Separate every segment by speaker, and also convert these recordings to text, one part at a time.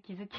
Speaker 1: 気づき。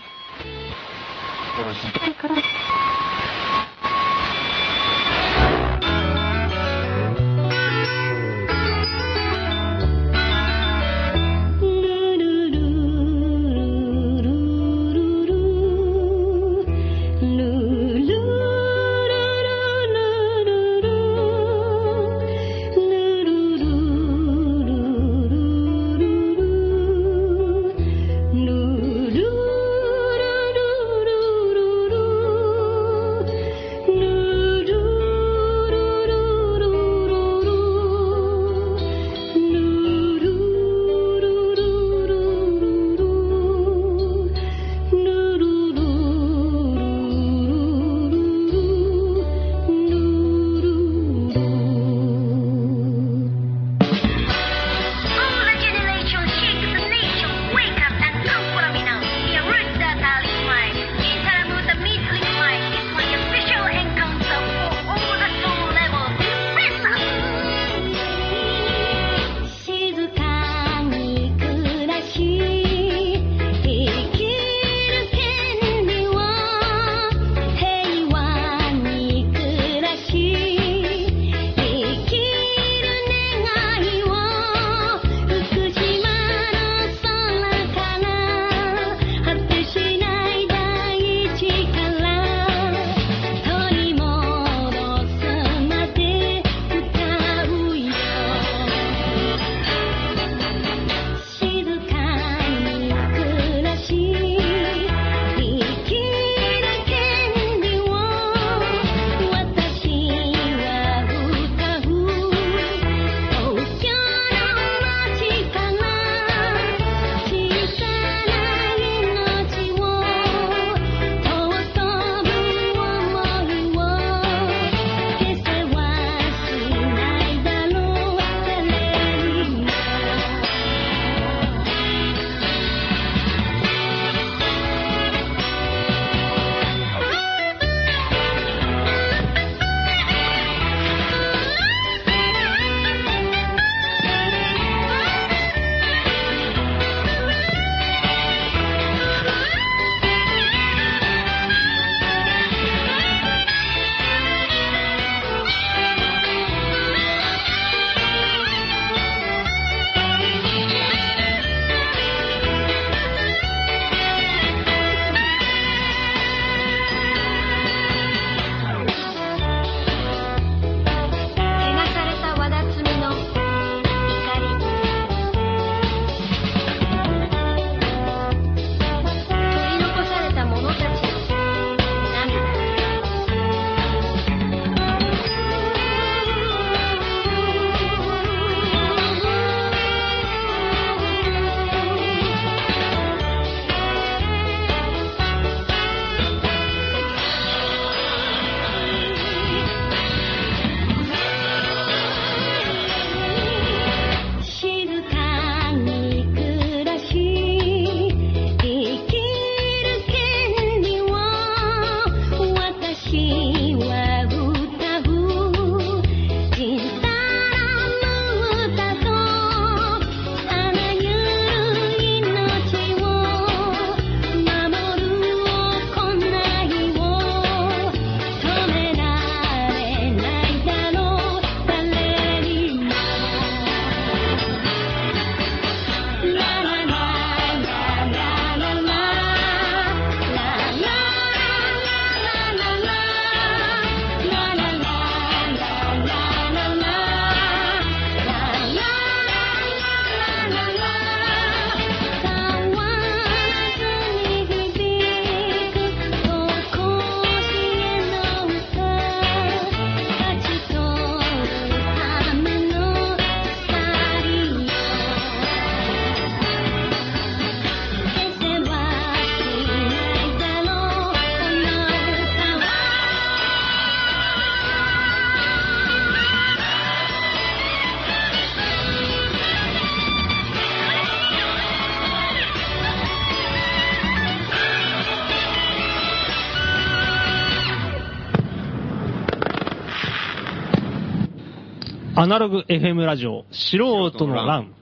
Speaker 2: アナログ FM ラジオ、素人の欄。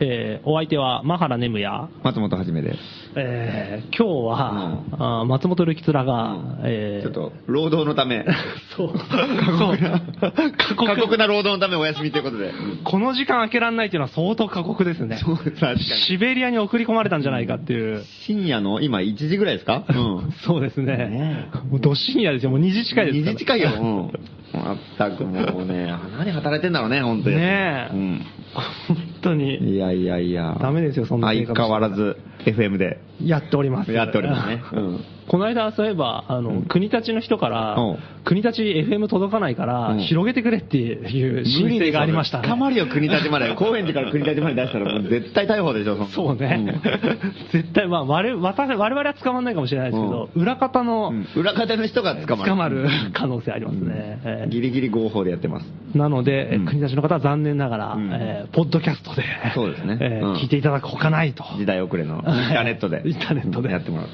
Speaker 2: えー、お相手は、マハラネムヤ。
Speaker 3: 松本はじめです。
Speaker 2: えー今日は、あー松本るきつらが、えー
Speaker 3: ちょっと、労働のため、
Speaker 2: そう。過酷
Speaker 3: 過酷な労働のためお休みということで。
Speaker 2: この時間開けられないっていうのは相当過酷ですね。
Speaker 3: そう、確かに。
Speaker 2: シベリアに送り込まれたんじゃないかっていう。
Speaker 3: 深夜の今1時ぐらいですか？うん。
Speaker 2: そうですね
Speaker 3: ね。
Speaker 2: もうど深夜ですよ。もう2時近いです
Speaker 3: 2
Speaker 2: から。
Speaker 3: 時近いよ。うん。まったくもうね、何働いてんだろうね、本当に。
Speaker 2: ねえ
Speaker 3: うん。
Speaker 2: 本当に
Speaker 3: いやいやいや。
Speaker 2: ダメですよそんな生
Speaker 3: 相
Speaker 2: 活
Speaker 3: 変わらず FM で
Speaker 2: やっております。
Speaker 3: やっておりますね。うん。
Speaker 2: この間、そういえば、あの、
Speaker 3: うん。
Speaker 2: 国立の人から
Speaker 3: うん、
Speaker 2: 国立 FM 届かないから、
Speaker 3: うん。
Speaker 2: 広げてくれっていう申請がありましたね。
Speaker 3: 捕まるよ、国立まで。高円寺から国立まで出したら、もう絶対逮捕でしょ、そ
Speaker 2: そうね。絶対、まあ、我々、私我々は捕まらないかもしれないですけど、裏方
Speaker 3: う
Speaker 2: の
Speaker 3: ん。裏方の人が捕まる。
Speaker 2: 捕まる可能性ありますね。えー
Speaker 3: ギリギリ合法でやってます。
Speaker 2: なので、
Speaker 3: うん。
Speaker 2: 国立の方は残念ながら、
Speaker 3: うん。
Speaker 2: えーポッドキャストで、
Speaker 3: そうですね。
Speaker 2: 聞いていただくほかないと。
Speaker 3: 時代遅れのインターネットで。
Speaker 2: インターネットで。
Speaker 3: やってもらう。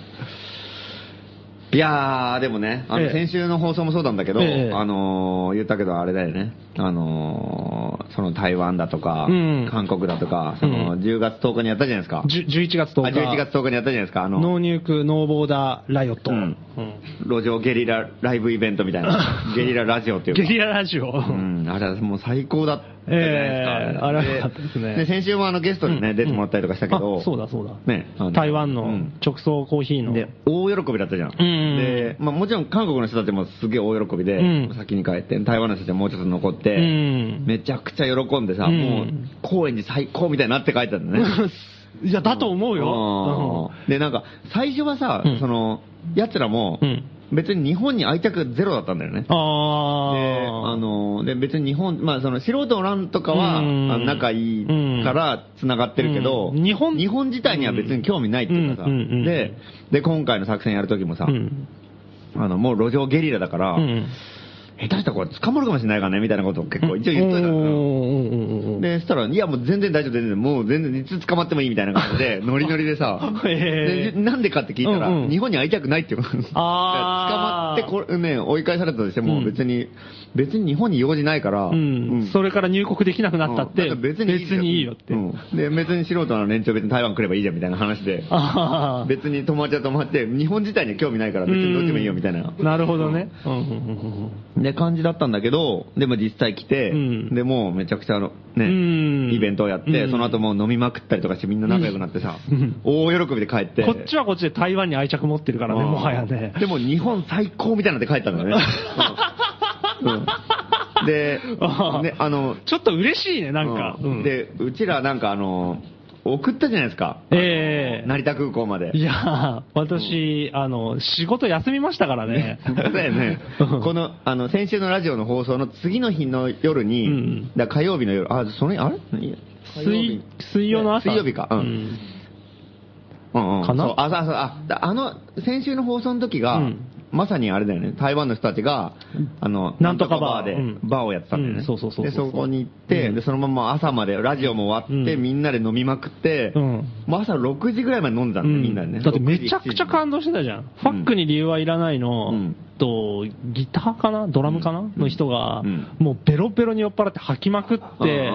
Speaker 3: いやー、でもね、あの、
Speaker 2: ええ。
Speaker 3: 先週の放送もそうなんだけど、
Speaker 2: ええ。
Speaker 3: あのー、言ったけどあれだよね、あのー、その台湾だとか、
Speaker 2: うん。
Speaker 3: 韓国だとか、その、
Speaker 2: うん。
Speaker 3: 10月10日にやったじゃないですか。
Speaker 2: じゅ11月10
Speaker 3: あ
Speaker 2: 日。
Speaker 3: 11月10日にやったじゃないですか、あの、
Speaker 2: No Nuke、No Border Riot。
Speaker 3: うん。
Speaker 2: うん。
Speaker 3: 路上ゲリラライブイベントみたいな、ゲリララジオっていうか。
Speaker 2: ゲリララジオ。
Speaker 3: うん、あれはもう最高だった
Speaker 2: ええあれはですね。
Speaker 3: 先週もあのゲストにね、
Speaker 2: うん
Speaker 3: 出てもらったりとかしたけど、
Speaker 2: あそうだそうだ。
Speaker 3: ね、
Speaker 2: 台湾の
Speaker 3: うん。
Speaker 2: 直送コーヒーの。
Speaker 3: で、大喜びだったじゃん。
Speaker 2: ん
Speaker 3: で、まあもちろん韓国の人たちもすげえ大喜びで、
Speaker 2: うん。
Speaker 3: 先に帰って、台湾の人たちはもうちょっと残って、
Speaker 2: うん。
Speaker 3: めちゃくちゃ喜んでさ、
Speaker 2: うん。
Speaker 3: もう、高円寺最高みたいになって帰ったんだね。
Speaker 2: いや、だと思うよ。
Speaker 3: うん。で、なんか、最初はさ、
Speaker 2: うん。
Speaker 3: その、奴らも
Speaker 2: うん、
Speaker 3: 別に日本に愛着ゼロだったんだよね。
Speaker 2: あ
Speaker 3: で、
Speaker 2: あ。
Speaker 3: あの、で、別に日本、まあその素人の欄とかは、仲いいから繋がってるけど、
Speaker 2: うん日本
Speaker 3: 日本自体には別に興味ないっていうかさ、で、で、今回の作戦やるときもさ、
Speaker 2: うん。
Speaker 3: あの、もう路上ゲリラだから、
Speaker 2: うん。
Speaker 3: 下手したらこれ捕まるかもしれないからね、みたいなことを結構一応言っといた
Speaker 2: んうんうんうん
Speaker 3: で、そしたら、いやもう全然大丈夫、全然、もう全然いつ捕まってもいいみたいな感じで、ノリノリでさ、なんでかって聞いたら、
Speaker 2: うんうん。
Speaker 3: 日本に会いたくないっていうこと。
Speaker 2: あー。
Speaker 3: 捕まってこれ、ね、追い返されたとしても、
Speaker 2: うん
Speaker 3: 別に、日本に用事ないから、
Speaker 2: うん。それから入国できなくなったって、
Speaker 3: 別にいい
Speaker 2: 別にいいよって。
Speaker 3: うんで、別に素人の連中別に台湾来ればいいじゃんみたいな話で。別に友達は友達で、日本自体には興味ないから別にどっちもいいよみたいな。
Speaker 2: うんなるほどね。
Speaker 3: で、感じだったんだけど、でも実際来て、
Speaker 2: うん
Speaker 3: で、もうめちゃくちゃあの、ね、
Speaker 2: うん
Speaker 3: イベントをやって、
Speaker 2: うん
Speaker 3: その後もう飲みまくったりとかしてみんな仲良くなってさ、
Speaker 2: うん
Speaker 3: 大喜びで帰って。
Speaker 2: こっちはこっちで台湾に愛着持ってるからね、
Speaker 3: うん
Speaker 2: もはやね。
Speaker 3: でも日本最高みたいなんで帰ったんだよね。で
Speaker 2: あ、
Speaker 3: ね、あの、
Speaker 2: ちょっと嬉しいね、なんか。うん、
Speaker 3: うんで、うちらなんかあの、送ったじゃないですか。
Speaker 2: ええ
Speaker 3: 成田空港まで。
Speaker 2: いやー、私、あの、仕事休みましたからね。
Speaker 3: だよね。この、あの、先週のラジオの放送の次の日の夜に、
Speaker 2: うん
Speaker 3: だ火曜日の夜、あ、その日、あれ？
Speaker 2: 水、水曜の朝？
Speaker 3: 水曜日か。うん。
Speaker 2: うん
Speaker 3: うんうん
Speaker 2: かな？
Speaker 3: あ、あ、だあの、先週の放送の時が、
Speaker 2: うん
Speaker 3: まさにあれだよね、台湾の人たちが、あの、
Speaker 2: なんとかバー。
Speaker 3: で、
Speaker 2: うん。
Speaker 3: バーをやってたんだよね。
Speaker 2: うん。そうそうそう
Speaker 3: で、そこに行って、
Speaker 2: うん。
Speaker 3: で、そのまま朝まで、ラジオも終わって、
Speaker 2: うん。
Speaker 3: みんなで飲みまくって、
Speaker 2: うん。
Speaker 3: もう朝6時ぐらいまで飲んでたん。だよ、みんなでね。
Speaker 2: だってめちゃくちゃ
Speaker 3: 6
Speaker 2: 感動してたじゃん。ファックに理由はいらないの、
Speaker 3: うん。
Speaker 2: と、ギターかな？ドラムかな、の人が、
Speaker 3: うん。
Speaker 2: もうベロベロに酔っ払って吐きまくって、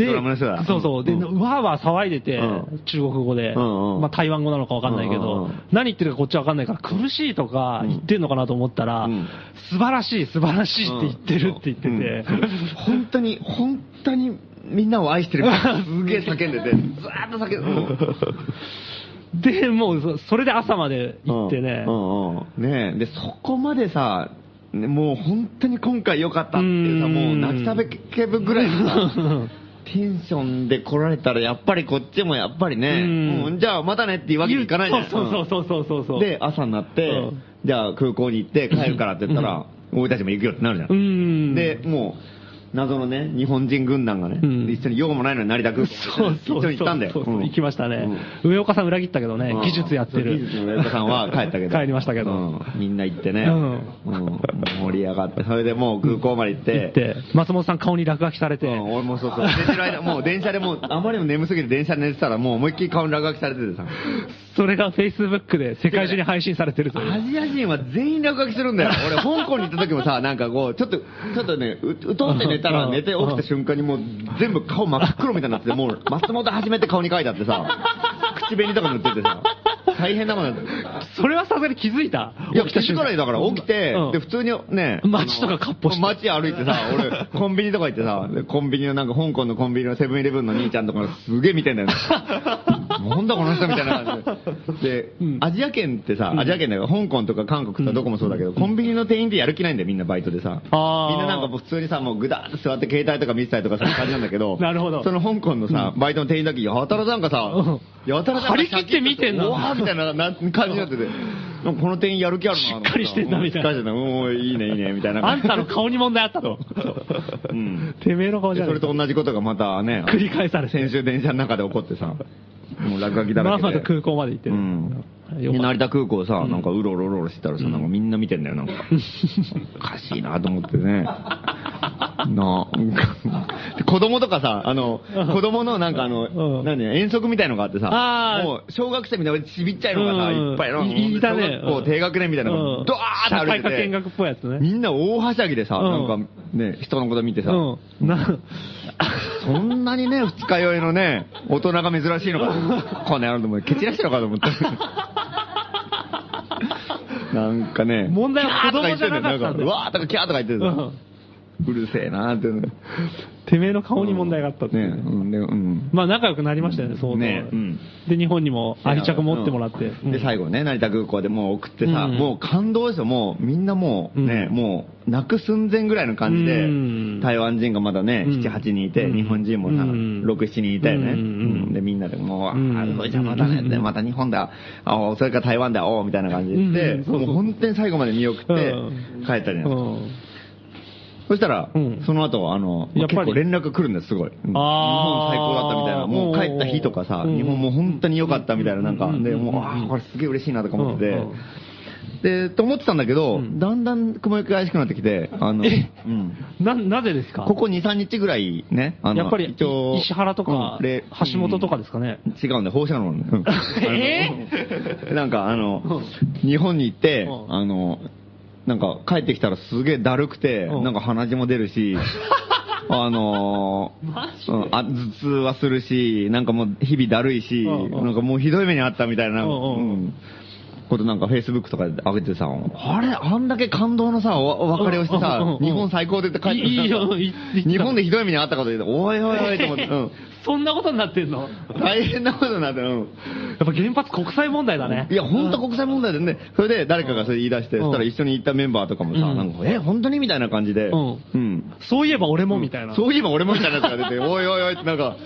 Speaker 2: で、
Speaker 3: ドラムの人だ。
Speaker 2: そうそう、で、
Speaker 3: うん。
Speaker 2: わーわー騒いでて、
Speaker 3: うん。
Speaker 2: 中国語で、
Speaker 3: うんうん。
Speaker 2: まあ台湾語なのかわかんないけど、
Speaker 3: うんうんうん。
Speaker 2: 何言ってるかこっちわかんないから苦しいとか言ってんのかなと思ったら、
Speaker 3: うん。
Speaker 2: 素晴らしい、素晴らしいって言ってるって言ってて、
Speaker 3: うん。本当に、本当にみんなを愛してるから すげえ叫んでて、ずーっと叫んで、うん。
Speaker 2: で、もうそそれで朝まで行ってね、
Speaker 3: うんうん。ねえ。で、そこまでさ、ねもう本当に今回良かったっていうさ、
Speaker 2: うん。
Speaker 3: もう泣き叫ぶぐらいのさ、テンションで来られたら、やっぱりこっちもやっぱりね、
Speaker 2: うん
Speaker 3: うんじゃあまたねっていうわけにいかないじゃん。
Speaker 2: そうそうそうそうそうそう。
Speaker 3: で、朝になって、
Speaker 2: うん
Speaker 3: じゃあ空港に行って帰るからって言ったら、俺たちも行くよってなるじゃん。
Speaker 2: うん。
Speaker 3: で、もう、謎のね、日本人軍団がね、
Speaker 2: うん。
Speaker 3: 一緒に用もないのに成田空港
Speaker 2: そうそう
Speaker 3: 一緒に行ったんだよ。
Speaker 2: そうそう。
Speaker 3: うん。
Speaker 2: 行きましたね、上岡さん裏切ったけどね、
Speaker 3: うん。
Speaker 2: 技術やってる。
Speaker 3: 技術の上岡さんは帰ったけど。
Speaker 2: 帰りましたけど。
Speaker 3: うん。みんな行ってね。盛り上がって、それでもう空港まで行って。
Speaker 2: 行って、松本さん顔に落書きされて、
Speaker 3: うん。俺もそうそう。寝てる間、もう電車でもう、あまりにも眠すぎて電車で寝てたら、もう思いっきり顔に落書きされててさ。
Speaker 2: それが Facebook で世界中に配信されてるという。
Speaker 3: アジア人は全員落書きするんだよ。俺、香港に行った時もさ、なんかこう、ちょっと、ちょっとね、う、うとって寝たら、
Speaker 2: うん
Speaker 3: 寝て起きた瞬間にもう、全部顔真っ黒みたいになってて、もう、松本はじめって顔に書いてあってさ、口紅とか塗っててさ、大変なことにな。
Speaker 2: それはさすがに気づいた？
Speaker 3: いや、気づかないだから起きて、
Speaker 2: うん
Speaker 3: で、普通にね、
Speaker 2: 街とかかっ歩して
Speaker 3: 街歩いてさ、俺、コンビニとか行ってさ、でコンビニのなんか香港のコンビニのセブンイレブンの兄ちゃんとかすげえ見てんだよね。なんだこの人みたいな感じで。で、
Speaker 2: うん。
Speaker 3: アジア圏ってさ、アジア圏だよ、香港とか韓国とかどこもそうだけど、コンビニの店員ってやる気ないんだよ、みんなバイトでさ。みんななんか普通にさ、もうぐだーって座って携帯とか見てたりとかそういう感じなんだけど、
Speaker 2: なるほど。
Speaker 3: その香港のさ、バイトの店員だけ、やたらなんかさ
Speaker 2: うん、
Speaker 3: やたら
Speaker 2: 張り切って見てんな
Speaker 3: うわーみたいなな感じになってて、この店員やる気あるな
Speaker 2: しっかりしてんなみたいな
Speaker 3: しっかりしてんないいねいいね、みたいな
Speaker 2: あんたの顔に問題あったと。
Speaker 3: うん。
Speaker 2: てめえの顔じ
Speaker 3: で
Speaker 2: ゃ
Speaker 3: それと同じことがまたね、
Speaker 2: 繰り返されて。
Speaker 3: 先週電車の中で起こってさ、もう落書きだらけで。
Speaker 2: まあまだ空港まで行ってる。
Speaker 3: うん。成田空港さ、なんかうろうろうろしてたらさ、なんかみんな見てんだよ、なんか。おかしいなと思ってね。なあ、で子供とかさ、あの、子供のなんかあ
Speaker 2: う
Speaker 3: の、
Speaker 2: ん
Speaker 3: 何遠足みたいのがあってさもう小学生みたいなちびっちゃいのがさ、
Speaker 2: うん。
Speaker 3: いっぱいの、
Speaker 2: いいたね。
Speaker 3: 小学校低学年みたいなの
Speaker 2: うん。
Speaker 3: が、ドワーって
Speaker 2: 社
Speaker 3: 歩いて
Speaker 2: 見学っぽいやつね。
Speaker 3: みんな大はしゃぎでさ、
Speaker 2: うん。
Speaker 3: なんかね、人のこと見てさ、そんなにね、二日酔いのね、大人が珍しいのか、この野郎でも蹴散らしてるのかと思った。なんかね、
Speaker 2: 問題は子供じゃなかったんだよ。
Speaker 3: わーとかキャーとか言ってる
Speaker 2: う
Speaker 3: るせえなーってね。
Speaker 2: てめえの顔に問題があったってい
Speaker 3: ね、
Speaker 2: う
Speaker 3: ん、で、うん。
Speaker 2: まあ仲良くなりましたよね、相当。
Speaker 3: ねうん。
Speaker 2: で、日本にも愛着持ってもらって。
Speaker 3: うん。で、最後ね、成田空港でもう送ってさ、
Speaker 2: うん
Speaker 3: もう感動ですよ。もうみんなもうね、
Speaker 2: うん。
Speaker 3: もう泣く寸前ぐらいの感じで、
Speaker 2: うん。
Speaker 3: 台湾人がまだね、
Speaker 2: うん。
Speaker 3: 7、8人いて、
Speaker 2: うん。
Speaker 3: 日本人もさ、
Speaker 2: うん。
Speaker 3: 6、7人いたよね。で、みんなでもう、
Speaker 2: うん。
Speaker 3: あそれじゃまたね、また日本だ、あおそれから台湾だ、おみたいな感じでもう本当に最後まで見送って
Speaker 2: うん。
Speaker 3: 帰ったりね。
Speaker 2: うん
Speaker 3: そしたら、
Speaker 2: うん。
Speaker 3: その後、あの、
Speaker 2: やっぱり。
Speaker 3: 結構連絡来るんです、すごい。うん日本最高だったみたいな。もう帰った日とかさ、
Speaker 2: うん。
Speaker 3: 日本もう本当に良かったみたいな、なんか、
Speaker 2: うん。
Speaker 3: で、もう、ああ、これすげえ嬉しいなとか思って
Speaker 2: うん。
Speaker 3: て、で、と思ってたんだけど、
Speaker 2: うん。
Speaker 3: だんだん雲行きが怪しくなってきて、あの、
Speaker 2: え？
Speaker 3: うん。
Speaker 2: な、なぜですか？
Speaker 3: ここ2、3日ぐらいね、あの、
Speaker 2: やっぱり
Speaker 3: 一応
Speaker 2: 石原とか
Speaker 3: うんで
Speaker 2: 橋本とかですかね？
Speaker 3: 違うんだよ、放射能ね。うん。
Speaker 2: え
Speaker 3: あのなんかあの
Speaker 2: う、
Speaker 3: 日本に行って
Speaker 2: う、ん。
Speaker 3: あの、なんか帰ってきたらすげえだるくて、
Speaker 2: うん。
Speaker 3: なんか鼻血も出るし、あの
Speaker 2: マジ？で
Speaker 3: うんあ頭痛はするし、なんかもう日々だるいし、
Speaker 2: うんうん。
Speaker 3: なんかもうひどい目にあったみたいな、
Speaker 2: うんうんうん。
Speaker 3: うんことなんかフェイスブックとかで上げてさ、あれ、あんだけ感動のさ、おお別れをしてさ
Speaker 2: うんうんうん、
Speaker 3: 日本最高でって帰ってきた
Speaker 2: いいよいいいい
Speaker 3: 日本でひどい目にあったことで、おいおいおいと思って、うん
Speaker 2: そんなことになってんの？
Speaker 3: 大変なことになってる。うん。
Speaker 2: やっぱ原発国際問題だね。
Speaker 3: いや、本当国際問題でね、それで誰かがそれ言い出して、
Speaker 2: うん。
Speaker 3: そしたら一緒に行ったメンバーとかもさ、
Speaker 2: うん。
Speaker 3: なんか、え、本当にみたいな感じで、
Speaker 2: うん。
Speaker 3: うん。
Speaker 2: そういえば俺もみたいな。
Speaker 3: そういえば俺もみたいなやつが出て、おいおいおいってなんか、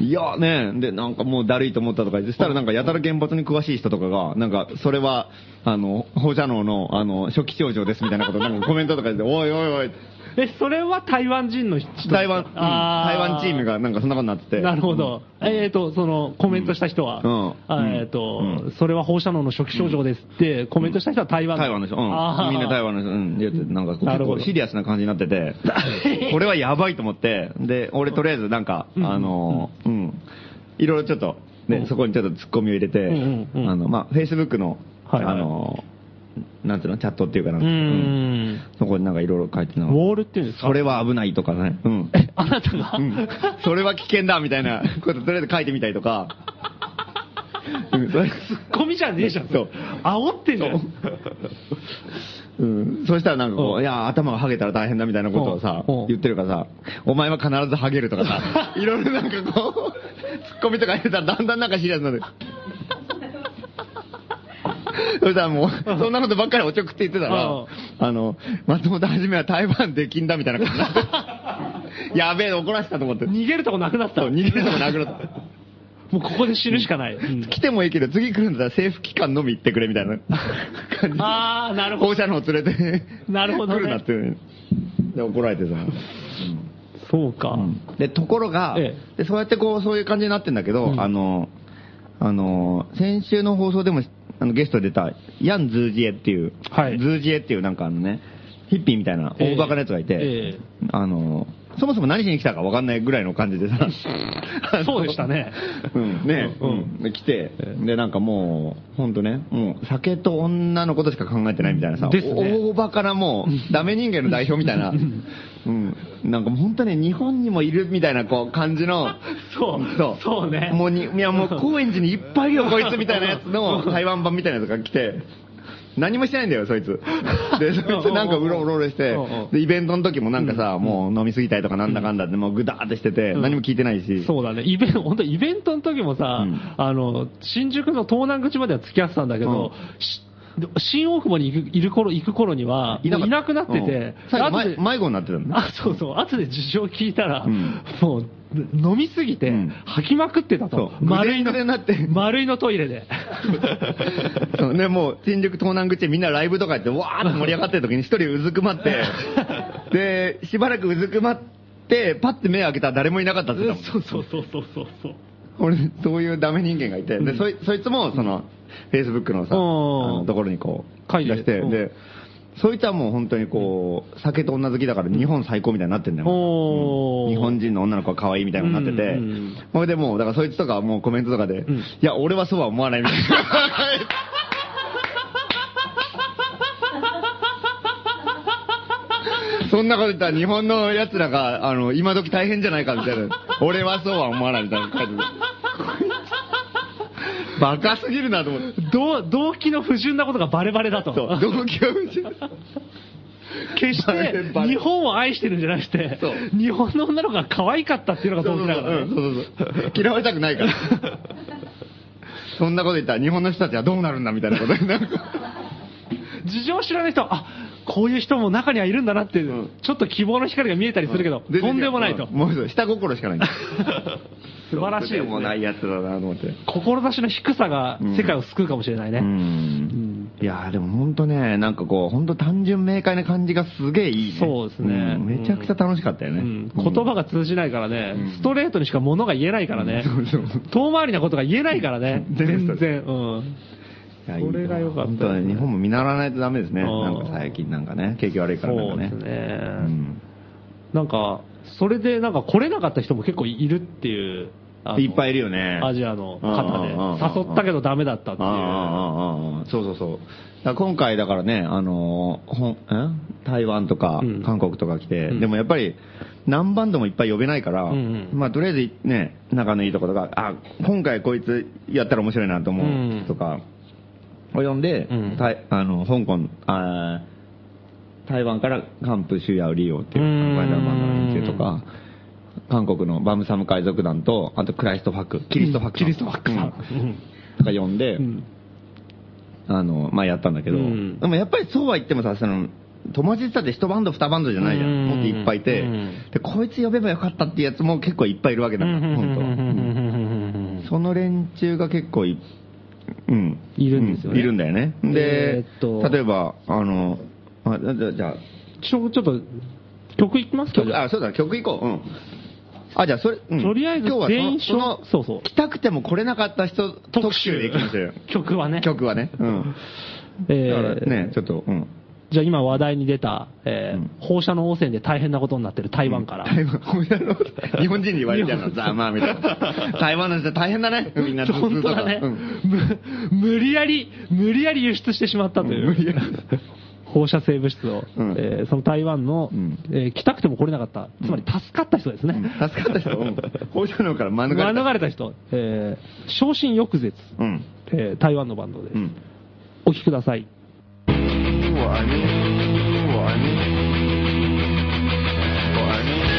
Speaker 3: いやね、で、なんかもうだるいと思ったとか言って、そしたらなんかやたら原発に詳しい人とかが、なんか、それは、あの、放射能の、あの、初期症状ですみたいなこと、なんかコメントとかで、おいおいおいって
Speaker 2: え、それは台湾人の人
Speaker 3: 台湾、うん
Speaker 2: あ
Speaker 3: 台湾チームがなんかそんなことになってて。
Speaker 2: なるほど。えっ、と、その、コメントした人は、
Speaker 3: うん。
Speaker 2: あえっ、と、
Speaker 3: うん
Speaker 2: それは放射能の初期症状ですって、コメントした人は台湾
Speaker 3: 台湾の人、うん。みんな台湾の人、うん。でなんか結構シリアスな感じになってて、これはやばいと思って、で、俺とりあえずなんか、
Speaker 2: うん。
Speaker 3: あの、うん。いろいろちょっと、ね、
Speaker 2: うん。
Speaker 3: そこにちょっとツッコミを入れて、
Speaker 2: うんうんうん。
Speaker 3: あの、まあ、Facebook の、
Speaker 2: はいはい。
Speaker 3: あの、なんていうの、チャットっていうかなん
Speaker 2: う
Speaker 3: か、
Speaker 2: ん。
Speaker 3: そこになんかいろいろ書いてた
Speaker 2: ウ
Speaker 3: の。
Speaker 2: ォールっていうんですか？
Speaker 3: それは危ないとかね。うん。
Speaker 2: え、あなたが、
Speaker 3: うん。それは危険だみたいなこととりあえず書いてみたりとか、うん、それ
Speaker 2: ツッコミじゃねえじゃん。
Speaker 3: そう
Speaker 2: 煽ってんじゃん。
Speaker 3: うん。そしたらなんかこ
Speaker 2: う
Speaker 3: いや、頭がハゲたら大変だみたいなことをさ言ってるからさ、お前は必ずハゲるとかさ、いろいろなんかこう、ツッコミとか入れたらだんだんなんかシリアスになる。そしたらもう、そんなことばっかりおちょくって言ってたら
Speaker 2: うん、
Speaker 3: あの、松本はじめは台湾で禁だみたいな感じになって、やべえ、怒らせたと思って。
Speaker 2: 逃げるとこなくなった。
Speaker 3: 逃げるのもなくなった。
Speaker 2: もうここで死ぬしかない。う ん
Speaker 3: 来てもいいけど、次来るんだったら政府機関のみ行ってくれみたいな感じ。
Speaker 2: あーなるほど
Speaker 3: 放射能連れて、
Speaker 2: なるほどね
Speaker 3: 来るなって。で、怒られてさ。
Speaker 2: そうか。
Speaker 3: で、ところが、
Speaker 2: え
Speaker 3: で、そうやってこう、そういう感じになってんだけど、
Speaker 2: うん
Speaker 3: あの、あの、先週の放送でも、あの、ゲストで出た、ヤン・ズージエっていう、
Speaker 2: はい。
Speaker 3: ズージエっていうなんかあのね、ヒッピーみたいな
Speaker 2: ええ
Speaker 3: 大バカなやつがいて、
Speaker 2: え
Speaker 3: あの、そもそも何しに来たか分かんないぐらいの感じでさ。
Speaker 2: そうでしたね。
Speaker 3: うん、ね、
Speaker 2: う
Speaker 3: うん。来て、で、なんかもう、ほんとね、もう、酒と女のことしか考えてないみたいなさ、
Speaker 2: ですね。
Speaker 3: 大場からもう、ダメ人間の代表みたいな、うん。なんかもう本当ね、日本にもいるみたいな、こう、感じの、
Speaker 2: そう。
Speaker 3: そう。
Speaker 2: そうね。
Speaker 3: もうに、いやもう、高円寺にいっぱいいるよ、こいつみたいなやつの台湾版みたいなやつが来て、何もしてないんだよ、そいつ。で、そいつなんかうろうろしてで、イベントの時もなんかさ、もう飲みすぎたりとかなんだかんだって、もうぐだーってしてて、
Speaker 2: うん。
Speaker 3: 何も聞いてないし。
Speaker 2: そうだね。イベント、本当イベントの時もさ、
Speaker 3: うん。
Speaker 2: あの、新宿の東南口までは付き合ってたんだけど、し新大久保に行くいる頃、行く頃には、
Speaker 3: いなか
Speaker 2: もういなくなってて、
Speaker 3: 後、
Speaker 2: 後で
Speaker 3: 迷迷子になってたんだ。
Speaker 2: あ、そうそう、後で事情聞いたら、
Speaker 3: うん。
Speaker 2: もう、飲みすぎて
Speaker 3: うん、
Speaker 2: 吐きまくってたと。
Speaker 3: そう。
Speaker 2: 丸いの
Speaker 3: ぐでんぐでんになって、
Speaker 2: 丸いのトイレで。
Speaker 3: そう。ね、もう、新宿東南口でみんなライブとかやって、わーって盛り上がってる時に一人うずくまって、で、しばらくうずくまって、パッて目開けたら誰もいなかったって言ってたもん
Speaker 2: そうそうそうそうそうそう。
Speaker 3: 俺、そういうダメ人間がいて、で、そいそいつも、その、フェイスブックのさ、あ
Speaker 2: うん
Speaker 3: のところにこう、
Speaker 2: 書いて
Speaker 3: 出して、
Speaker 2: うん
Speaker 3: で、そいつはもう本当にこう、酒と女好きだから日本最高みたいになってんだよ。
Speaker 2: おー
Speaker 3: 日本人の女の子は可愛いみたいになってて
Speaker 2: うんうん、
Speaker 3: それでもう、だからそいつとかはもうコメントとかで、
Speaker 2: ん
Speaker 3: いや、俺はそうは思わないみたいな。そんなこと言ったら日本の奴らが、あの、今時大変じゃないかみたいな。俺はそうは思わないみたいな感じで。バカすぎるなと思って。
Speaker 2: 動動機の不純なことがバレバレだと。
Speaker 3: そう、動機がうち。
Speaker 2: 決して日本を愛してるんじゃなくて日本の女の子が可愛かったっていうのが動機だから
Speaker 3: 嫌われたくないから。そんなこと言ったら日本の人たちはどうなるんだみたいなことになる。
Speaker 2: 事情を知らない人は、あ、こういう人も中にはいるんだなっていう、
Speaker 3: うん。
Speaker 2: ちょっと希望の光が見えたりするけど、とんでもないと。
Speaker 3: もう下心しかない。
Speaker 2: 素晴らしい。です
Speaker 3: でもない
Speaker 2: ね。
Speaker 3: やつだなと思って。
Speaker 2: 志の低さが世界を救うかもしれないね。
Speaker 3: う
Speaker 2: うん。
Speaker 3: ん。いやーでも本当ね、なんかこう、本当単純明快な感じがすげえいいね。
Speaker 2: そうですね。
Speaker 3: ん。めちゃくちゃ楽しかったよね。
Speaker 2: うん。言葉が通じないからね、
Speaker 3: うん。
Speaker 2: ストレートにしか物が言えないからね、
Speaker 3: そうそう。
Speaker 2: 遠回りなことが言えないからね、
Speaker 3: 全然
Speaker 2: 全然。うんそれが良かった
Speaker 3: 本当ね、日本も見習わないとダメですね。
Speaker 2: うん
Speaker 3: なんか最近なんかね、景気悪いからなんかね。
Speaker 2: そうですね
Speaker 3: うん
Speaker 2: なんか、それでなんか来れなかった人も結構いるっていう。
Speaker 3: いっぱいいるよね。
Speaker 2: アジアの方で。
Speaker 3: うんうんうんうん
Speaker 2: 誘ったけどダメだったっていう。
Speaker 3: そうそうそう。今回だからね、あのー、ほん、ん台湾とか
Speaker 2: うん
Speaker 3: 韓国とか来て、
Speaker 2: うん
Speaker 3: でもやっぱり何バンドもいっぱい呼べないから、
Speaker 2: うんうん
Speaker 3: まあとりあえずね、仲のいいところが、あ、今回こいつやったら面白いなと思う人とかを呼んで、
Speaker 2: うん。
Speaker 3: 台あの、香港、あー台湾からカンプシュヤウリオっていう
Speaker 2: うん
Speaker 3: この連中とか、韓国のバムサム海賊団と、あとクライストファック、キリストファック。
Speaker 2: キリストファック。さん。
Speaker 3: うん。とか呼んで、
Speaker 2: うん。
Speaker 3: あの、まあ、やったんだけど、
Speaker 2: うん。
Speaker 3: でもやっぱりそうは言ってもさ、その、友達ってって一バンド二バンドじゃないじゃん。
Speaker 2: うん。
Speaker 3: もっといっぱいいて、
Speaker 2: うん。
Speaker 3: で、こいつ呼べばよかったっていうやつも結構いっぱいいるわけだから、本当。うん。その連中が結構い、うん。
Speaker 2: いるんですよね
Speaker 3: ういるんだよね。で、
Speaker 2: えーっと
Speaker 3: 例えば、あの、あじゃあじゃあ、
Speaker 2: ちょ、ちょっと、曲いきますか？
Speaker 3: 曲、あ、そうだ、曲行こう。うん。あ、じゃあ、それ、うん
Speaker 2: とりあえず
Speaker 3: 今日はその
Speaker 2: 全員
Speaker 3: その、
Speaker 2: そうそう
Speaker 3: 来たくても来れなかった人特集でいきましょうよ。
Speaker 2: 曲はね。
Speaker 3: 曲はね。うん。
Speaker 2: え
Speaker 3: だから
Speaker 2: ー
Speaker 3: ね、ちょっと、うん。
Speaker 2: じゃあ今話題に出た、えー
Speaker 3: うん
Speaker 2: 放射能汚染で大変なことになってる台湾から。
Speaker 3: 台湾、日本人に言われてるの、ざまあみたいな。台湾の人大変だね、みんな。
Speaker 2: 本当だね、
Speaker 3: うん
Speaker 2: む無理やり、無理やり輸出してしまったという。放射性物質を、
Speaker 3: うん
Speaker 2: えーその台湾の、
Speaker 3: うん
Speaker 2: えー来たくても来れなかった、つまり助かった人ですね。
Speaker 3: 助かった人、うん放射能から免れた。
Speaker 2: 免れた人、えー昇進翌絶、
Speaker 3: うん。
Speaker 2: えー台湾のバンドです。
Speaker 3: うん。
Speaker 2: お聴きください。
Speaker 4: what I mean, what I mean, what I mean.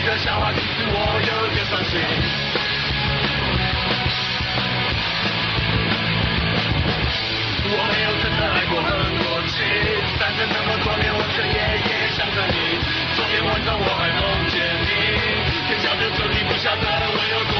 Speaker 4: 边说积极的笑话，其实我有点伤心。我没有真的爱过很多次，但是这么多年我却夜夜想着你。昨天晚上我还梦见你，天晓得这你不晓得我有多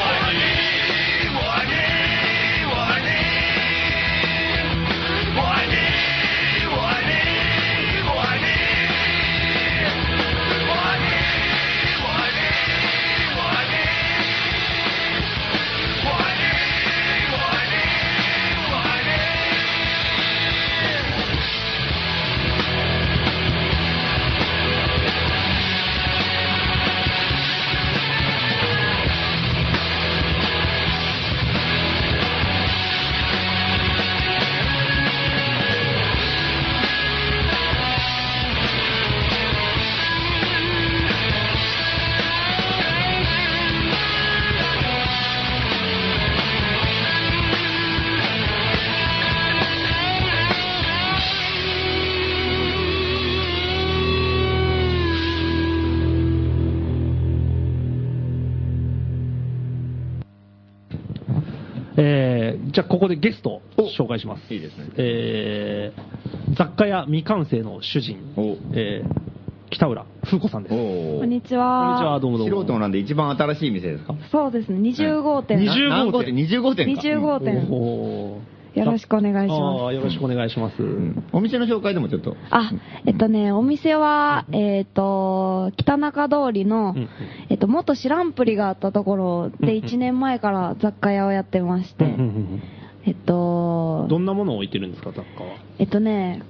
Speaker 2: ここでゲストを紹介します。
Speaker 3: いいですね
Speaker 2: えー雑貨屋未完成の主人、
Speaker 3: お
Speaker 2: えー北浦風子さんです。こん
Speaker 3: お
Speaker 5: こんにち
Speaker 2: にちは、
Speaker 5: は。
Speaker 2: どうもどうも。
Speaker 3: 素人なんで一番新しい店ですか？
Speaker 5: そうですね、20号店。
Speaker 2: 20
Speaker 3: な何号店 ?20 号店か。
Speaker 5: 20号店
Speaker 2: おー
Speaker 5: よろしくお願いします。
Speaker 2: よろしくお願いします。
Speaker 3: うんお店の紹介でもちょっと。
Speaker 5: あ、えっとね、お店は、えっと、北中通りの
Speaker 2: うんうん、
Speaker 5: えっと、元知らんぷりがあったところ
Speaker 2: うん
Speaker 5: で1年前から雑貨屋をやってまして
Speaker 2: うん、うんうん
Speaker 5: えっと、
Speaker 2: どんなものを置いてるんですか、雑貨は？
Speaker 5: えっとね、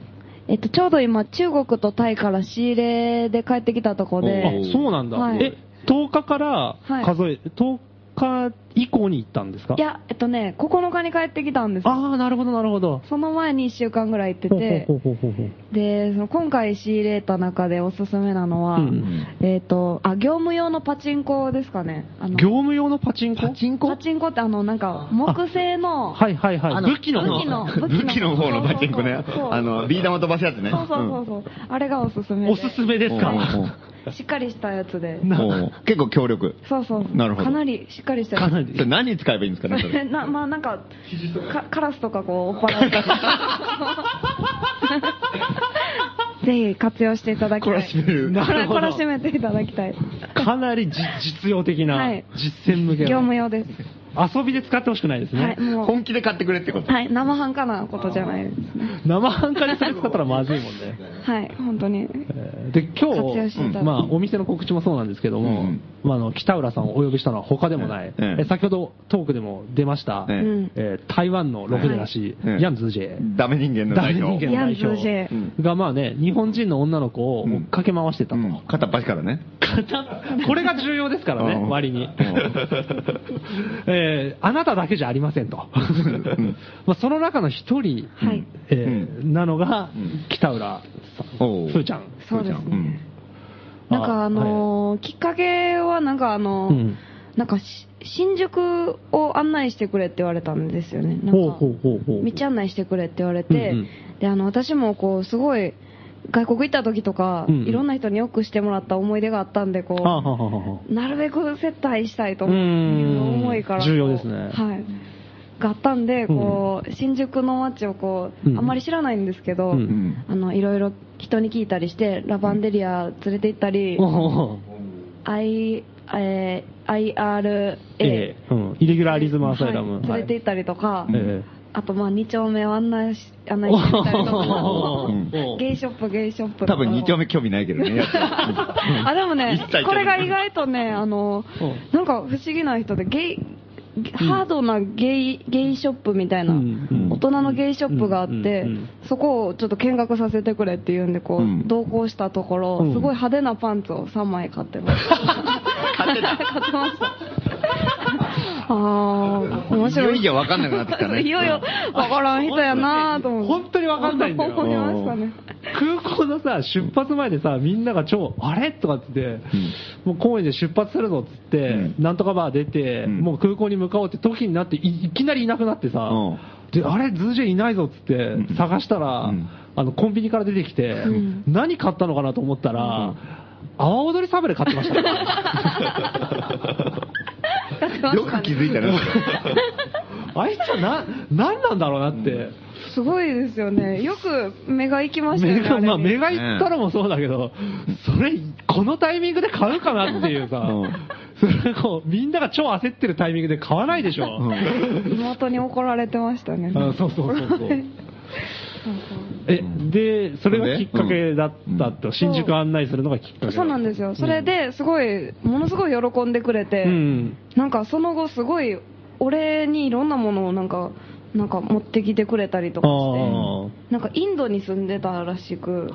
Speaker 5: えっと、ちょうど今、中国とタイから仕入れで帰ってきたとこ
Speaker 3: お
Speaker 5: で、
Speaker 2: あ、そうなんだ。
Speaker 5: はい
Speaker 2: え、10日から
Speaker 5: はい
Speaker 2: 数え、10日以降に行ったんですか？
Speaker 5: いや、えっとね、9日に帰ってきたんですよ
Speaker 2: ああ、なるほど、なるほど。
Speaker 5: その前に1週間ぐらい行ってて
Speaker 2: ほ、うほうほうほう
Speaker 5: で、その今回仕入れた中でおすすめなのは、
Speaker 2: うん
Speaker 5: えっ、と、あ、業務用のパチンコですかね。あの
Speaker 2: 業務用のパチンコ？
Speaker 3: パチンコ？
Speaker 5: パチンコってあの、なんか、木製の、
Speaker 2: はいはいはい。
Speaker 3: あの
Speaker 2: 武器の
Speaker 5: 武器の
Speaker 3: 武器の方のパチンコね。あの、ビー玉飛ばすやつね。
Speaker 5: そうそうそうそう、あれがおすすめで。
Speaker 2: おすすめですか？
Speaker 5: しっかりしたやつで。
Speaker 3: 結構強力。
Speaker 5: そうそう。
Speaker 3: なるほど
Speaker 5: かなりしっかりしたやつ。
Speaker 2: かなり
Speaker 3: それ何に使えばいいんですかね、それ。
Speaker 5: な、まあなんか、かカラスとかこう、追っ払って。ぜひ活用していただきたい。
Speaker 3: 懲らしめる
Speaker 2: なるほど
Speaker 5: 懲らしめていただきたい。
Speaker 2: かなりじ実用的な、
Speaker 5: はい
Speaker 2: 実践向け
Speaker 5: 業務
Speaker 2: の。
Speaker 5: 用です。
Speaker 2: 遊びで使ってほしくないですね。
Speaker 5: はい、もう。
Speaker 3: 本気で買ってくれってこと。
Speaker 5: はい、生半可なことじゃないですね。
Speaker 2: 生半可にそれ使ったらまずいもんね。
Speaker 5: はい、本当に。
Speaker 2: えーで、今日、まあ、お店の告知もそうなんですけども、
Speaker 3: うんうん
Speaker 2: まあ、あの、北浦さんをお呼びしたのは他でもない、
Speaker 3: ええ
Speaker 2: え先ほどトークでも出ました、
Speaker 3: ええ
Speaker 5: うん。
Speaker 2: えー台湾のロクデラシー、
Speaker 3: ええ
Speaker 2: ヤンズージェ
Speaker 3: ダメ人間の
Speaker 2: ダメ
Speaker 3: 代表。
Speaker 5: ヤンズージェ
Speaker 2: が、まあね、日本人の女の子を追っかけ回してたと。
Speaker 3: うん片っ端からね。
Speaker 2: これが重要ですからね、
Speaker 3: うん
Speaker 2: 割に
Speaker 3: うん。
Speaker 2: えーあなただけじゃありませんと。まあその中の一人、
Speaker 5: はい。
Speaker 2: えーなのが
Speaker 3: うん、
Speaker 2: 北浦さん、ふーちゃん。
Speaker 5: そうですね。
Speaker 3: うん。
Speaker 5: なんかあのーきっかけはなんかあのー
Speaker 2: うん。
Speaker 5: なんかし新宿を案内してくれって言われたんですよね。なんか
Speaker 2: ほうほうほうほう。
Speaker 5: 道案内してくれって言われて、
Speaker 2: うんうん。
Speaker 5: で、あの、私もこう、すごい、外国行った時とか、
Speaker 2: うんうん。
Speaker 5: いろんな人によくしてもらった思い出があったんで、こう、
Speaker 2: はあはあはあはあ。
Speaker 5: なるべく接待したいと
Speaker 2: う
Speaker 5: い
Speaker 2: ん。
Speaker 5: う思いから。
Speaker 2: 重要ですね。
Speaker 5: はい。があったんで、こう、新宿の街をこう、
Speaker 2: うん。
Speaker 5: あんまり知らないんですけど、
Speaker 2: うん。
Speaker 3: うん
Speaker 5: あの、いろいろ人に聞いたりして、ラバンデリア連れて行ったり、I、えー IRA、
Speaker 2: ええうん。イレギュラーリズムアサイラム。
Speaker 5: はい。連れて行ったりとか、
Speaker 2: え
Speaker 5: あとまあ2丁目を案内し、案内してみたりとか、
Speaker 3: うん。
Speaker 5: ゲイショップ、ゲイショップ。
Speaker 3: 多分2丁目興味ないけどね。
Speaker 5: あ、でもねこれが意外とね、あの
Speaker 2: う、
Speaker 5: なんか不思議な人で、ゲイ、ハードなゲイ、ゲイショップみたいな、大人のゲイショップがあってそこをちょっと見学させてくれっていうんで、こ
Speaker 3: う
Speaker 5: 同行したところ
Speaker 2: うん、
Speaker 5: すごい派手なパンツを3枚買ってました。
Speaker 3: 買ってた。
Speaker 5: 買ってました。あー、面白い。
Speaker 3: いよいよ分かんなくなってきたね。
Speaker 5: いよいよわからん人やなぁと思って。
Speaker 2: 本当にわかんないんだよ。
Speaker 5: 思いましたね。
Speaker 2: 空港のさ、出発前でさ、みんなが超、あれ？とかって言って、もう公園で出発するぞっつって、
Speaker 3: うん。
Speaker 2: なんとかバー出て、
Speaker 3: うん。
Speaker 2: もう空港に向かおうって時になってい、いきなりいなくなってさ、
Speaker 3: うん。
Speaker 2: で、あれ、ズージェいないぞっつって
Speaker 3: うん。
Speaker 2: 探したら、
Speaker 3: うん。
Speaker 2: あの、コンビニから出てきて、
Speaker 5: ん。
Speaker 2: 何買ったのかなと思ったら、阿波踊りサブレ買ってました。ね。
Speaker 3: よく気づいたね。
Speaker 2: あいつはな、何なんだろうなって。
Speaker 5: すごいですよね。よく目が行きましたよね。
Speaker 2: 目が、まあ、目がいったらもそうだけど、それ、このタイミングで買うかなっていうさ、
Speaker 3: うん
Speaker 2: それこう、みんなが超焦ってるタイミングで買わないでしょ。
Speaker 5: 妹に怒られてましたね。
Speaker 2: あそうそうそうそう え、で、それがきっかけだったと、
Speaker 5: ん。
Speaker 2: 新宿案内するのがきっかけ
Speaker 5: そうなんですよ。それで、すごい、ものすごい喜んでくれて、
Speaker 2: うん。
Speaker 5: なんかその後すごい、俺にいろんなものをなんか、なんか持ってきてくれたりとか
Speaker 2: あ
Speaker 5: して、なんかインドに住んでたらしく、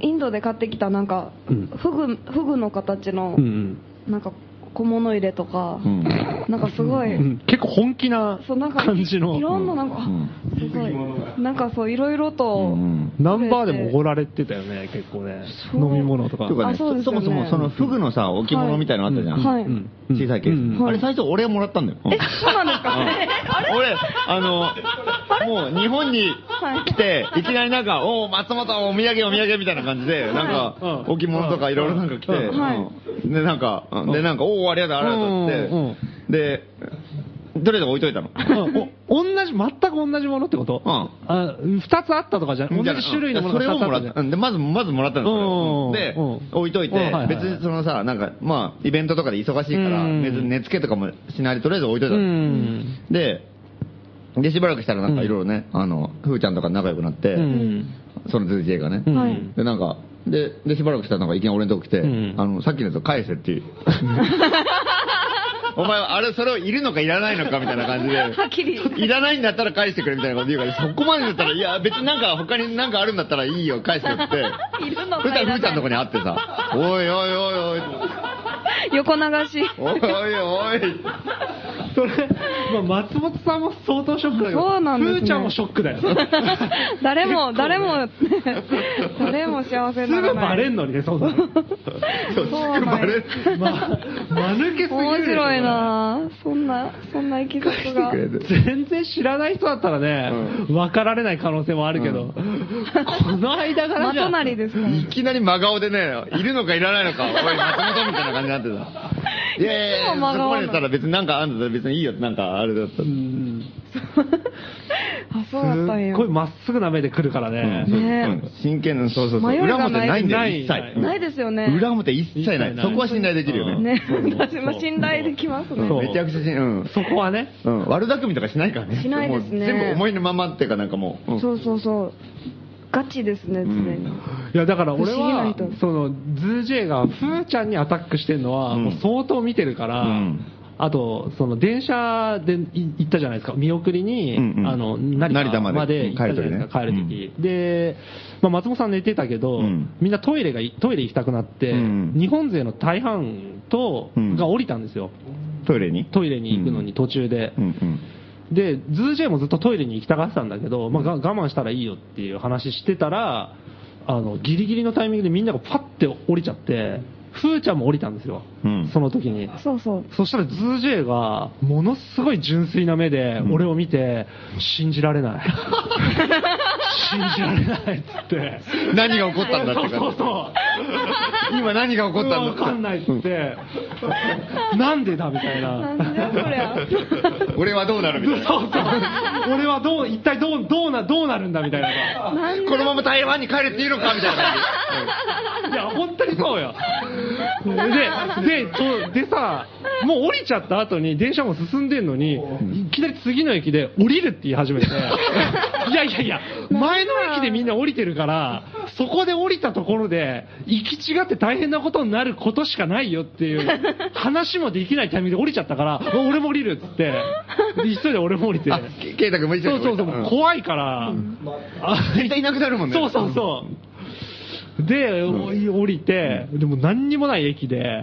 Speaker 5: インドで買ってきたなんか、
Speaker 2: うん。
Speaker 5: フグ、フグの形の
Speaker 2: う、ん。
Speaker 5: なんか小物入れとか、
Speaker 3: うん。
Speaker 5: なんかすごい、
Speaker 2: うん。結構本気な感じの。
Speaker 5: い。ろんななんか、
Speaker 3: うん。
Speaker 5: すごい、なんかそういろいろと、
Speaker 3: うん。
Speaker 2: ナンバーでもおごられてたよね、結構ね。飲み物とか。
Speaker 3: とかね、
Speaker 5: あそうですよね。
Speaker 3: そもそもそのフグのさ、置物みたいなのあったじゃん。
Speaker 5: はい。
Speaker 2: うん。
Speaker 3: 小さいケース。
Speaker 2: うん。
Speaker 3: あれ最初俺がもらったんだよ。
Speaker 5: え、そうなんですか、
Speaker 3: 俺、あの、もう日本に来て、いきなりなんか、おお、松本お土産お土産みたいな感じで、なんか
Speaker 2: うん、
Speaker 3: 置物とかいろいろなんか来て、
Speaker 2: うん
Speaker 5: はい。
Speaker 3: うん。で、なんか、で、なんか、おお、ありがとう、ありがとうって。
Speaker 2: うんうん
Speaker 3: で、とりあえず置いといたの？
Speaker 2: うん。お同じ、全く同じものってこと？
Speaker 3: うん。
Speaker 2: あ二つあったとかじゃ同じ種類のもの
Speaker 3: それをもら
Speaker 2: 二つあ
Speaker 3: った。うん。で、まず、まずもらったの。
Speaker 2: うん
Speaker 3: それを。で
Speaker 2: うん、
Speaker 3: 置いといて
Speaker 2: うん。はいはい、
Speaker 3: 別にそのさ、なんか、まあ、イベントとかで忙しいから、
Speaker 2: うん。
Speaker 3: 別に値付けとかもしないで、とりあえず置いといた
Speaker 2: う
Speaker 3: の。
Speaker 2: ん。
Speaker 3: で、で、しばらくしたらなんかいろいろね、あの、ふーちゃんとか仲良くなって
Speaker 2: う、ん。
Speaker 3: そのズージェイがね。
Speaker 2: う。ん
Speaker 5: はい。
Speaker 3: で、なんか、で、で、しばらくしたらなんかいきなり俺のとこ来て、
Speaker 2: うん
Speaker 3: あの、さっきのやつを返せっていう。お前は、あれ、それをいるのかいらないのかみたいな感じで。
Speaker 5: はっきり
Speaker 3: いらないんだったら返してくれみたいなこと言うから、そこまでだったら、いや、別になんか他になんかあるんだったらいいよ、返してよって。
Speaker 5: いるの
Speaker 3: そしたらふーちゃんのとこに会ってさ、おいおいおいおい、
Speaker 5: 横流し。
Speaker 3: おいおいおい。
Speaker 2: それ、まあ、松本さんも相当ショックだけど、
Speaker 5: そうなんですね
Speaker 2: ふーちゃんもショックだよ。
Speaker 5: 誰も、誰も、誰も幸せ
Speaker 2: すぐ
Speaker 5: にならない。
Speaker 2: バレんのにね、そんなの。
Speaker 3: そう、
Speaker 5: そう
Speaker 3: すぐバレる。
Speaker 2: ま、間抜けすぎる。
Speaker 5: 面白い。なそんな、そんないきさつが。
Speaker 2: 全然知らない人だったらね、分かられない可能性もあるけど、この間から
Speaker 5: ま
Speaker 2: じゃ
Speaker 5: 隣ですから。
Speaker 3: いきなり真顔でね、いるのかいらないのか、おい、松本みたいな感じになってさ。いやいやいや、そこまでたら別になんかあんだったら別にいいよなんかあれだった。
Speaker 2: うん
Speaker 5: あ、そうだったんや
Speaker 2: すっごいまっすぐな目で来るからね。
Speaker 3: う真剣な、そうそうそう。裏表ないんだよ、
Speaker 2: ない
Speaker 3: 一切。うん
Speaker 5: ないですよね。
Speaker 3: 裏表一切ない。そこは信頼できるよね。
Speaker 5: ね。私も信頼できますね。
Speaker 2: そう
Speaker 3: めちゃくちゃ信うん。
Speaker 2: そこはね。
Speaker 3: うん、悪巧みとかしないからね。
Speaker 5: しないですね
Speaker 3: 全部思いのままっていうかなんかもう。うん
Speaker 5: そうそうそう。ガチですね、常に。
Speaker 2: いや、だから俺は
Speaker 5: 人、
Speaker 2: その、ズージェイが、ふーちゃんにアタックしてるのは、
Speaker 3: うん
Speaker 2: もう相当見てるから、
Speaker 3: うん
Speaker 2: あと、その、電車でい行ったじゃないですか、見送りに、
Speaker 3: うんうん。
Speaker 2: あの、成
Speaker 3: 成田まで。
Speaker 2: 田まで行ったじゃないですか、帰る
Speaker 3: 帰る時ね
Speaker 2: 時で、まあ、松本さん寝てたけど、
Speaker 3: うん。
Speaker 2: みんなトイレがい、トイレ行きたくなって、
Speaker 3: うん。
Speaker 2: 日本勢の大半と、
Speaker 3: うん。
Speaker 2: が降りたんですよ。
Speaker 3: トイレに？
Speaker 2: トイレに行くのに途中で。
Speaker 3: うんうん。
Speaker 2: で、ズージェイもずっとトイレに行きたがってたんだけど、まあ、が我慢したらいいよっていう話してたら、あの、ギリギリのタイミングでみんながパッて降りちゃって、ふーちゃんも降りたんですよ。
Speaker 3: うん
Speaker 2: その時に。
Speaker 5: そうそう。
Speaker 2: そしたらズージェイが、ものすごい純粋な目で、俺を見て、信じられない。信じられないっつって。
Speaker 3: 何が起こったんだって
Speaker 2: そうそうそう。
Speaker 3: 今何が起こったんだ
Speaker 2: わかんないっつって、なんでだみたいな。
Speaker 3: 俺はどうなるみたいな。
Speaker 2: そうそう。俺はどう、一体どう、どうな、どうなるんだみたいな。
Speaker 3: このまま台湾に帰れていいのかみたいな感
Speaker 2: いや、本当にそうよ。で、で、でさ、もう降りちゃった後に電車も進んでんのに、いきなり次の駅で降りるって言い始めて、いやいやいや、前の駅でみんな降りてるから、そこで降りたところで、行き違って大変なことになることしかないよっていう、話もできないタイミングで降りちゃったから、あ俺も降りるっつって、で急いで俺も降りて。
Speaker 3: ケイタ君も一緒に
Speaker 2: そうそうそう、怖いから、あ
Speaker 3: 絶対いなくなるもんね。
Speaker 2: そうそうそう。で、お降りて、でも何にもない駅で、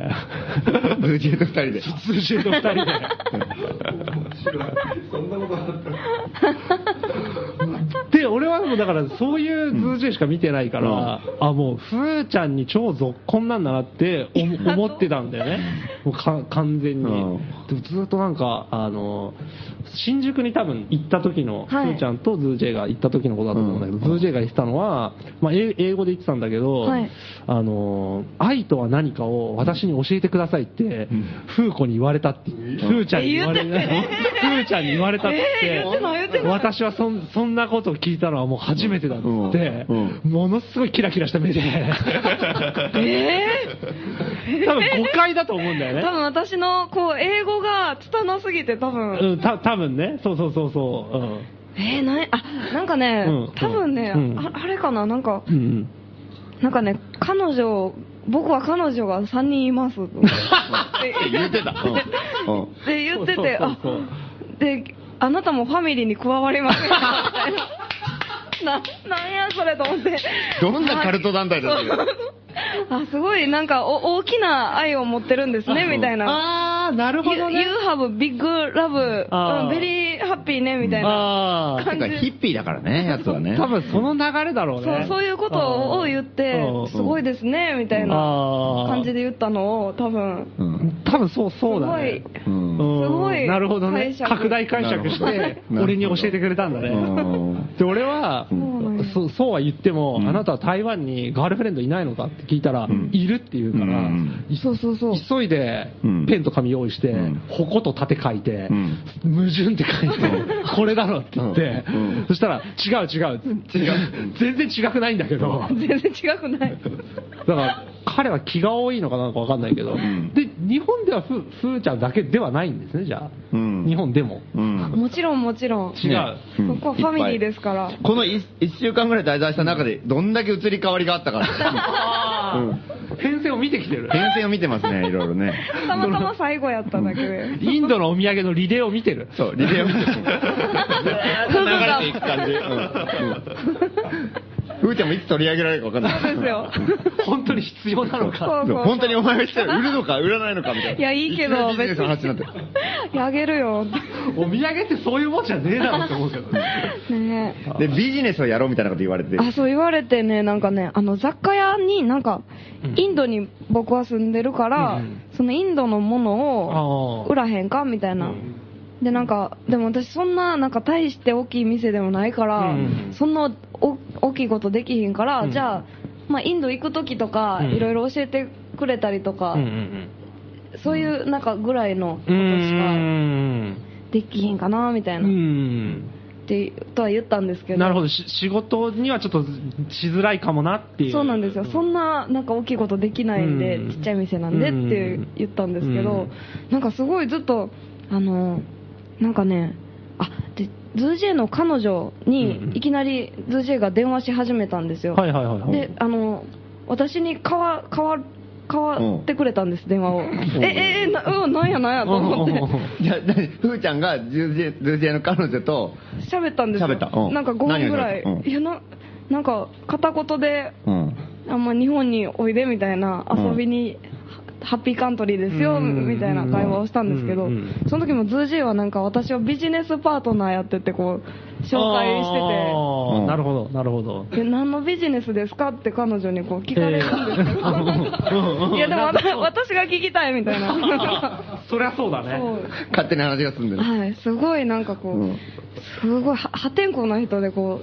Speaker 3: ズージェと二人で。
Speaker 2: ズージェと二人で。で、俺はもうだからそういうズージェしか見てないから、あ、もう、ふーちゃんに超ぞっこんなんだなって思 思ってたんだよね。もうか完全に。
Speaker 3: うん。
Speaker 2: でもずっとなんか、あの、新宿に多分行った時の、
Speaker 5: はい。
Speaker 2: ふーちゃんとズージェが行った時のことだと思うんだけど、ズージェが言ってたのは、まあ、英英語で言ってたんだけど、
Speaker 5: はい。
Speaker 2: あの、愛とは何かを私に教えてくださいって、フーコに言われたって、フーちゃんに言われた、フーちゃんに言われたって。私はそんそんなことを聞いたのはもう初めてだって、
Speaker 3: うん。
Speaker 2: ものすごいキラキラした目で、
Speaker 5: え
Speaker 2: 多分誤解だと思うんだよね。
Speaker 5: 多分私の、こう、英語が拙すぎて多分、
Speaker 2: うん、た多分ね、そうそうそうそう。
Speaker 5: えー、なあ、なんかね、
Speaker 2: うん
Speaker 5: 多分ね、
Speaker 2: うん。
Speaker 5: あ、あれかな、なんか、
Speaker 2: うん。うん。
Speaker 5: なんかね、彼女、僕は彼女が3人います。って
Speaker 3: 言ってた。うん。うん。
Speaker 5: で言ってて、あで、あなたもファミリーに加わりませんか？みたいな。な、なんやそれと思って。
Speaker 3: どんなカルト団体だそれ
Speaker 5: そう あ、すごい、なんかお、大きな愛を持ってるんですね、みたいな。
Speaker 2: あー、なるほ
Speaker 5: You,
Speaker 2: ど
Speaker 5: you
Speaker 2: ね。
Speaker 5: have big love, very happy ね、みたいな。
Speaker 2: あー。
Speaker 3: てかヒッピーだからね、やつはね。
Speaker 2: 多分その流れだろうね。
Speaker 5: そう、そういうことを言って
Speaker 2: うん、
Speaker 5: すごいですね、みたいな感じで言ったのを、多分、
Speaker 3: うん。
Speaker 2: 多分そう、そうだね。
Speaker 3: うん
Speaker 2: うん。
Speaker 5: すごい
Speaker 2: なるほどね。拡大解釈して俺に教えてくれたんだね。
Speaker 3: うん
Speaker 2: で、俺は、
Speaker 5: ん
Speaker 2: そそうは言っても、
Speaker 3: うん。
Speaker 2: あなたは台湾にガールフレンドいないのかって聞いたら、
Speaker 3: ん。
Speaker 2: いるって言うから、
Speaker 3: うん。
Speaker 2: い
Speaker 5: そうそうそう。
Speaker 2: 急いで
Speaker 3: うん。
Speaker 2: ペンと紙用意して、
Speaker 3: うん。
Speaker 2: 矛と盾書いて、
Speaker 3: うん。
Speaker 2: 矛盾って書いて、これだろって言って、
Speaker 3: うん。
Speaker 2: そしたら、違う違う、違う、全然違くないんだけど、
Speaker 5: 全然違くない。
Speaker 2: だから、彼は気が多いのかなんかわかんないけど、
Speaker 3: ん。
Speaker 2: で、日本ではふ、ふーちゃんだけではないんですね、じゃあ。
Speaker 3: うん。
Speaker 2: 日本でも。
Speaker 3: うん。
Speaker 5: もちろんもちろん。
Speaker 2: 違う。
Speaker 5: そこはファミリーですから。
Speaker 3: この 1, 週間ぐらい滞在した中で、どんだけ移り変わりがあったか。うん
Speaker 2: 編成を見てきてる。
Speaker 3: 変遷を見てますね、いろいろね。
Speaker 5: たまたま最後やっただけで。
Speaker 2: インドのお土産のリレーを見てる。
Speaker 3: そう、リレーを見てる。流れていく感じ。うんうーちゃんもいつ取り上げられるか分かんない。
Speaker 5: そうですよ。
Speaker 2: 本当に必要なのか。
Speaker 3: 本当にお前が来たら 売るのか売らないのかみたいな。
Speaker 5: いやいいけど
Speaker 3: きなりビジネスの話になってる。
Speaker 5: いやあげるよ。
Speaker 2: お土産ってそういうもんじゃねえだろって思うけどね。
Speaker 3: で、ビジネスをやろうみたいなこと言われて。
Speaker 5: あ、そう言われてね、なんかね、あの、雑貨屋になんか
Speaker 2: うん、
Speaker 5: インドに僕は住んでるから、
Speaker 2: うん
Speaker 5: そのインドのものを
Speaker 2: あ
Speaker 5: 売らへんかみたいな。で、なんか、でも私そんな、なんか大して大きい店でもないから、
Speaker 2: うん
Speaker 5: そんなお大きいことできひんから、
Speaker 2: うん
Speaker 5: じゃあ、まあ、インド行く時とか、
Speaker 2: うん
Speaker 5: いろいろ教えてくれたりとか、
Speaker 2: うんうん
Speaker 5: そういうなんかぐらいのことしか
Speaker 2: ん。
Speaker 5: できひんかな、みたいな、
Speaker 2: う
Speaker 5: っ
Speaker 2: ん。
Speaker 5: て、とは言ったんですけど。
Speaker 2: なるほど。し仕事にはちょっとしづらいかもなっていう。
Speaker 5: そうなんですよ、そんななんか大きいことできないんで、
Speaker 2: うん
Speaker 5: ちっちゃい店なんでって言ったんですけど、
Speaker 2: うん
Speaker 5: なんかすごいずっと、あのなんかね、あでズージェの彼女に
Speaker 2: うん
Speaker 5: いきなりズージェが電話し始めたんですよ。
Speaker 2: はいはいはいはい。
Speaker 5: であの私に変わ変わ変わってくれたんです、電話を。え、え、え、な、うん、なんやなんやと思って。
Speaker 3: じゃふーちゃんがズージェ、ズージェの彼女と、
Speaker 5: 喋ったんですよ。
Speaker 3: 喋ったうん
Speaker 5: なんか5分ぐらい。いや、な、なんか、片言で、
Speaker 3: うん。
Speaker 5: あんま日本においでみたいな遊びに、 happy country ですよ
Speaker 2: うん
Speaker 5: みたいな会話をしたんですけど
Speaker 2: うん。
Speaker 5: その時もズージェはなんか私はビジネスパートナーやっててこう紹介して
Speaker 2: あー。
Speaker 3: うん。
Speaker 2: なるほど、なるほど。
Speaker 5: てで何のビジネスですかって彼女にこう聞かれるんですけど、
Speaker 2: うん
Speaker 5: いやでも私私が聞きたいみたいな。
Speaker 2: そりゃそうだね。
Speaker 5: そう。
Speaker 3: 勝手に話が進んでる。
Speaker 5: はいすごいなんかこう、
Speaker 3: うん。
Speaker 5: すごいは破天荒な人でこ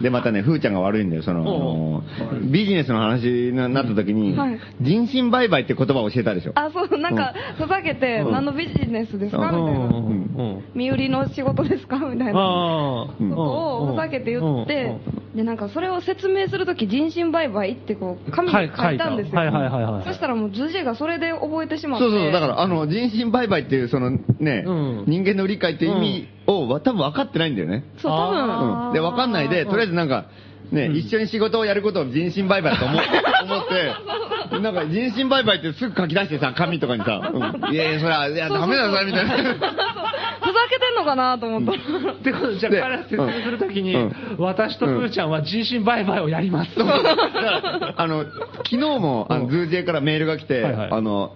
Speaker 5: う。
Speaker 3: で、またね、ふーちゃんが悪いんだよ。その、ビジネスの話になった時に
Speaker 5: はい、
Speaker 3: 人身売買って言葉を教えたでしょ。
Speaker 5: あそうなんかふざけて
Speaker 3: うん。
Speaker 5: 何のビジネスですか？みたいな。
Speaker 2: うん。うん。
Speaker 5: 身売りの仕事ですか？みたいなをふざけて言って、でなんかそれを説明するとき人身売買ってこう紙に書いた。んですよ、
Speaker 2: はいはいはいはい。
Speaker 5: そしたらもうズジェがそれで覚えてしまって。
Speaker 3: そうそうそう、だから、あの、人身売買っていう、そのね、
Speaker 2: うん。
Speaker 3: 人間の売り買いっていう意味を、多分分かってないんだよね。
Speaker 5: そう多分。
Speaker 2: あ
Speaker 3: うん。で、分かんないで、とりあえずなんか、ね、
Speaker 2: うん。
Speaker 3: 一緒に仕事をやることを人身売買だと思 思って、なんか人身売買ってすぐ書き出してさ、紙とかにさ、うん、いやいや、それは、いや、ダメだぞ、みたいな。
Speaker 5: ふざけてんのかなと思った。ら、
Speaker 2: ってことでじゃあ
Speaker 3: で
Speaker 2: 彼ら説明するときに、
Speaker 3: うん。
Speaker 2: 私とふーちゃんは人身売買をやります。
Speaker 3: だからあの、昨日も、あの、
Speaker 2: うん。
Speaker 3: ズージェからメールが来て、
Speaker 2: はいはい。
Speaker 3: あの、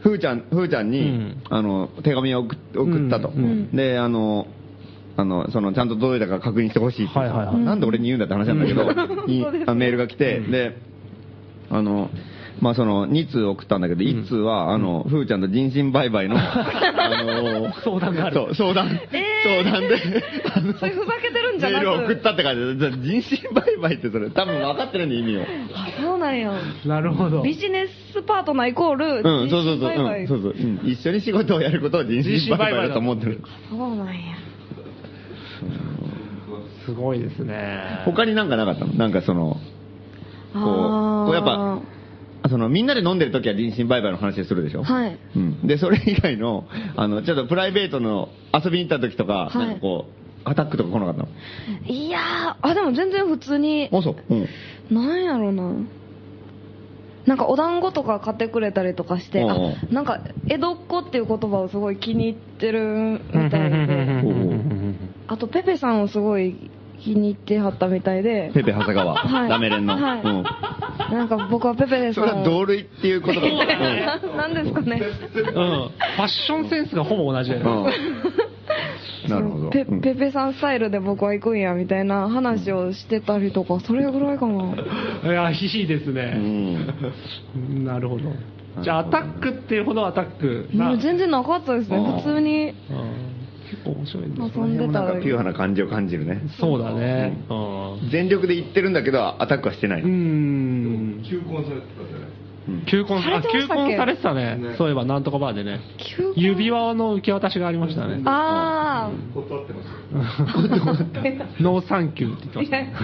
Speaker 3: ふーちゃん、ふーちゃんに、
Speaker 2: うん。
Speaker 3: あの、手紙を送ったと。で、あの、あの、その、ちゃんと届いたか確認してほしいって、
Speaker 2: はいはいはい。
Speaker 3: なんで俺に言うんだって話なんだけど、
Speaker 5: うん。
Speaker 3: に
Speaker 5: そうですね。
Speaker 3: あメールが来て、で、あの、まあその、2通送ったんだけど、1通は、あの、ふーちゃんと人身売買の、あの、
Speaker 2: 相談がある。
Speaker 3: そう、相談、
Speaker 5: えー。
Speaker 3: 相談で、あの
Speaker 5: それふざけてるんじゃなく。
Speaker 3: メールを送ったって感じ。で、人身売買ってそれ、多分分かってるんで意味を。
Speaker 5: あそうなんや。
Speaker 2: なるほど。
Speaker 5: ビジネスパートナーイコール
Speaker 3: うん、そうそうそう、
Speaker 5: 人身売買。
Speaker 3: うん、そうそう、うん、一緒に仕事をやることを人身売買だと思ってる。
Speaker 5: そうなんや
Speaker 2: すごいですね。
Speaker 3: 他になんかなかったの？なんかその、
Speaker 5: あ
Speaker 3: こ
Speaker 5: ー。
Speaker 3: うこうやっぱそのみんなで飲んでる時は人身売買の話するでしょ？
Speaker 5: はい。
Speaker 3: うん。で、それ以外の、あの、ちょっとプライベートの遊びに行った時とか、
Speaker 5: はい。
Speaker 3: なんかこう、アタックとか来なかったの？
Speaker 5: いやーあでも全然普通に
Speaker 3: あ、そう？うん。
Speaker 5: なんやろな。なんかお団子とか買ってくれたりとかして、
Speaker 3: おうお
Speaker 5: あなんか江戸っ子っていう言葉をすごい気に入ってるみたいで、あとペペさんをすごい気に入ってはったみたいで、
Speaker 3: ペペ長谷川、
Speaker 5: はい
Speaker 3: ラメレンの。
Speaker 5: はい
Speaker 3: うん。
Speaker 5: なんか僕はペペさんを。
Speaker 3: それは同類っていうことだ
Speaker 5: な なんですかね。
Speaker 2: うん。ファッションセンスがほぼ同じだよね。
Speaker 3: ん。なるほど。
Speaker 5: ペ
Speaker 3: うん
Speaker 5: ペペさんスタイルで僕は行くんやみたいな話をしてたりとか、それぐらいかな。
Speaker 2: いや、いいです
Speaker 3: う
Speaker 2: ね。
Speaker 3: ん。
Speaker 2: なるほど。じゃあ、アタックっていうほどアタックが。
Speaker 5: もう全然なかったですね、
Speaker 3: うん
Speaker 5: 普通に。
Speaker 2: うん結構面白いんです
Speaker 5: 遊んでた
Speaker 3: なんかピュアな感じを感じるね。
Speaker 2: そうだね。うん。
Speaker 3: 全力で言ってるんだけど、アタックはしてない。
Speaker 2: うーん。
Speaker 6: 求婚されてたじゃない
Speaker 2: 求婚
Speaker 5: され
Speaker 2: あ求婚されてたね。
Speaker 6: ね。
Speaker 2: そういえばなんとかバーでね。指輪の受け渡しがありましたね。
Speaker 5: あ
Speaker 6: 断ってますよ。
Speaker 2: No thank you って言ってました。ね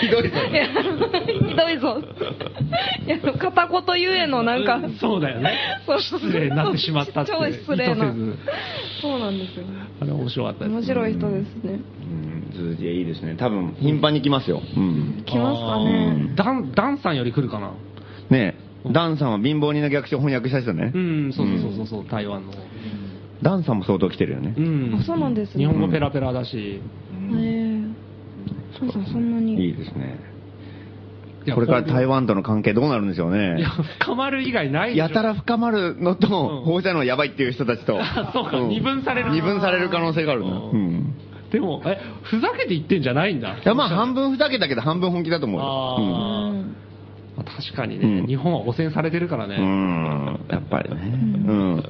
Speaker 3: ひどい。ひどいぞ。
Speaker 5: あ。いや、ひどいぞ。いや、片言ゆえのなんか、
Speaker 2: そうだよね失礼になってしまったって
Speaker 5: 超失礼なそうなんですよ。
Speaker 2: あれ面白かったです
Speaker 5: 面白い人ですね。
Speaker 3: うん、ズージェいいですね。多分、頻繁に来ますよ。うん。
Speaker 5: 来ますか
Speaker 2: あ
Speaker 5: ね。
Speaker 2: ーダンダンさんより来るかな
Speaker 3: ねえ、ダンさんは貧乏人の逆襲翻訳した人ね。
Speaker 2: うんそうそうそうそう台湾の
Speaker 3: ダンさんも相当来てるよね
Speaker 2: う。ん
Speaker 5: あそうなんですね
Speaker 2: 日本語ペラペラだし
Speaker 5: へえ。そうそう、そんないに。
Speaker 3: いですね。これから台湾との関係どうなるんでしょう
Speaker 2: いや
Speaker 3: ね。
Speaker 2: 深まる以外ない
Speaker 3: やたら深まるのと、
Speaker 2: うん
Speaker 3: 放射能やばいっていう人たちと
Speaker 2: あ、そうか
Speaker 3: ん
Speaker 2: 二分される
Speaker 3: 二分される可能性があるな。
Speaker 2: うん
Speaker 3: うん。
Speaker 2: でもえふざけて言ってんじゃないんだ
Speaker 3: いや、まあ、半分ふざけたけど、半分本気だと思うよ。
Speaker 2: あ
Speaker 5: う
Speaker 2: ー
Speaker 5: ん
Speaker 2: まあ確かにね、
Speaker 3: うん
Speaker 2: 日本は汚染されてるからね、
Speaker 3: うん。うん。やっぱりね。うん。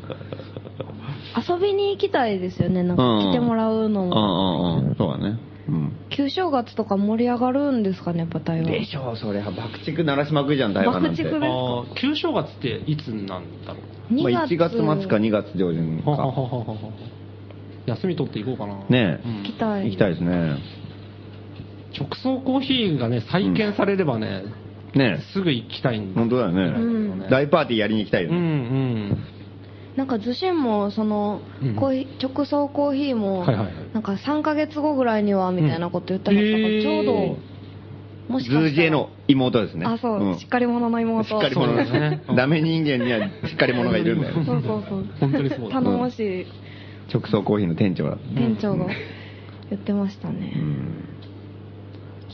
Speaker 5: 遊びに行きたいですよね。なんか
Speaker 3: うん
Speaker 5: 来てもらうの
Speaker 3: うん
Speaker 5: も。
Speaker 3: うんうん。そうだね。うん。
Speaker 5: 旧正月とか盛り上がるんですかね、やっぱ台湾。
Speaker 3: でしょう、それは爆竹鳴らしまくりじゃん、台湾なんて。
Speaker 5: 爆竹
Speaker 2: あー旧正月っていつなんだろう
Speaker 3: まあ、1月末か2月上旬
Speaker 2: はは。はは休み取っていこうかな。
Speaker 3: ねえ。
Speaker 2: うん。
Speaker 5: 行きたい。
Speaker 3: 行きたいですね。
Speaker 2: 直送コーヒーがね再建されればね、
Speaker 3: ね
Speaker 2: すぐ行きたいん
Speaker 3: 本当だよね。
Speaker 5: うん。
Speaker 3: 大パーティーやりに行きたいよ
Speaker 2: うんう
Speaker 3: ね。
Speaker 2: ん。
Speaker 5: なんか受信も、その
Speaker 2: うん、
Speaker 5: コーヒー直送コーヒーも、
Speaker 2: はいはいはい。
Speaker 5: なんか3ヶ月後ぐらいには、みたいなこと言ってはったから、
Speaker 2: うん
Speaker 5: ちょうど、もしかしたら
Speaker 3: ズージェの妹ですね。
Speaker 5: あ、そう、
Speaker 3: ん。
Speaker 5: しっかり者の妹。
Speaker 3: しっかり者
Speaker 2: ですね。
Speaker 3: ダメ人間にはしっかり者がいるんだよ。
Speaker 5: そうそうそう。
Speaker 2: 本当にそう。だ
Speaker 5: 頼もしい
Speaker 3: 直送コーヒーの店長だ。
Speaker 5: 店長が言ってました
Speaker 3: う
Speaker 5: ね。
Speaker 3: ん。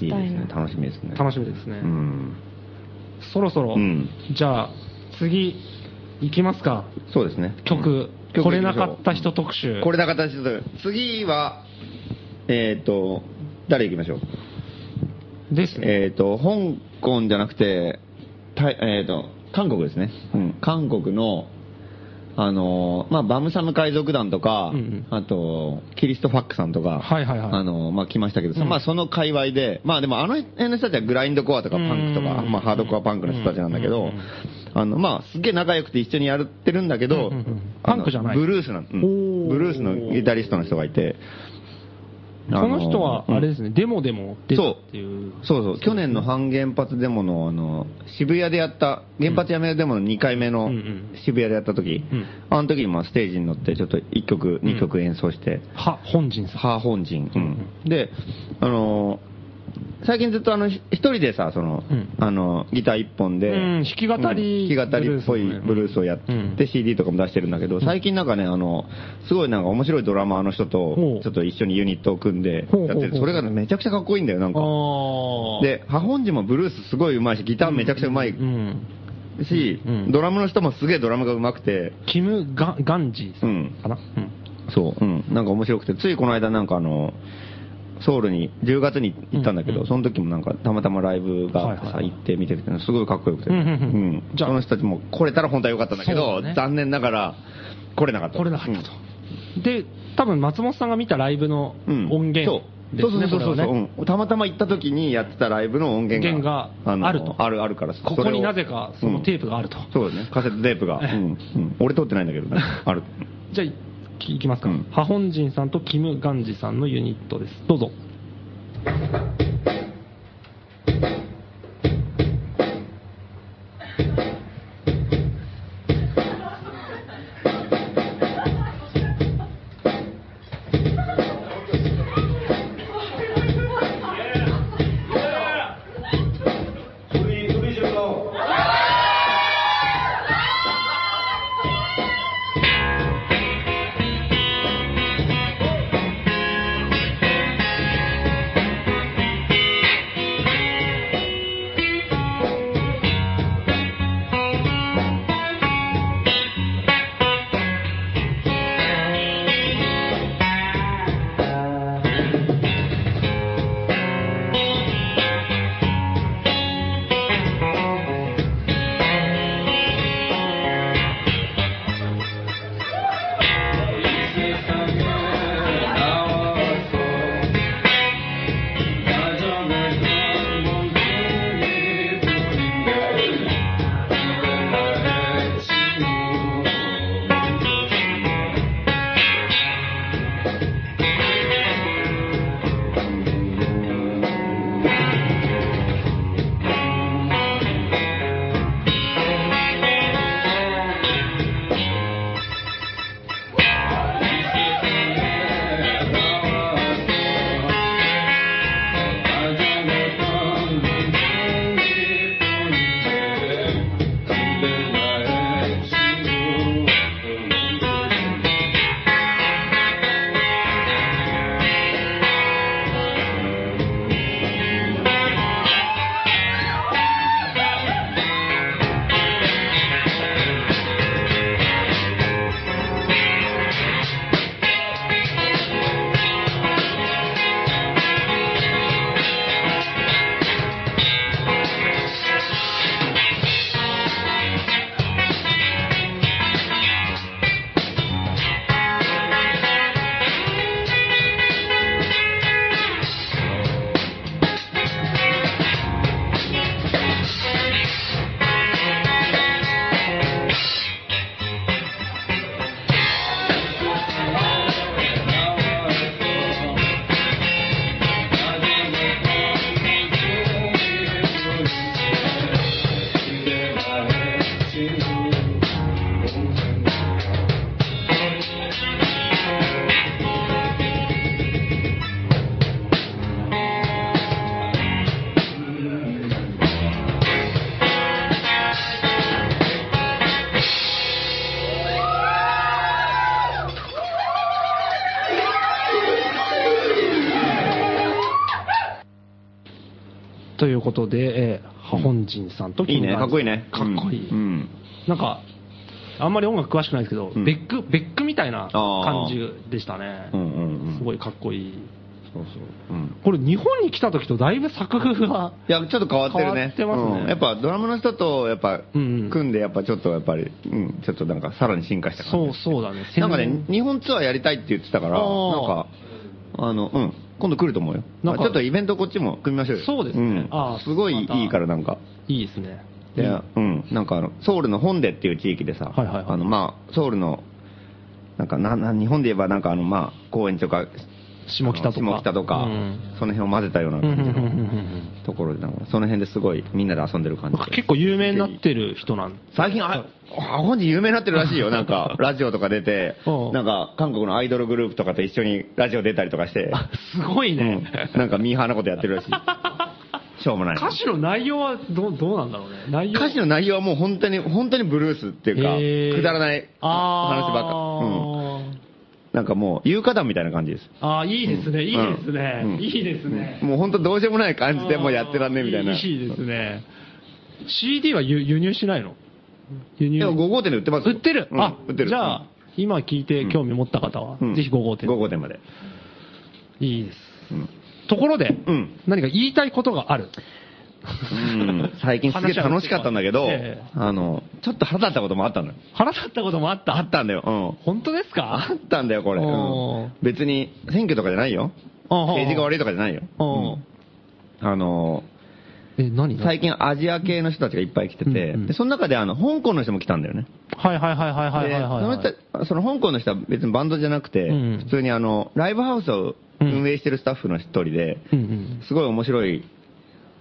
Speaker 3: いいですね。楽しみですね。
Speaker 2: 楽しみですね、
Speaker 3: うん。
Speaker 2: そろそろ、
Speaker 3: うん
Speaker 2: じゃあ次行きますか
Speaker 3: そうですね。
Speaker 2: 曲、
Speaker 3: 曲
Speaker 2: 来れなかった人特集
Speaker 3: これなかった人次は、えっと、誰行きましょう？
Speaker 2: ですね、
Speaker 3: えっ、と、香港じゃなくて、たえっ、と、韓国ですね。うん。韓国の、あのーまあ、バムサム海賊団とか、
Speaker 2: うんうん。
Speaker 3: あと、キリストファックさんとか、
Speaker 2: はいはいはい。
Speaker 3: あのーまあ、来ましたけど、
Speaker 2: うん。
Speaker 3: まあ、その界隈で、まあ、でもあの辺の人たちはグラインドコアとかパンクとか、
Speaker 2: うん。
Speaker 3: まあ、ハードコアパンクの人たちなんだけどあの、まあ、すっげえ仲良くて一緒にやってるんだけど
Speaker 2: うんうんうん、パンクじゃない。
Speaker 3: ブルースなん、うんブルースのギタリストの人がいて、
Speaker 2: この人は、あれです
Speaker 3: ね。
Speaker 2: ね、デモでも出たっていう。
Speaker 3: そう。そう、去年の反原発デモの、あの、渋谷でやった、原発やめるデモの2回目の
Speaker 2: うん。うん
Speaker 3: 渋谷でやった時、
Speaker 2: うん。
Speaker 3: あの時にまあステージに乗ってちょっと1曲、
Speaker 2: うん。
Speaker 3: 2曲演奏して、
Speaker 2: は、本人さん。
Speaker 3: ハー本人、うん
Speaker 2: うん。
Speaker 3: で、あのー最近ずっとあの、ひ一人でさ、その、
Speaker 2: うん。
Speaker 3: あの、ギター一本で、
Speaker 2: うん弾き語り
Speaker 3: うん弾き語りっぽい
Speaker 2: ブルース
Speaker 3: をやって、
Speaker 2: うん。
Speaker 3: CD とかも出してるんだけど、
Speaker 2: ん。
Speaker 3: 最近なんかね、あの、すごいなんか面白いドラマーの人
Speaker 2: ほ
Speaker 3: と
Speaker 2: う、
Speaker 3: ちょっと一緒にユニットを組んでやってる、それがねめちゃくちゃかっこいいんだよ、なんか。で、ハホンジもブルースすごい上手いし、ギターめちゃくちゃ上手い
Speaker 2: うん。
Speaker 3: し、
Speaker 2: うん
Speaker 3: ドラムの人もすげえドラムが上手くて、
Speaker 2: キム・ガガンジーさんかな、うん。
Speaker 3: そう、うん、なんか面白くて、ついこの間なんかあの、ソウルに10月に行ったんだけど、その時もなんかたまたまライブがさ、行って見てるってすごいかっこよくて、
Speaker 2: うん
Speaker 3: その人たちも来れたら本当は良かったんだけ
Speaker 2: そ
Speaker 3: ど、残念ながら来れなかった。
Speaker 2: 来れなかったと。で、多分松本さんが見たライブの音源ですね、
Speaker 3: そうそうそうそう。そう、たまたま行った時にやってたライブの音源
Speaker 2: 音
Speaker 3: が
Speaker 2: 源があると。
Speaker 3: あるあるから
Speaker 2: ここになぜかそのテープがあると。
Speaker 3: そうだね、カセットテープが。う
Speaker 2: ええ
Speaker 3: ん。うん。俺撮ってないんだけどね。ある。
Speaker 2: じゃあ、聞きますか、
Speaker 3: うん、
Speaker 2: ハホンジンさんとキム・ガンジさんのユニットです。どうぞ。いうことで、えー、ハホンジンさんと
Speaker 3: いいね、かっこいいね。
Speaker 2: かっこいい。
Speaker 3: うん。
Speaker 2: なんか、あんまり音楽詳しくないですけど、
Speaker 3: うん
Speaker 2: ベック、ベックみたいな感じでしたね。
Speaker 3: うんうんうん
Speaker 2: すごいかっこいい。
Speaker 3: そうそう。うん。
Speaker 2: これ日本に来た時とだいぶ作風が、
Speaker 3: いや、ちょっと変わってるね。
Speaker 2: 変わってますね
Speaker 3: うんやっぱドラムの人と、やっぱ、組んで、やっぱちょっと、やっぱり、うん、ちょっとなんか、さらに進化した感じ。
Speaker 2: そうそうだね。
Speaker 3: なんかね、日本ツアーやりたいって言ってたから、
Speaker 2: あ
Speaker 3: なん
Speaker 2: ー
Speaker 3: か、あの、うん、今度来ると思うよ。
Speaker 2: なんか
Speaker 3: ちょっとイベントこっちも組みましょうよ。
Speaker 2: そうですね
Speaker 3: ん
Speaker 2: あー
Speaker 3: すごい
Speaker 2: また
Speaker 3: いいから、なんか。
Speaker 2: いいですね。
Speaker 3: で、うん、なんかあの、ソウルの本デっていう地域でさ、
Speaker 2: はいはいはい
Speaker 3: あの、まあ、ソウルの、なんか、な、な、日本で言えばなんかあの、まあ、公園とか、
Speaker 2: 下北とか。
Speaker 3: 下北とか、
Speaker 2: うん
Speaker 3: その辺を混ぜたような感じのところで、その辺ですごいみんなで遊んでる感じ
Speaker 2: 結構有名になってる人なん？
Speaker 3: 最近、あ、あ本人有名になってるらしいよ。なんか、ラジオとか出て
Speaker 2: うん、
Speaker 3: なんか、韓国のアイドルグループとかと一緒にラジオ出たりとかして、
Speaker 2: すごいね。
Speaker 3: うんなんかミーハーなことやってるらしい。しょうもない。
Speaker 2: 歌詞の内容はどうどうなんだろうね。内容
Speaker 3: 歌詞の内容はもう本当に、本当にブルースっていうか、くだらない話ばっか。うん。なんかもう、優歌団みたいな感じです。
Speaker 2: あー、いいですね、いいですね、
Speaker 3: うん
Speaker 2: いいですね。
Speaker 3: もう本当どうしようもない感じでもうやってらんねえみたいな。
Speaker 2: いいですね。CD は輸輸入しないの？輸入？
Speaker 3: でも5号店で売ってますよ
Speaker 2: 売ってる、
Speaker 3: うん
Speaker 2: あ、
Speaker 3: 売ってる。
Speaker 2: じゃあ、今聞いて興味持った方は、
Speaker 3: うん
Speaker 2: ぜひ5号店。
Speaker 3: 5号店まで。
Speaker 2: いいです。
Speaker 3: うん
Speaker 2: ところで、
Speaker 3: うん
Speaker 2: 何か言いたいことがある？
Speaker 3: うん最近すげえ楽しかったんだけど、
Speaker 2: ええ
Speaker 3: あの、ちょっと腹立ったこともあったのよ。
Speaker 2: 腹立ったこともあった？
Speaker 3: あったんだよ。うん。
Speaker 2: 本当です
Speaker 3: あ
Speaker 2: か
Speaker 3: ったんだよ、これ。
Speaker 2: おー
Speaker 3: うん別に、選挙とかじゃないよ。政治が悪いとかじゃないよ。あの、
Speaker 2: え、何
Speaker 3: 最近アジア系の人たちがいっぱい来てて、
Speaker 2: うんうん
Speaker 3: でその中であの、香港の人も来たんだよね。
Speaker 2: はいはいはいはいはいはいはい、はい。
Speaker 3: でその人その香港の人は別にバンドじゃなくて、
Speaker 2: うん
Speaker 3: 普通にあの、ライブハウスを運営してるスタッフの一人で、
Speaker 2: うんうん
Speaker 3: すごい面白い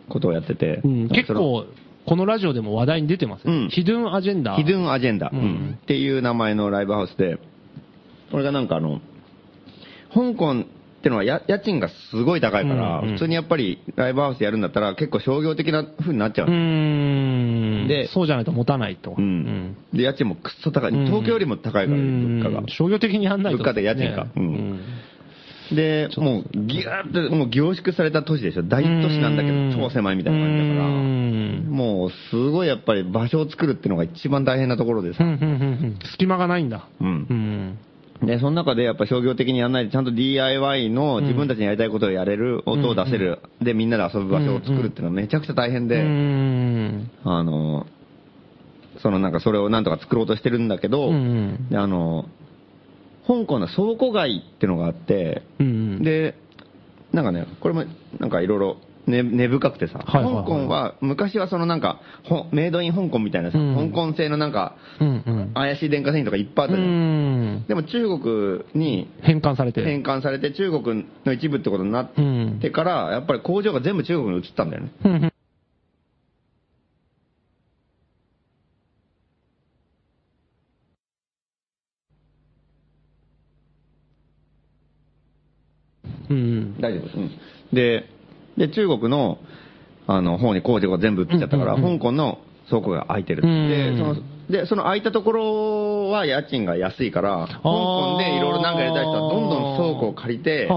Speaker 3: ことをやってて、
Speaker 2: うん、結構、このラジオでも話題に出てますね。
Speaker 3: うん。
Speaker 2: ヒドゥンアジェンダ。
Speaker 3: ヒドゥンアジェンダ、
Speaker 2: うん。
Speaker 3: うん。っていう名前のライブハウスで、これがなんかあの、香港ってのはや家賃がすごい高いから、普通にやっぱりライブハウスやるんだったら結構商業的な風になっちゃう
Speaker 2: ん。
Speaker 3: で
Speaker 2: そうじゃないと持たないと。
Speaker 3: うん。で、家賃もくっそ高い。
Speaker 2: うん。
Speaker 3: 東京よりも高いから、物価が。
Speaker 2: うん。商業的にやんないと、
Speaker 3: 物価で家賃か。うん。
Speaker 2: うん
Speaker 3: で、もうギューッともう凝縮された都市でしょ。大都市なんだけ
Speaker 2: うん
Speaker 3: ど超狭いみたいな感じだから。
Speaker 2: うん
Speaker 3: もうすごいやっぱり場所を作るっていうのが一番大変なところでさ。
Speaker 2: 隙間がないんだ。
Speaker 3: うん
Speaker 2: うん。
Speaker 3: で、その中でやっぱ商業的にやんないで、ちゃんと DIY の自分たちにやりたいことをやれる、音を出せる、で、みんなで遊ぶ場所を作るっていうのはめちゃくちゃ大変で、
Speaker 2: うん。
Speaker 3: あの、そのなんかそれをなんとか作ろうとしてるんだけど、あの、香港の倉庫街ってのがあって、
Speaker 2: うん。
Speaker 3: で、なんかね、これもなんかいろいろ根根深くてさ、
Speaker 2: はいはいはい
Speaker 3: 香港は昔はそのなんか、ほメイドイン香港みたいなさ、
Speaker 2: うん
Speaker 3: 香港製のなんか、
Speaker 2: うんうん。
Speaker 3: 怪しい電化製品とかいっぱいあっ
Speaker 2: う
Speaker 3: たじゃん。
Speaker 2: ん。
Speaker 3: でも中国に
Speaker 2: 変換されて。
Speaker 3: 返還されて中国の一部ってことになっ
Speaker 2: うん。
Speaker 3: てから、やっぱり工場が全部中国に移ったんだよね。大丈夫です。うん、で、で、中国の、あの、方に工事が全部来っちゃったから、香港の倉庫が空いてる。で、その、で、その空いたところは家賃が安いから、香港でいろいろなんかやりたい人はどんどん倉庫を借りて、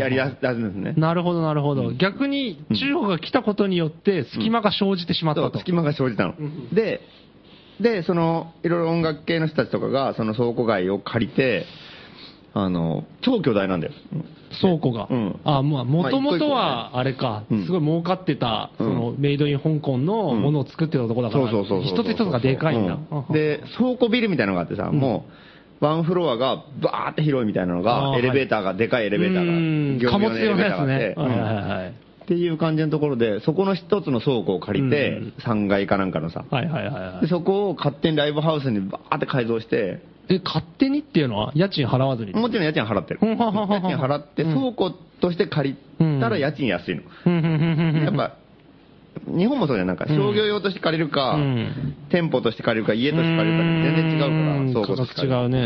Speaker 3: やりだすんですね。
Speaker 2: なるほど、なるほど。逆に中国が来たことによって隙間が生じてしまったと。
Speaker 3: うん、隙間が生じたの。で、で、その、いろいろ音楽系の人たちとかが、その倉庫街を借りて、あの、超巨大なんだよ。
Speaker 2: 倉庫が。
Speaker 3: うん
Speaker 2: あ、まあ、もともと
Speaker 3: ま
Speaker 2: は、あれか、
Speaker 3: うん
Speaker 2: すごい儲かってた、
Speaker 3: うん
Speaker 2: その、メイドイン香港のものを作ってたところだから、
Speaker 3: そうそうそうそう。
Speaker 2: 一つ一つがでかいんだ。
Speaker 3: うんで、倉庫ビルみたいなのがあってさ、
Speaker 2: ん
Speaker 3: もう、ワンフロアがバーって広いみたいなの
Speaker 2: あ
Speaker 3: が、
Speaker 2: ー
Speaker 3: エレベーターが、でかいエ
Speaker 2: エ
Speaker 3: レベーターが、業
Speaker 2: 貨物用のやつ。ね。
Speaker 3: っていう感じのところで、そこの一つの倉庫を借りて
Speaker 2: うん、
Speaker 3: 3階かなんかのさ。
Speaker 2: はいはいはいはい
Speaker 3: で、。そこを勝手にライブハウスにバーって改造して、
Speaker 2: え、勝手にっていうのは家賃払わずに？
Speaker 3: もちろん家賃払ってる。家賃払って、
Speaker 2: うん
Speaker 3: 倉庫として借りたら家賃安いの。やっぱ、日本もそうじゃん。なんか商業用として借りるか、
Speaker 2: うん
Speaker 3: 店舗として借りるか、家として借りるかで全然違うから、倉庫として借りる。
Speaker 2: 違うね。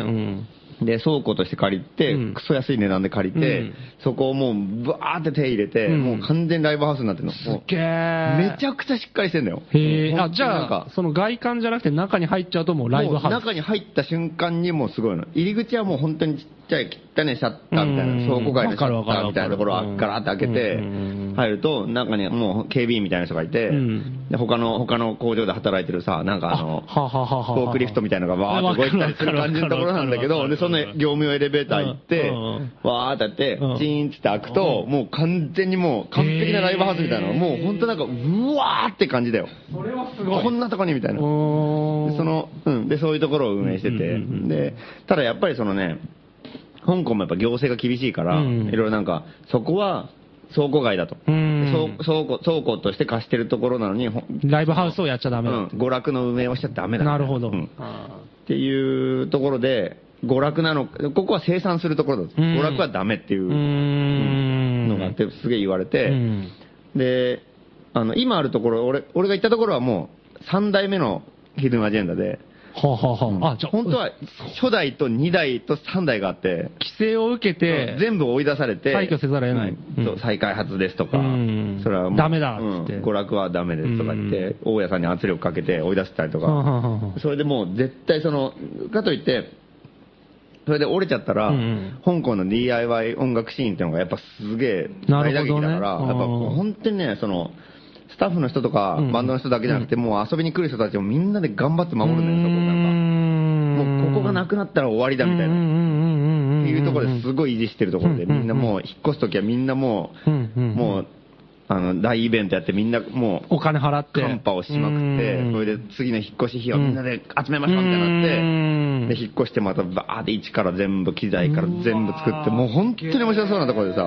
Speaker 2: うん。
Speaker 3: で、倉庫として借りて、
Speaker 2: うん
Speaker 3: クソ安い値段で借りて、
Speaker 2: うん
Speaker 3: そこをもう、バーって手入れて、
Speaker 2: うん。
Speaker 3: もう完全にライブハウスになってるの。もう
Speaker 2: げー。
Speaker 3: めちゃくちゃしっかりしてんだよ。
Speaker 2: へえ、あ、じゃ
Speaker 3: なんか。
Speaker 2: あ、その外観じゃなくて中に入っちゃうともうライブハウス。
Speaker 3: もう中に入った瞬間にもうすごいの。入り口はもう本当にちっちゃい汚ねシャッターみたい
Speaker 2: うん。
Speaker 3: な、倉庫街のシャッターみたいなところをガラッと開けて
Speaker 2: うん、
Speaker 3: 入ると、中にもう警備員みたいな人がいて
Speaker 2: うん、
Speaker 3: で、他の、他の工場で働いてるさ、なんかあの、
Speaker 2: ははははは。
Speaker 3: フォークリフトみたいなのがわーって動いてたりする感じのところなんだけど、で、その業務用エレベーター行って
Speaker 2: うん、
Speaker 3: わーってやって
Speaker 2: うん、
Speaker 3: チーンって開くと、もう完全にもう完璧なライブハウスみたいなもう本当なんか、うわーって感じだよ。
Speaker 2: それはすごい。
Speaker 3: こんなとこにみたいな。で
Speaker 2: そ
Speaker 3: そ、の、うん。で、そういうところを運営してて、で、ただやっぱりそのね、香港もやっぱ行政が厳しいから、
Speaker 2: うん
Speaker 3: いろいろなんか、そこは倉庫街だと。倉倉庫、倉庫として貸してるところなのに、
Speaker 2: ライブハウスをやっちゃダメだ
Speaker 3: うん、娯楽の運営をしちゃダメだ。
Speaker 2: なるほど。
Speaker 3: うん
Speaker 2: あ
Speaker 3: っていうところで、娯楽なの、ここは生産するところだと。
Speaker 2: うん。
Speaker 3: 娯楽はダメっていう。のがあって、すげえ言われて、
Speaker 2: うん。
Speaker 3: で、あの、今あるところ、俺、俺が行ったところはもう、3代目のヒドゥンアジェンダで、
Speaker 2: はあは。あはあ。あ、じゃあ、
Speaker 3: 本当は初代と2代と3代があって、
Speaker 2: 規制を受けて、
Speaker 3: 全部追い出されて、
Speaker 2: 退去せざるを得ない。
Speaker 3: うん。再開発ですとか、
Speaker 2: うん。
Speaker 3: それはもう
Speaker 2: ダメだっつって。
Speaker 3: うん。娯楽はダメですとか言って、大家さんに圧力かけて追い出したりと
Speaker 2: はあはは。あ
Speaker 3: それでもう絶対その、かといって、それで折れちゃったら、
Speaker 2: うん
Speaker 3: 香港の DIY 音楽シーンっていうのがやっぱすげえ大打撃だから、
Speaker 2: うん。
Speaker 3: やっぱ本当にね、その、スタッフの人とか、
Speaker 2: うん。
Speaker 3: バンドの人だけじゃなくて、もう遊びに来る人たちもみんなで頑張って守るんだよ、そこなんか。もうここがなくなったら終わりだみたいな。っていうところですごい維持してるところで、
Speaker 2: うんうんうん
Speaker 3: みんなもう引っ越すときはみんなも
Speaker 2: うんうんうん。
Speaker 3: う、もう、あの、大イベントやってみんなもう、
Speaker 2: お金払って。
Speaker 3: カンパをしまくって
Speaker 2: うん、
Speaker 3: それで次の引っ越し費用みんなで集めましょうみたいになって、で、引っ越してまたバーって一から全部、機材から全部作って、もう本当に面白そうなところでさ、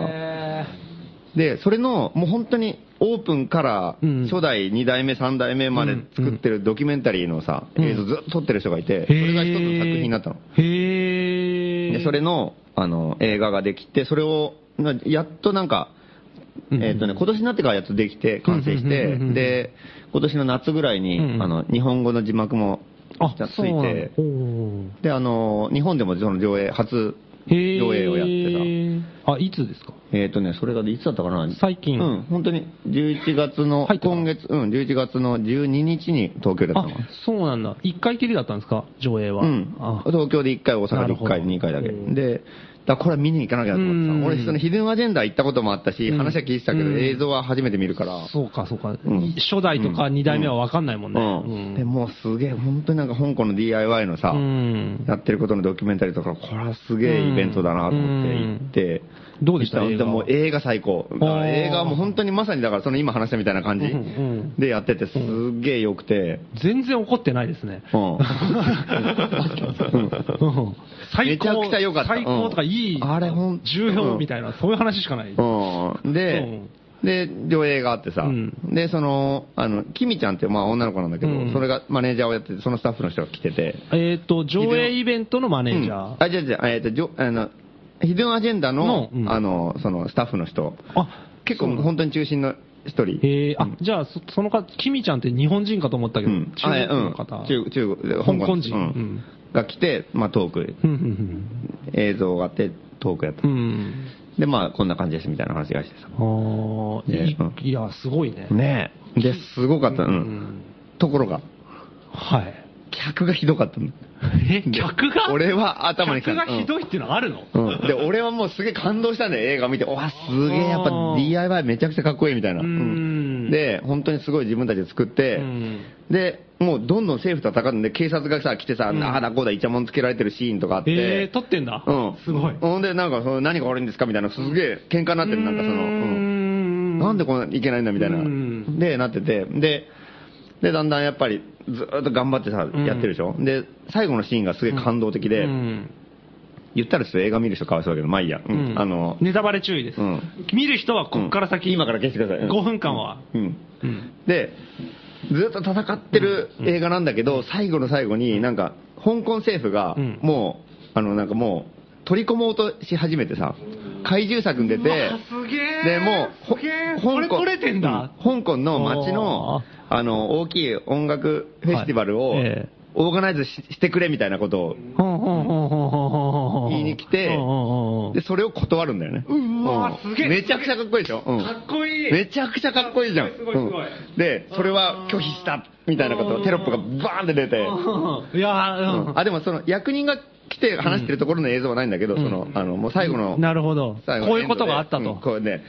Speaker 3: で、それの、もう本当にオープンから
Speaker 2: うん。
Speaker 3: 初代、2代目、3代目まで作ってるドキュメンタリーのさ、
Speaker 2: うん。
Speaker 3: 映像ずっと撮ってる人がいて、それが一つの作品になったの。
Speaker 2: へー。
Speaker 3: で、それの、あの、映画ができて、それを、なやっとなんか、
Speaker 2: うん
Speaker 3: えっ、とね、今年になってからやっとできて、完成してで、今年の夏ぐらいに、
Speaker 2: うん
Speaker 3: あの、日本語の字幕も、ついて、で、あの、日本でもその上映、初上映をやって
Speaker 2: あ、いつですか？
Speaker 3: た。えっ、とね、それがいつだったかな？
Speaker 2: 最近。
Speaker 3: うん、本当に11月の、今月、うん、11月の12日に東京でやった
Speaker 2: あ
Speaker 3: の
Speaker 2: そうなんだ。一回きりだったんですか？上映は。
Speaker 3: うん。
Speaker 2: あ。
Speaker 3: 東京で1回、大阪で1回、
Speaker 2: なるほど。
Speaker 3: 2回だけ。
Speaker 2: うん
Speaker 3: で、だこれは見に行かなきゃなと思って
Speaker 2: うん
Speaker 3: さ。俺、そのヒドゥンアジェンダ行ったこともあったし、
Speaker 2: うん
Speaker 3: 話は聞いてたけど、
Speaker 2: うん
Speaker 3: 映像は初めて見るから。
Speaker 2: そうか、そうか。
Speaker 3: ん
Speaker 2: 初代とか二代目は分かんないもんね。
Speaker 3: うん。で、もうすげえ、本当になんか香港の DIY のさ、
Speaker 2: うん
Speaker 3: やってることのドキュメンタリーとか、これはすげえイベントだなと思って行って、
Speaker 2: どうでした？
Speaker 3: 行っ
Speaker 2: 映画は
Speaker 3: もう映画最高。だから映画はもう本当にまさにだからその今話したみたいな感じでやっててすげえ良くて、
Speaker 2: 全然怒ってないですね。
Speaker 3: うん。
Speaker 2: うん最高。
Speaker 3: めちゃくちゃ良かった
Speaker 2: 最高とかいい。
Speaker 3: うんあれほん
Speaker 2: 重要みたいな、そういう話しかない。
Speaker 3: うん。で、で、上映があってさ、
Speaker 2: うん
Speaker 3: で、その、あの、キミちゃんってまあ女の子なんだけど、
Speaker 2: うん
Speaker 3: それがマネージャーをやってて、そのスタッフの人が来てて、
Speaker 2: えっと、上映イベントのマネージャー。
Speaker 3: うんあ、じゃじゃえっ、と、じょあの、ヒドゥンアジェンダの、
Speaker 2: のうん
Speaker 3: あの、そのスタッフの人、
Speaker 2: あ、
Speaker 3: 結構本当に中心の一人。
Speaker 2: へえ、あ、じゃあ、そその方、キミちゃんって日本人かと思ったけど、
Speaker 3: うん。
Speaker 2: 中国の方。
Speaker 3: あうん、中中国、
Speaker 2: 香港人
Speaker 3: うん
Speaker 2: うん
Speaker 3: が来て、まあトーク、映像があって、トークやった。
Speaker 2: うん。うん。
Speaker 3: で、まあこんな感じですみたいな話がしてさ。
Speaker 2: あー
Speaker 3: ねうん
Speaker 2: いいや、すごいね。
Speaker 3: ねえ。で、すごかった。う。
Speaker 2: うんん。
Speaker 3: ところが、
Speaker 2: はい。
Speaker 3: 客がひどかったの。
Speaker 2: え、客が？
Speaker 3: 俺は頭に
Speaker 2: 客がひどいっていうのがあるの？
Speaker 3: うん。で、俺はもうすげえ感動したんだよ、映画見て。わ、すげえ、やっぱ DIY めちゃくちゃかっこいいみたいな。で、本当にすごい自分たちで作って、
Speaker 2: うん。
Speaker 3: で、もうどんどん政府と戦うんで、警察がさ、来てさ、
Speaker 2: うん。
Speaker 3: ああだこうだイチャモンつけられてるシーンとかあって、
Speaker 2: えー、撮ってんだ。
Speaker 3: うん。
Speaker 2: すごい。
Speaker 3: ほん。で、なんか、その何が悪いんですかみたいな、すげえ喧嘩になってる、なんかその、うん。なんでこんないけないんだみたいな。
Speaker 2: うん。
Speaker 3: で、なってて、で、で、だんだんやっぱり、ずーっと頑張ってさ、
Speaker 2: うん。
Speaker 3: やってるでしょ？で、最後のシーンがすげえ感動的で、
Speaker 2: うん。
Speaker 3: 言ったらちょっと映画見る人かわいそうだけど、まあいいや。うん。
Speaker 2: うん。
Speaker 3: あの、
Speaker 2: ネタバレ注意です。
Speaker 3: うん。
Speaker 2: 見る人はこっから先、
Speaker 3: 今から消してください。
Speaker 2: 5分間は。
Speaker 3: うん。
Speaker 2: うん。
Speaker 3: で、ずっと戦ってる映画なんだけど、最後の最後になんか、香港政府が
Speaker 2: うん、
Speaker 3: もう、あの、なんかもう、取り込もうとし始めてさ、怪獣作に出て、で、もう、香港。香港の街
Speaker 2: お
Speaker 3: の
Speaker 2: ー、
Speaker 3: あの、大きい音楽フェスティバルをオーガナイズししてくれみたいなことをにに来て
Speaker 2: うん、うんうん
Speaker 3: で、それを断るんだよね。
Speaker 2: うわ
Speaker 3: うん。
Speaker 2: すげえ。
Speaker 3: めちゃくちゃかっこいいでしょ？うん。
Speaker 2: かっこいい。
Speaker 3: めちゃくちゃかっこいいじゃん。
Speaker 2: すごいすごい
Speaker 3: で、それは拒否した、みたいなことをテロップがバーンって出て、
Speaker 2: いやー、うん。
Speaker 3: あ、でもその役人が来て話してるところの映像はないんだけど、
Speaker 2: うん。
Speaker 3: その、あの、もう最後の、
Speaker 2: なるほど。
Speaker 3: 最後の
Speaker 2: こういうことがあったと。
Speaker 3: うんこうね、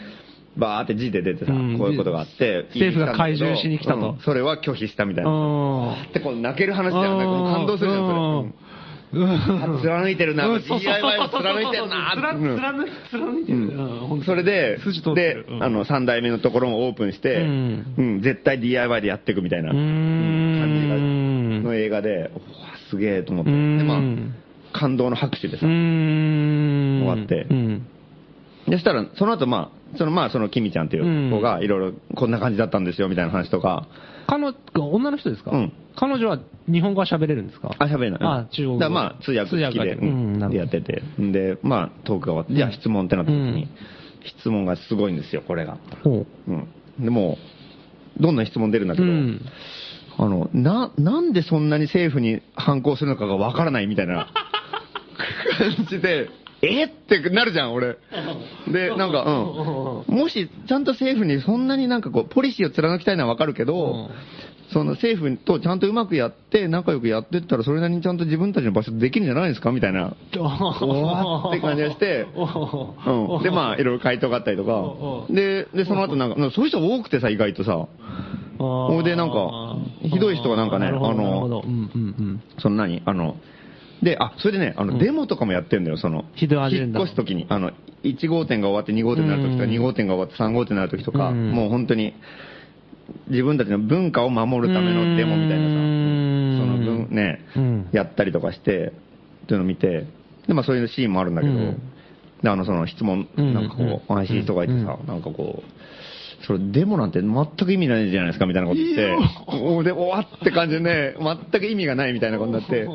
Speaker 3: バーって字で出てさ、
Speaker 2: うん。
Speaker 3: こういうことがあって、
Speaker 2: 政府が怪獣しに来たと。
Speaker 3: うん。それは拒否したみたいな。
Speaker 2: うん。
Speaker 3: ってこう泣ける話じゃん。なん。かもう感動するじゃん、それ。貫いてるな、DIY を貫いてるな。
Speaker 2: 貫いてる。うん。
Speaker 3: それでであの、三代目のところもオープンして、
Speaker 2: うん。
Speaker 3: うん、絶対 DIY でやっていくみたいな感じが、の映画で、すげえと思って。
Speaker 2: う
Speaker 3: で、
Speaker 2: ん
Speaker 3: まあ、感動の拍手でさ。終わって。
Speaker 2: うん。
Speaker 3: でしたら、その後、まあ、その、まあ、その、キミちゃんっていう子が、いろいろ、こんな感じだったんですよ、みたいな話とか、
Speaker 2: 彼女、女の人ですか？
Speaker 3: うん
Speaker 2: 彼女は日本語は喋れるんですか？
Speaker 3: あ、喋れない。
Speaker 2: あ中国語
Speaker 3: まあ、通訳付きで、でやってて。んで、まあ、トークが終わって、じゃあ質問ってなった時に、
Speaker 2: うん
Speaker 3: 質問がすごいんですよ、これが。
Speaker 2: ほ
Speaker 3: うん。でもう、どんな質問出るんだ
Speaker 2: う。
Speaker 3: けど、
Speaker 2: うん。
Speaker 3: あの、な、なんでそんなに政府に反抗するのかがわからないみたいな 感じで、えってなるじゃん、俺。で、なんか、うん。もし、ちゃんと政府にそんなになんかこう、ポリシーを貫きたいのはわかるけど、その政府とちゃんとうまくやって、仲良くやってったら、それなりにちゃんと自分たちの場所できるんじゃないですか？みたいな。おわって感じがして、うん。で、まあ、いろいろ回答があったりとか。で、で、その後なんか、そういう人多くてさ、意外とさ。
Speaker 2: ほ
Speaker 3: ほいでなんかひどい人がなんかねあの
Speaker 2: なるほどうんうんうん。
Speaker 3: その何あの、で、あ、それでね、あの、
Speaker 2: うん
Speaker 3: デモとかもやってんだよ、その、引っ越すときに、あの、1号店が終わって2号店になるときとか、
Speaker 2: うん
Speaker 3: 2号店が終わって3号店になるときとか、
Speaker 2: うん
Speaker 3: もう本当に、自分たちの文化を守るためのデモみたいなさ、
Speaker 2: うん。
Speaker 3: その文、ね、
Speaker 2: うん。
Speaker 3: やったりとかして、っていうのを見て、で、まあそういうシーンもあるんだけど、
Speaker 2: うん。
Speaker 3: で、あの、その質問、
Speaker 2: うん。
Speaker 3: なんかこう、
Speaker 2: うん。
Speaker 3: 安心人がいてさ、なんかこう、それデモなんて全く意味ないじゃないですかみたいなこと言って、おで、おわって感じでね、全く意味がないみたいなことになって、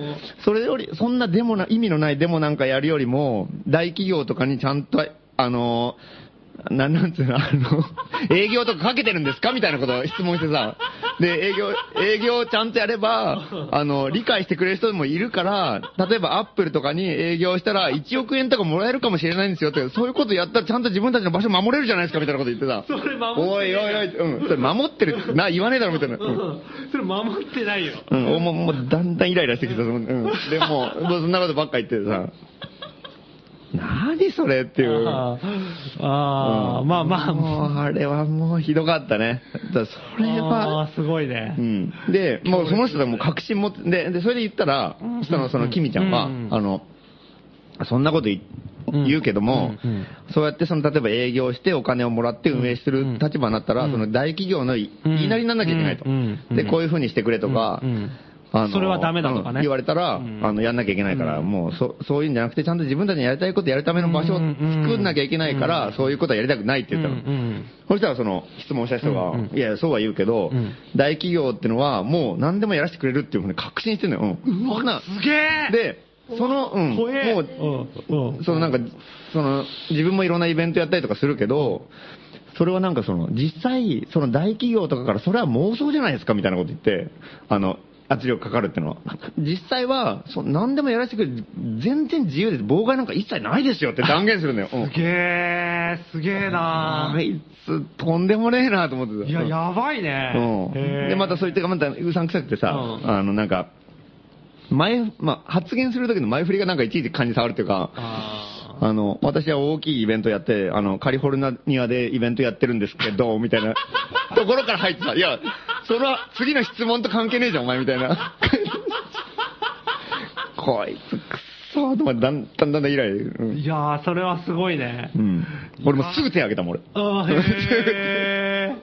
Speaker 3: それより、そんなデモな、意味のないデモなんかやるよりも、大企業とかにちゃんと、あの、なん なんつうの、あの、営業とかかけてるんですか？みたいなことを質問してさ、で、営業、営業ちゃんとやれば、あの、理解してくれる人もいるから、例えばアップルとかに営業したら1億円とかもらえるかもしれないんですよって、そういうことやったらちゃんと自分たちの場所守れるじゃないですかみたいなこと言ってさ。
Speaker 2: それ守ってる
Speaker 3: おいおいおい、うん、それ守ってる、な、言わねえだろみたいな。うん
Speaker 2: それ守ってないよ。
Speaker 3: うん、もう、もう、だんだんイライラしてきた。そのうん。でも、もうそんなことばっか言ってさ、何それっていう。
Speaker 2: あー。あー、
Speaker 3: うん
Speaker 2: まあまあ、
Speaker 3: もう、あれはもうひどかったね。だそれ
Speaker 2: あ
Speaker 3: は、
Speaker 2: ーすごいね。
Speaker 3: う。ん。で、もうその人がもう確信持って、で、で、それで言ったら、その、その、キミちゃんは、
Speaker 2: うん。
Speaker 3: あの、そんなこと言
Speaker 2: うん。
Speaker 3: 言うけども、
Speaker 2: うん。うん。
Speaker 3: そうやってその、例えば営業してお金をもらって運営する立場になったら、
Speaker 2: うん。
Speaker 3: その大企業の言いなりにならなきゃいけないと。
Speaker 2: うん。うん。
Speaker 3: で、こういう風にしてくれとか、
Speaker 2: うん。うん
Speaker 3: あの
Speaker 2: それはダメだとかね。
Speaker 3: うん言われたら、
Speaker 2: うん。
Speaker 3: あの、やんなきゃいけないから、
Speaker 2: うん。
Speaker 3: もう、そ、そういうんじゃなくて、ちゃんと自分たちにやりたいことやるための場所を作んなきゃいけないから、
Speaker 2: うん。
Speaker 3: そういうことはやりたくないって言ったの。そしたらその質問した人が、いや、そうは言うけど、
Speaker 2: うん。
Speaker 3: 大企業ってのはもう何でもやらせてくれるっていうふうに確信してんのよ。うん。うわ、
Speaker 2: すげえ。
Speaker 3: で、その、うん、もう、そのなんか、その、自分もいろんなイベントやったりとかするけど、それはなんかその、実際、その大企業とかからそれは妄想じゃないですかみたいなこと言って、あの、圧力かかるっていうのは。実際は、そ何でもやらせてくれる、全然自由です。妨害なんか一切ないですよって断言するんだよ。う ん
Speaker 2: すげえ、すげえな
Speaker 3: あいつ、とんでもねえなと思ってた。
Speaker 2: いや、やばいね。
Speaker 3: うん。で、またそういったまたうさんくさくてさ、
Speaker 2: うん
Speaker 3: あの、なんか、前、まあ、発言する時の前振りがなんかいちいち感じ触るっていうか、
Speaker 2: あ
Speaker 3: あの、私は大きいイベントやって、あの、カリフォルニアでイベントやってるんですけど、みたいなところから入ってさ、いや、それは次の質問と関係ねえじゃん、お前、みたいな。こいつ、くっそーとだんだんだんだんイライラ。う
Speaker 2: ー
Speaker 3: ん
Speaker 2: いやー、それはすごいね。
Speaker 3: うん。俺もすぐ手挙げたもん、俺。
Speaker 2: あーへ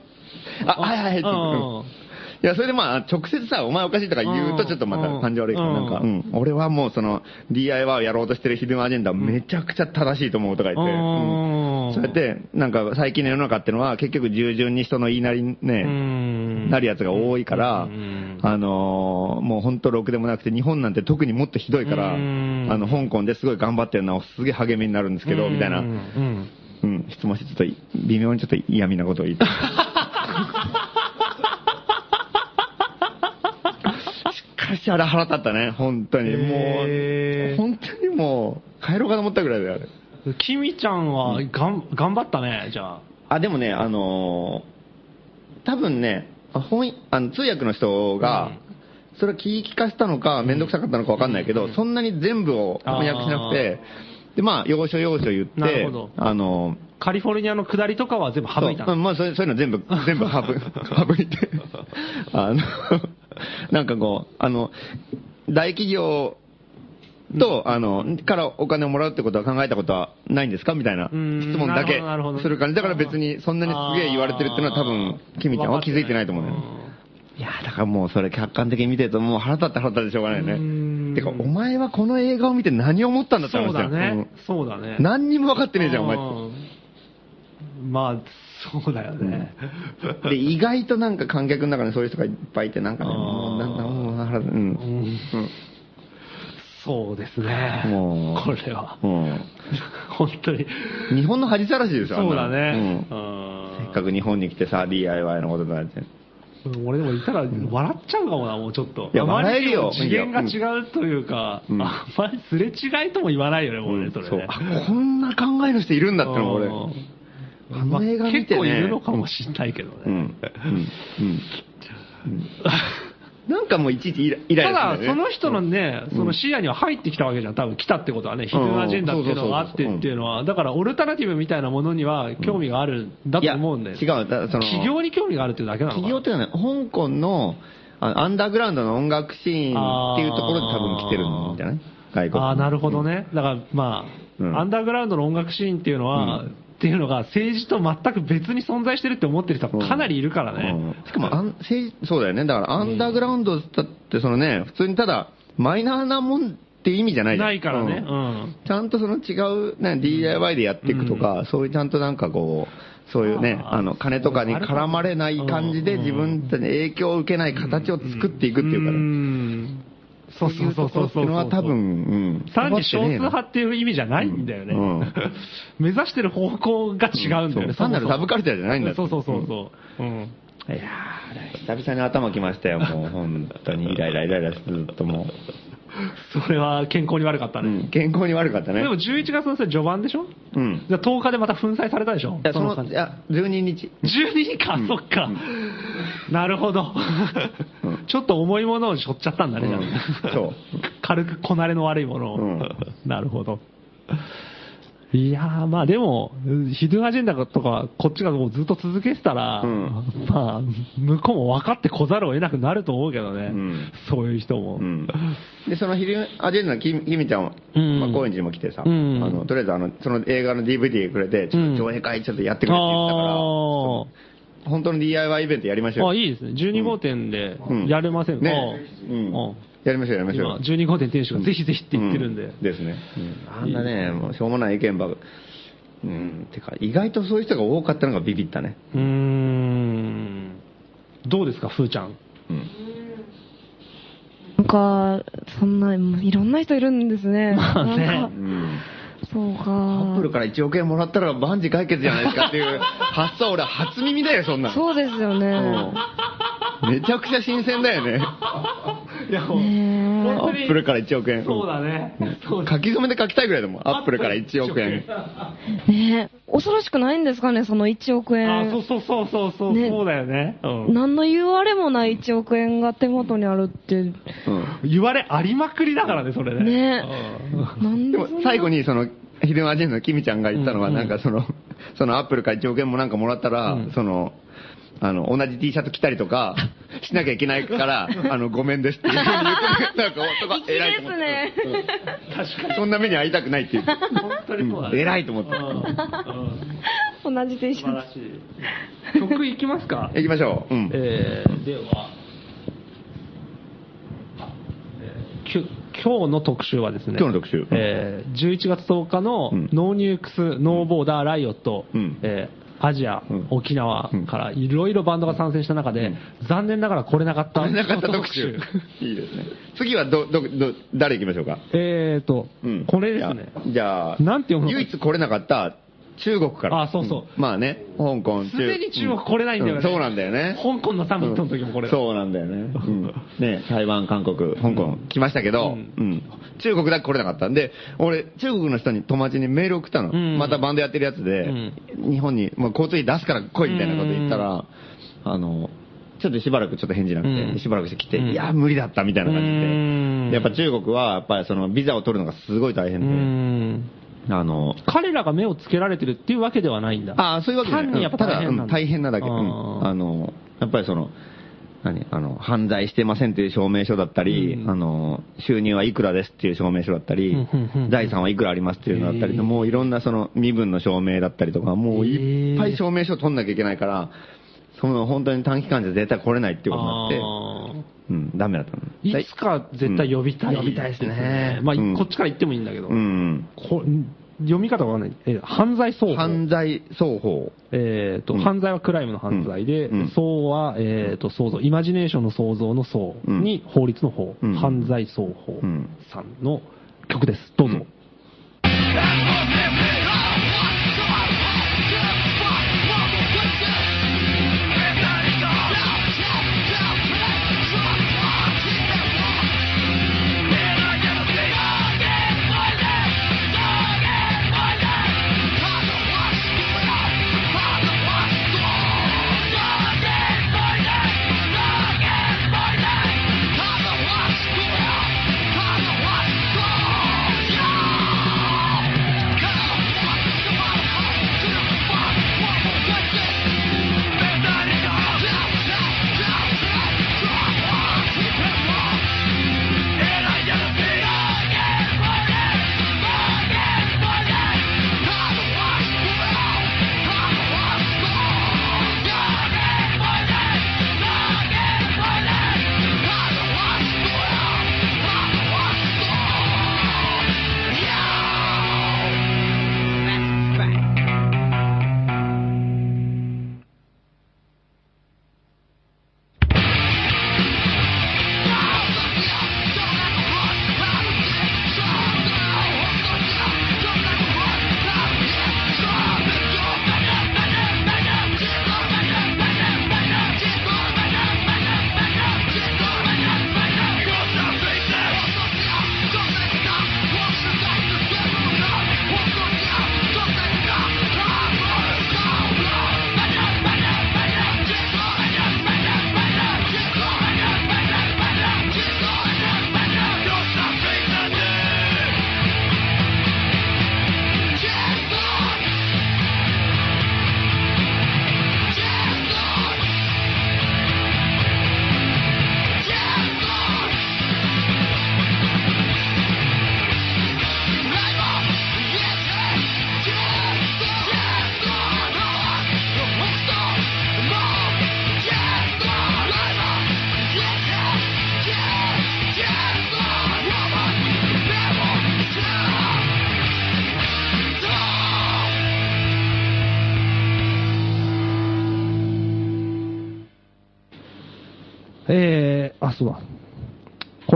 Speaker 2: ー
Speaker 3: あ、はいはいはいいや、それでまあ、直接さ、お前おかしいとか言うとちょっとまた感じ悪いから、
Speaker 2: うん。
Speaker 3: なんか、うん。俺はもうその、DIY をやろうとしてるヒデンアジェンダめちゃくちゃ正しいと思うとか言って、
Speaker 2: うん。
Speaker 3: うんそうやって、なんか最近の世の中ってのは結局従順に人の言いなりね、
Speaker 2: ん。
Speaker 3: なるやつが多いから、
Speaker 2: うん。
Speaker 3: あのーもう本当ろくでもなくて、日本なんて特にもっとひどいから、あ
Speaker 2: うん。
Speaker 3: の、香港ですごい頑張ってるのはすげえ励みになるんですけど、みたいな。
Speaker 2: う、ん。
Speaker 3: うん、質問してちょっと微妙にちょっと嫌味なことを言って。しかしあれ腹立ったね、本当に。もう、本当にもう、帰ろうかと思ったぐらいだよ、あれ。
Speaker 2: キミちゃんはがん頑張ったね、じゃあ。
Speaker 3: あ、でもね、あのー多分ね、あ本あの通訳の人が、それを聞き聞かせたのか、めん。どくさかったのかわかんないけど、そんなに全部を翻訳しなくて、で、まあ、要所要所言ってあのー
Speaker 2: カリフォルニアの下りとかは全部省いたの？
Speaker 3: そううんまあそういうの全部、全部省い省いて、あの、なんかこう、あの、大企業と、あの、からお金をもらうってことは考えたことはないんですか？みたいな
Speaker 2: うん
Speaker 3: 質問だけする感じ。だから別にそんなにすげえ言われてるっていうのは多分、キミちゃんは気づいてないと思うね。いやーだからもうそれ客観的に見てるともう腹立って腹立ってしょうがないよね。てか、お前はこの映画を見て何を思ったんだって話だよ。
Speaker 2: だね。そうだね。
Speaker 3: うん何にも分かってねえじゃん、お前
Speaker 2: まあ、そうだよね。
Speaker 3: で、意外となんか観客の中にそういう人がいっぱいいて、なんかね、もう、なんかもう、腹立つうん。
Speaker 2: うんそうですね。
Speaker 3: もう
Speaker 2: これは。
Speaker 3: うん。
Speaker 2: 本当に。
Speaker 3: 日本の恥さらしいですよ、
Speaker 2: そうだね。
Speaker 3: うん
Speaker 2: うん
Speaker 3: せっかく日本に来てさ、DIY のことだって。
Speaker 2: うん俺でもいたら笑っちゃうかもな、もうちょっと。
Speaker 3: いや笑えるよ
Speaker 2: にも次元が違うというか、
Speaker 3: うん
Speaker 2: あまりすれ違いとも言わないよね、もうね、それ
Speaker 3: そう
Speaker 2: ね。。
Speaker 3: あ、こんな考える人いるんだっての俺。
Speaker 2: うん
Speaker 3: あの映画見てね。
Speaker 2: 結構いるのかもしれないけどね。
Speaker 3: なんかもういちいちイライライ
Speaker 2: ただ、その人のね、その視野には入ってきたわけじゃん。多分来たってことはね、ヒドゥンアジェンダっていうのがあってっていうのは、だからオルタナティブみたいなものには興味があるんだと思うんだよ。
Speaker 3: いや違う。だからその
Speaker 2: 企業に興味があるっていうだけなのか。な
Speaker 3: 企業っていうのはね、香港のアンダーグラウンドの音楽シーンっていうところで多分来てるんじゃない外国
Speaker 2: ああ、なるほどね。だから、まあ、
Speaker 3: うん。
Speaker 2: アンダーグラウンドの音楽シーンっていうのは、
Speaker 3: うん
Speaker 2: っていうのが政治と全く別に存在してるって思ってる人はかなりいるからね。
Speaker 3: うんしかもあん、政治そうだよね。だから、アンダーグラウンドだって、そのね、普通にただ、マイナーなもんって意味じゃないじゃん
Speaker 2: ないからね。
Speaker 3: う
Speaker 2: うんん。
Speaker 3: ちゃんとその違う、ね、DIY でやっていくとか、そういうちゃんとなんかこう、そういうね、
Speaker 2: あ
Speaker 3: の、金とかに絡まれない感じで
Speaker 2: うん
Speaker 3: 自分たちに影響を受けない形を作っていくっていうかね。
Speaker 2: んそうそうそうそう
Speaker 3: っていうのは多分、うん。
Speaker 2: 単に少数派っていう意味じゃないんだよね。
Speaker 3: うん
Speaker 2: 目指してる方向が違うんだよね。
Speaker 3: そう単なるサブカルチャーじゃないんだ
Speaker 2: そうそうそうそう。うん。
Speaker 3: いやー、久々に頭きましたよ、もう、本当にイライライライラずっとも
Speaker 2: それは健康に悪かった
Speaker 3: う。う
Speaker 2: ね。
Speaker 3: ん、健康に悪かったね。
Speaker 2: でも11月の序盤でしょ？
Speaker 3: うん。
Speaker 2: じゃあ10日でまた粉砕されたでしょ？
Speaker 3: いや、その、いや、12日。
Speaker 2: 12日か、
Speaker 3: うん
Speaker 2: そっか。なるほど
Speaker 3: うん。
Speaker 2: ちょっと重いものを背負っちゃったんだね、じゃ
Speaker 3: そう
Speaker 2: 軽くこなれの悪いものを。
Speaker 3: うん
Speaker 2: なるほど。いやー、まあでも、ヒドゥンアジェンダとか、こっちがもうずっと続けてたら、
Speaker 3: うん。
Speaker 2: まあ、向こうも分かってこざるを得なくなると思うけどね。
Speaker 3: うん。
Speaker 2: そういう人も。
Speaker 3: うん。で、そのヒルアジェンダのキミちゃんは、
Speaker 2: うん。
Speaker 3: まあ、高円寺にも来てさ、
Speaker 2: うん。
Speaker 3: あの、とりあえずあの、その映画の DVD くれて、ちょっと上映会ちょっとやってくれって言ったから、
Speaker 2: あ
Speaker 3: 本当の DIY イベントやりましょうよ。
Speaker 2: いいですね。12号店で
Speaker 3: うん。
Speaker 2: やれません。か、
Speaker 3: ねうん。
Speaker 2: あ
Speaker 3: やりましょう、やりましょ
Speaker 2: 今、
Speaker 3: う。
Speaker 2: 12号店店主がぜひぜひって言ってるんで。
Speaker 3: うですね。うんあんなね、もうしょうもない意見ば、うん、てか、意外とそういう人が多かったのがビビったね。
Speaker 2: うーん。どうですか、ふーちゃん。
Speaker 3: うん。
Speaker 5: なんか、そんな、もういろんな人いるんですね。
Speaker 2: まあね
Speaker 5: なんか
Speaker 3: うん
Speaker 5: そうか。
Speaker 3: アップルから1億円もらったら万事解決じゃないですかっていう発想俺初耳だよ、そんなの。
Speaker 5: そうですよね。
Speaker 3: うんめちゃくちゃ新鮮だよね。
Speaker 2: いや、
Speaker 3: アップルから1億円。
Speaker 2: そうだね。
Speaker 3: 書き初めで書きたいぐらいだもん。アップルから1億円。
Speaker 5: ねえ恐ろしくないんですかね、その1億円。
Speaker 2: あ、そうそうそうそうそう、
Speaker 5: ね
Speaker 2: そうだよね。うん
Speaker 5: 何の言われもない1億円が手元にあるって、
Speaker 3: うん。
Speaker 2: 言われありまくりだからね、それね。
Speaker 5: ね
Speaker 2: うん
Speaker 5: なんでそんな
Speaker 3: でも最後にその、ヒデンアジェンダのキミちゃんが言ったのは、
Speaker 2: うんうん
Speaker 3: なんかその、そのアップルから1億円もなんかもらったら、
Speaker 2: うん
Speaker 3: その、あの、同じ T シャツ着たりとか、しなきゃいけないから、あの、ごめんですっていうふうに言って、なんか、そこ
Speaker 5: 粋
Speaker 3: 偉いと思って。
Speaker 5: ですね。
Speaker 2: 確かに。
Speaker 3: そんな目に遭いたくないっていう。
Speaker 2: 本当にそうだね。
Speaker 3: 偉いと思って。
Speaker 5: 同じ T シャ
Speaker 2: らしい。曲いきますか？
Speaker 3: 行きましょう。うん。
Speaker 2: えー、では、えー今日の特集はですね、
Speaker 3: 今日の特集。
Speaker 2: えー11月10日の
Speaker 3: うん。
Speaker 2: No Nukes、No Border Riot、
Speaker 3: うん。
Speaker 2: えーアジア、
Speaker 3: うん。
Speaker 2: 沖縄からいろいろバンドが参戦した中で、残念ながら来れなかった
Speaker 3: 足りなかった特集。いいですね。次はど、ど、ど、誰行きましょうか？
Speaker 2: えーと、
Speaker 3: うん。
Speaker 2: これですね。
Speaker 3: じゃあ、
Speaker 2: なんて読むの
Speaker 3: 唯一来れなかった中国から。
Speaker 2: あそうそう。ん。
Speaker 3: まあね、香港、
Speaker 2: すでに中国来れないんだよね。
Speaker 3: うそうなんだよね。
Speaker 2: 香港のサミットの時もこれ
Speaker 3: うん。そうなんだよね。うん。ね、台湾、韓国、香港来ましたけど、中国だけ来れなかった。んで、俺、中国の人に友達にメール送ったの。
Speaker 2: うん。
Speaker 3: またバンドやってるやつで、日本に、まあ、交通費出すから来いみたいなこと言ったら、あの、ちょっとしばらくちょっと返事なくて、
Speaker 2: うん。
Speaker 3: しばらくして来て、
Speaker 2: うん。
Speaker 3: いや、無理だったみたいな感じ
Speaker 2: うん。
Speaker 3: で。やっぱ中国は、やっぱりそのビザを取るのがすごい大
Speaker 2: う
Speaker 3: 変で、
Speaker 2: ん。
Speaker 3: あの、
Speaker 2: 彼らが目をつけられてるっていうわけではないんだ。
Speaker 3: ああ、そういうわけじゃない。
Speaker 2: 単にやっぱ大変なんだ。
Speaker 3: うん大変なだけ。うん。
Speaker 2: あ
Speaker 3: の、やっぱりその、何あの、犯罪してませんっていう証明書だったり、
Speaker 2: うん。
Speaker 3: あの、収入はいくらですっていう証明書だったり財産はいくらありますっていうのだったり、もういろんなその身分の証明だったりとか、もういっぱい証明書取んなきゃいけないから、その本当に短期間じゃ絶対来れないっていうことになって、
Speaker 2: あ
Speaker 3: うん、ダメだったの。
Speaker 2: ーいつか絶対呼びたい、
Speaker 3: うん呼びたいですね
Speaker 2: まあ、
Speaker 3: うん
Speaker 2: こっちから言ってもいいんだけど。
Speaker 3: うん。
Speaker 2: こ読み方わかんない。えー犯罪双方。
Speaker 3: 犯罪双方。
Speaker 2: えーと
Speaker 3: うん
Speaker 2: 犯罪はクライムの犯罪で、
Speaker 3: うんうん
Speaker 2: 創は、えーと創造、イマジネーションの創造の創
Speaker 3: うん
Speaker 2: に法律の法、
Speaker 3: うん
Speaker 2: 犯罪双方
Speaker 3: うん
Speaker 2: さんの曲です。どうぞ。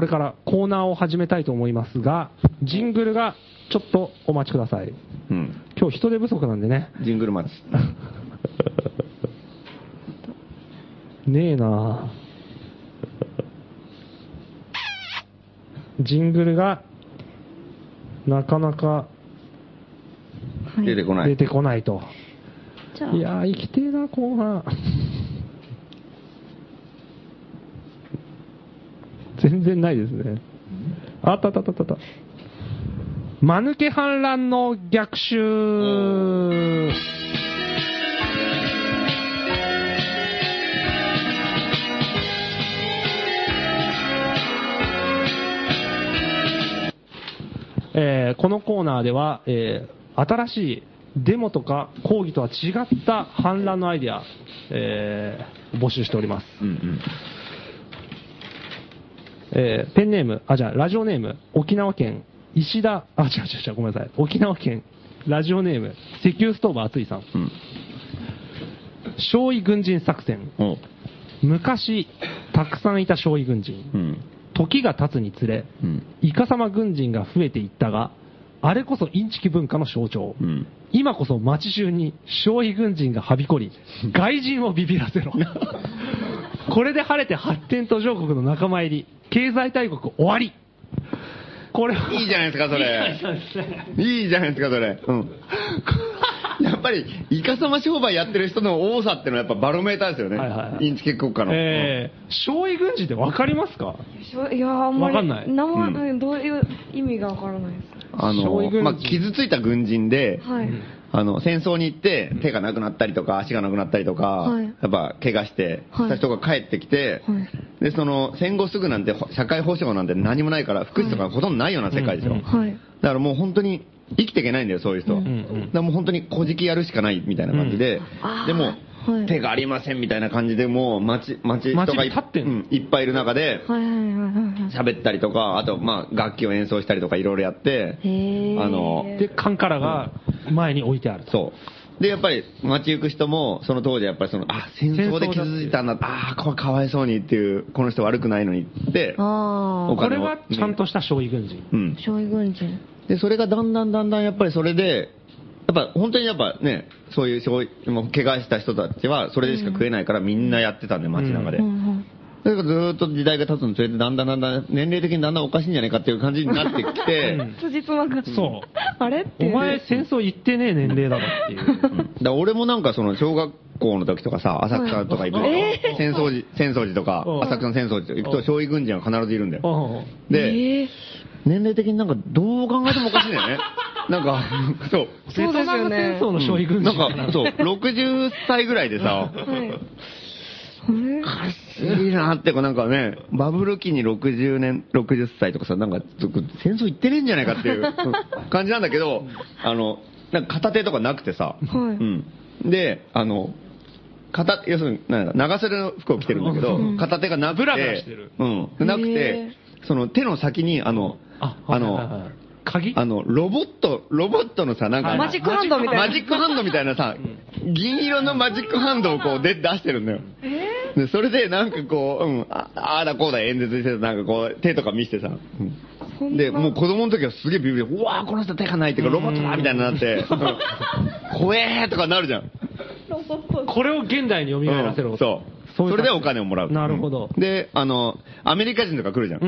Speaker 2: れからコーナーを始めたいと思いますが、ジングルがちょっとお待ちください。
Speaker 3: うん。
Speaker 2: 今日人手不足なんでね。
Speaker 3: ジングル待ち。
Speaker 2: ねえなジングルがなかなか
Speaker 3: 出てこない。
Speaker 2: 出てこないと。いやー、生きてえな、後半。全然ないですね。あったあったあったあった。間抜け反乱の逆襲。えーこのコーナーでは、えー新しいデモとか抗議とは違った反乱のアイデア、えー募集しております。
Speaker 3: うんうん。
Speaker 2: えーペンネーム、あ、じゃあ、ラジオネーム、沖縄県、石田、あ、違う違う違う、ごめんなさい。沖縄県、ラジオネーム、石油ストーブ熱いさん。
Speaker 3: うん。
Speaker 2: 少尉軍人作戦。
Speaker 3: お
Speaker 2: 昔、たくさんいた少尉軍人。
Speaker 3: うん。
Speaker 2: 時が経つにつれ、
Speaker 3: うん。
Speaker 2: イカサマ軍人が増えていったが、あれこそインチキ文化の象徴。
Speaker 3: うん。
Speaker 2: 今こそ街中に少尉軍人がはびこり、外人をビビらせろ。これで晴れて発展途上国の仲間入り、経済大国終わり。これはい
Speaker 3: いじゃないですか、それ。
Speaker 2: そうですね。
Speaker 3: いいじゃないですか、それ。うん。やっぱり、イカサマ商売やってる人の多さってのはやっぱバロメーターですよね。
Speaker 2: はいはいはい。
Speaker 3: インチキ国家の。
Speaker 2: えー、少尉軍人ってわかりますか？
Speaker 5: しょいやあんまり
Speaker 2: わかんない。
Speaker 5: 名前、
Speaker 3: うん。
Speaker 5: どういう意味がわからないです。
Speaker 3: あの、まあ、傷ついた軍人で、
Speaker 5: はい、
Speaker 3: あの、戦争に行って手がなくなったりとか足がなくなったりとか、
Speaker 5: はい。
Speaker 3: やっぱ怪我して、
Speaker 5: はい。
Speaker 3: した人が帰ってきて、
Speaker 5: はい。
Speaker 3: で、その戦後すぐなんてほ社会保障なんて何もないから、福祉とかほとんどないような世界ですよ。
Speaker 2: うん。
Speaker 5: はい。
Speaker 3: だからもう本当に生きていけないんだよ、そういう人は。
Speaker 5: うん
Speaker 2: うん
Speaker 3: だからもう本当に小じやるしかないみたいな感じで、
Speaker 5: あー
Speaker 3: でも、
Speaker 5: はい
Speaker 3: 手がありませんみたいな感じで、もう街、街
Speaker 2: 街
Speaker 3: とかい
Speaker 2: ってんの？
Speaker 3: うんいっぱいいる中で、喋ったりとか、あと、まあ、楽器を演奏したりとかいろいろやって、あの
Speaker 2: で、カンカラが前に置いてあると。
Speaker 3: そう。で、やっぱり街行く人も、その当時やっぱりその、あ、戦争で傷ついたんだ、ああ、これかわいそうにっていう、この人悪くないのにって、
Speaker 5: ああ
Speaker 2: これがちゃんとした少尉軍人。
Speaker 3: うん。
Speaker 5: 少尉軍人
Speaker 3: で、それがだんだんだんだんやっぱりそれで、やっぱ本当にやっぱね、そういう少尉もう怪我した人たちはそれでしか食えないからみんなやってたんで、街中で。
Speaker 5: うんうん
Speaker 3: だからずーっと時代が経つのにつれてだんだんだんだん年齢的にだんだんおかしいんじゃないかっていう感じになってきて、
Speaker 5: 辻褄が。
Speaker 2: そう。
Speaker 5: あれって
Speaker 2: お前戦争行ってねえ年齢だろっていう。
Speaker 3: だから俺もなんかその小学校の時とかさ、浅草とか行くと、
Speaker 5: え
Speaker 3: 戦争時、戦争時とか
Speaker 2: う、ん。
Speaker 3: 浅草の戦争時とか行くと、少尉軍人は必ずいるんだよ。
Speaker 2: うん。
Speaker 3: で、
Speaker 5: えー。
Speaker 3: 年齢的になんかどう考えてもおかしいんだよね。なんか、そう。
Speaker 5: そうですよね
Speaker 2: 戦争の少尉軍人
Speaker 3: なんか、そう、60歳ぐらいでさ、
Speaker 5: はいあれ
Speaker 3: いいなって、こうなんかね、バブル期に60年、60歳とかさ、なんか、戦争行ってねえんじゃないかっていう 感じなんだけど、あの、なんか片手とかなくてさ、
Speaker 5: はい。
Speaker 3: うん。で、あの、片、要するに、なんだ長袖の服を着てるんだけど、
Speaker 2: うん。
Speaker 3: 片手がなくて、うん。なく
Speaker 5: へ
Speaker 3: て、その手の先に、あの、
Speaker 2: あ、
Speaker 3: あの、
Speaker 2: はいはいはい鍵？
Speaker 3: あの、ロボット、ロボットのさ、なんか、
Speaker 2: あ
Speaker 5: マジックハンドみたいな。
Speaker 3: マジックハンドみたいなさ、銀色のマジックハンドをこうで出してるんだよ。で、それでなんかこう、うん、あああだこうだ演説してたなんかこう、手とか見せてさ、うん。で、もう子供の時はすげえビビり、うわーこの人手がないっていうか、ロボットだみたいになって、うん。怖えーとかなるじゃん。
Speaker 2: これを現代に蘇らせろ。
Speaker 3: うん。そう。
Speaker 2: そういう
Speaker 3: それでお金をもらう。
Speaker 2: なるほど
Speaker 3: うんで、あの、アメリカ人とか来るじゃん。
Speaker 2: う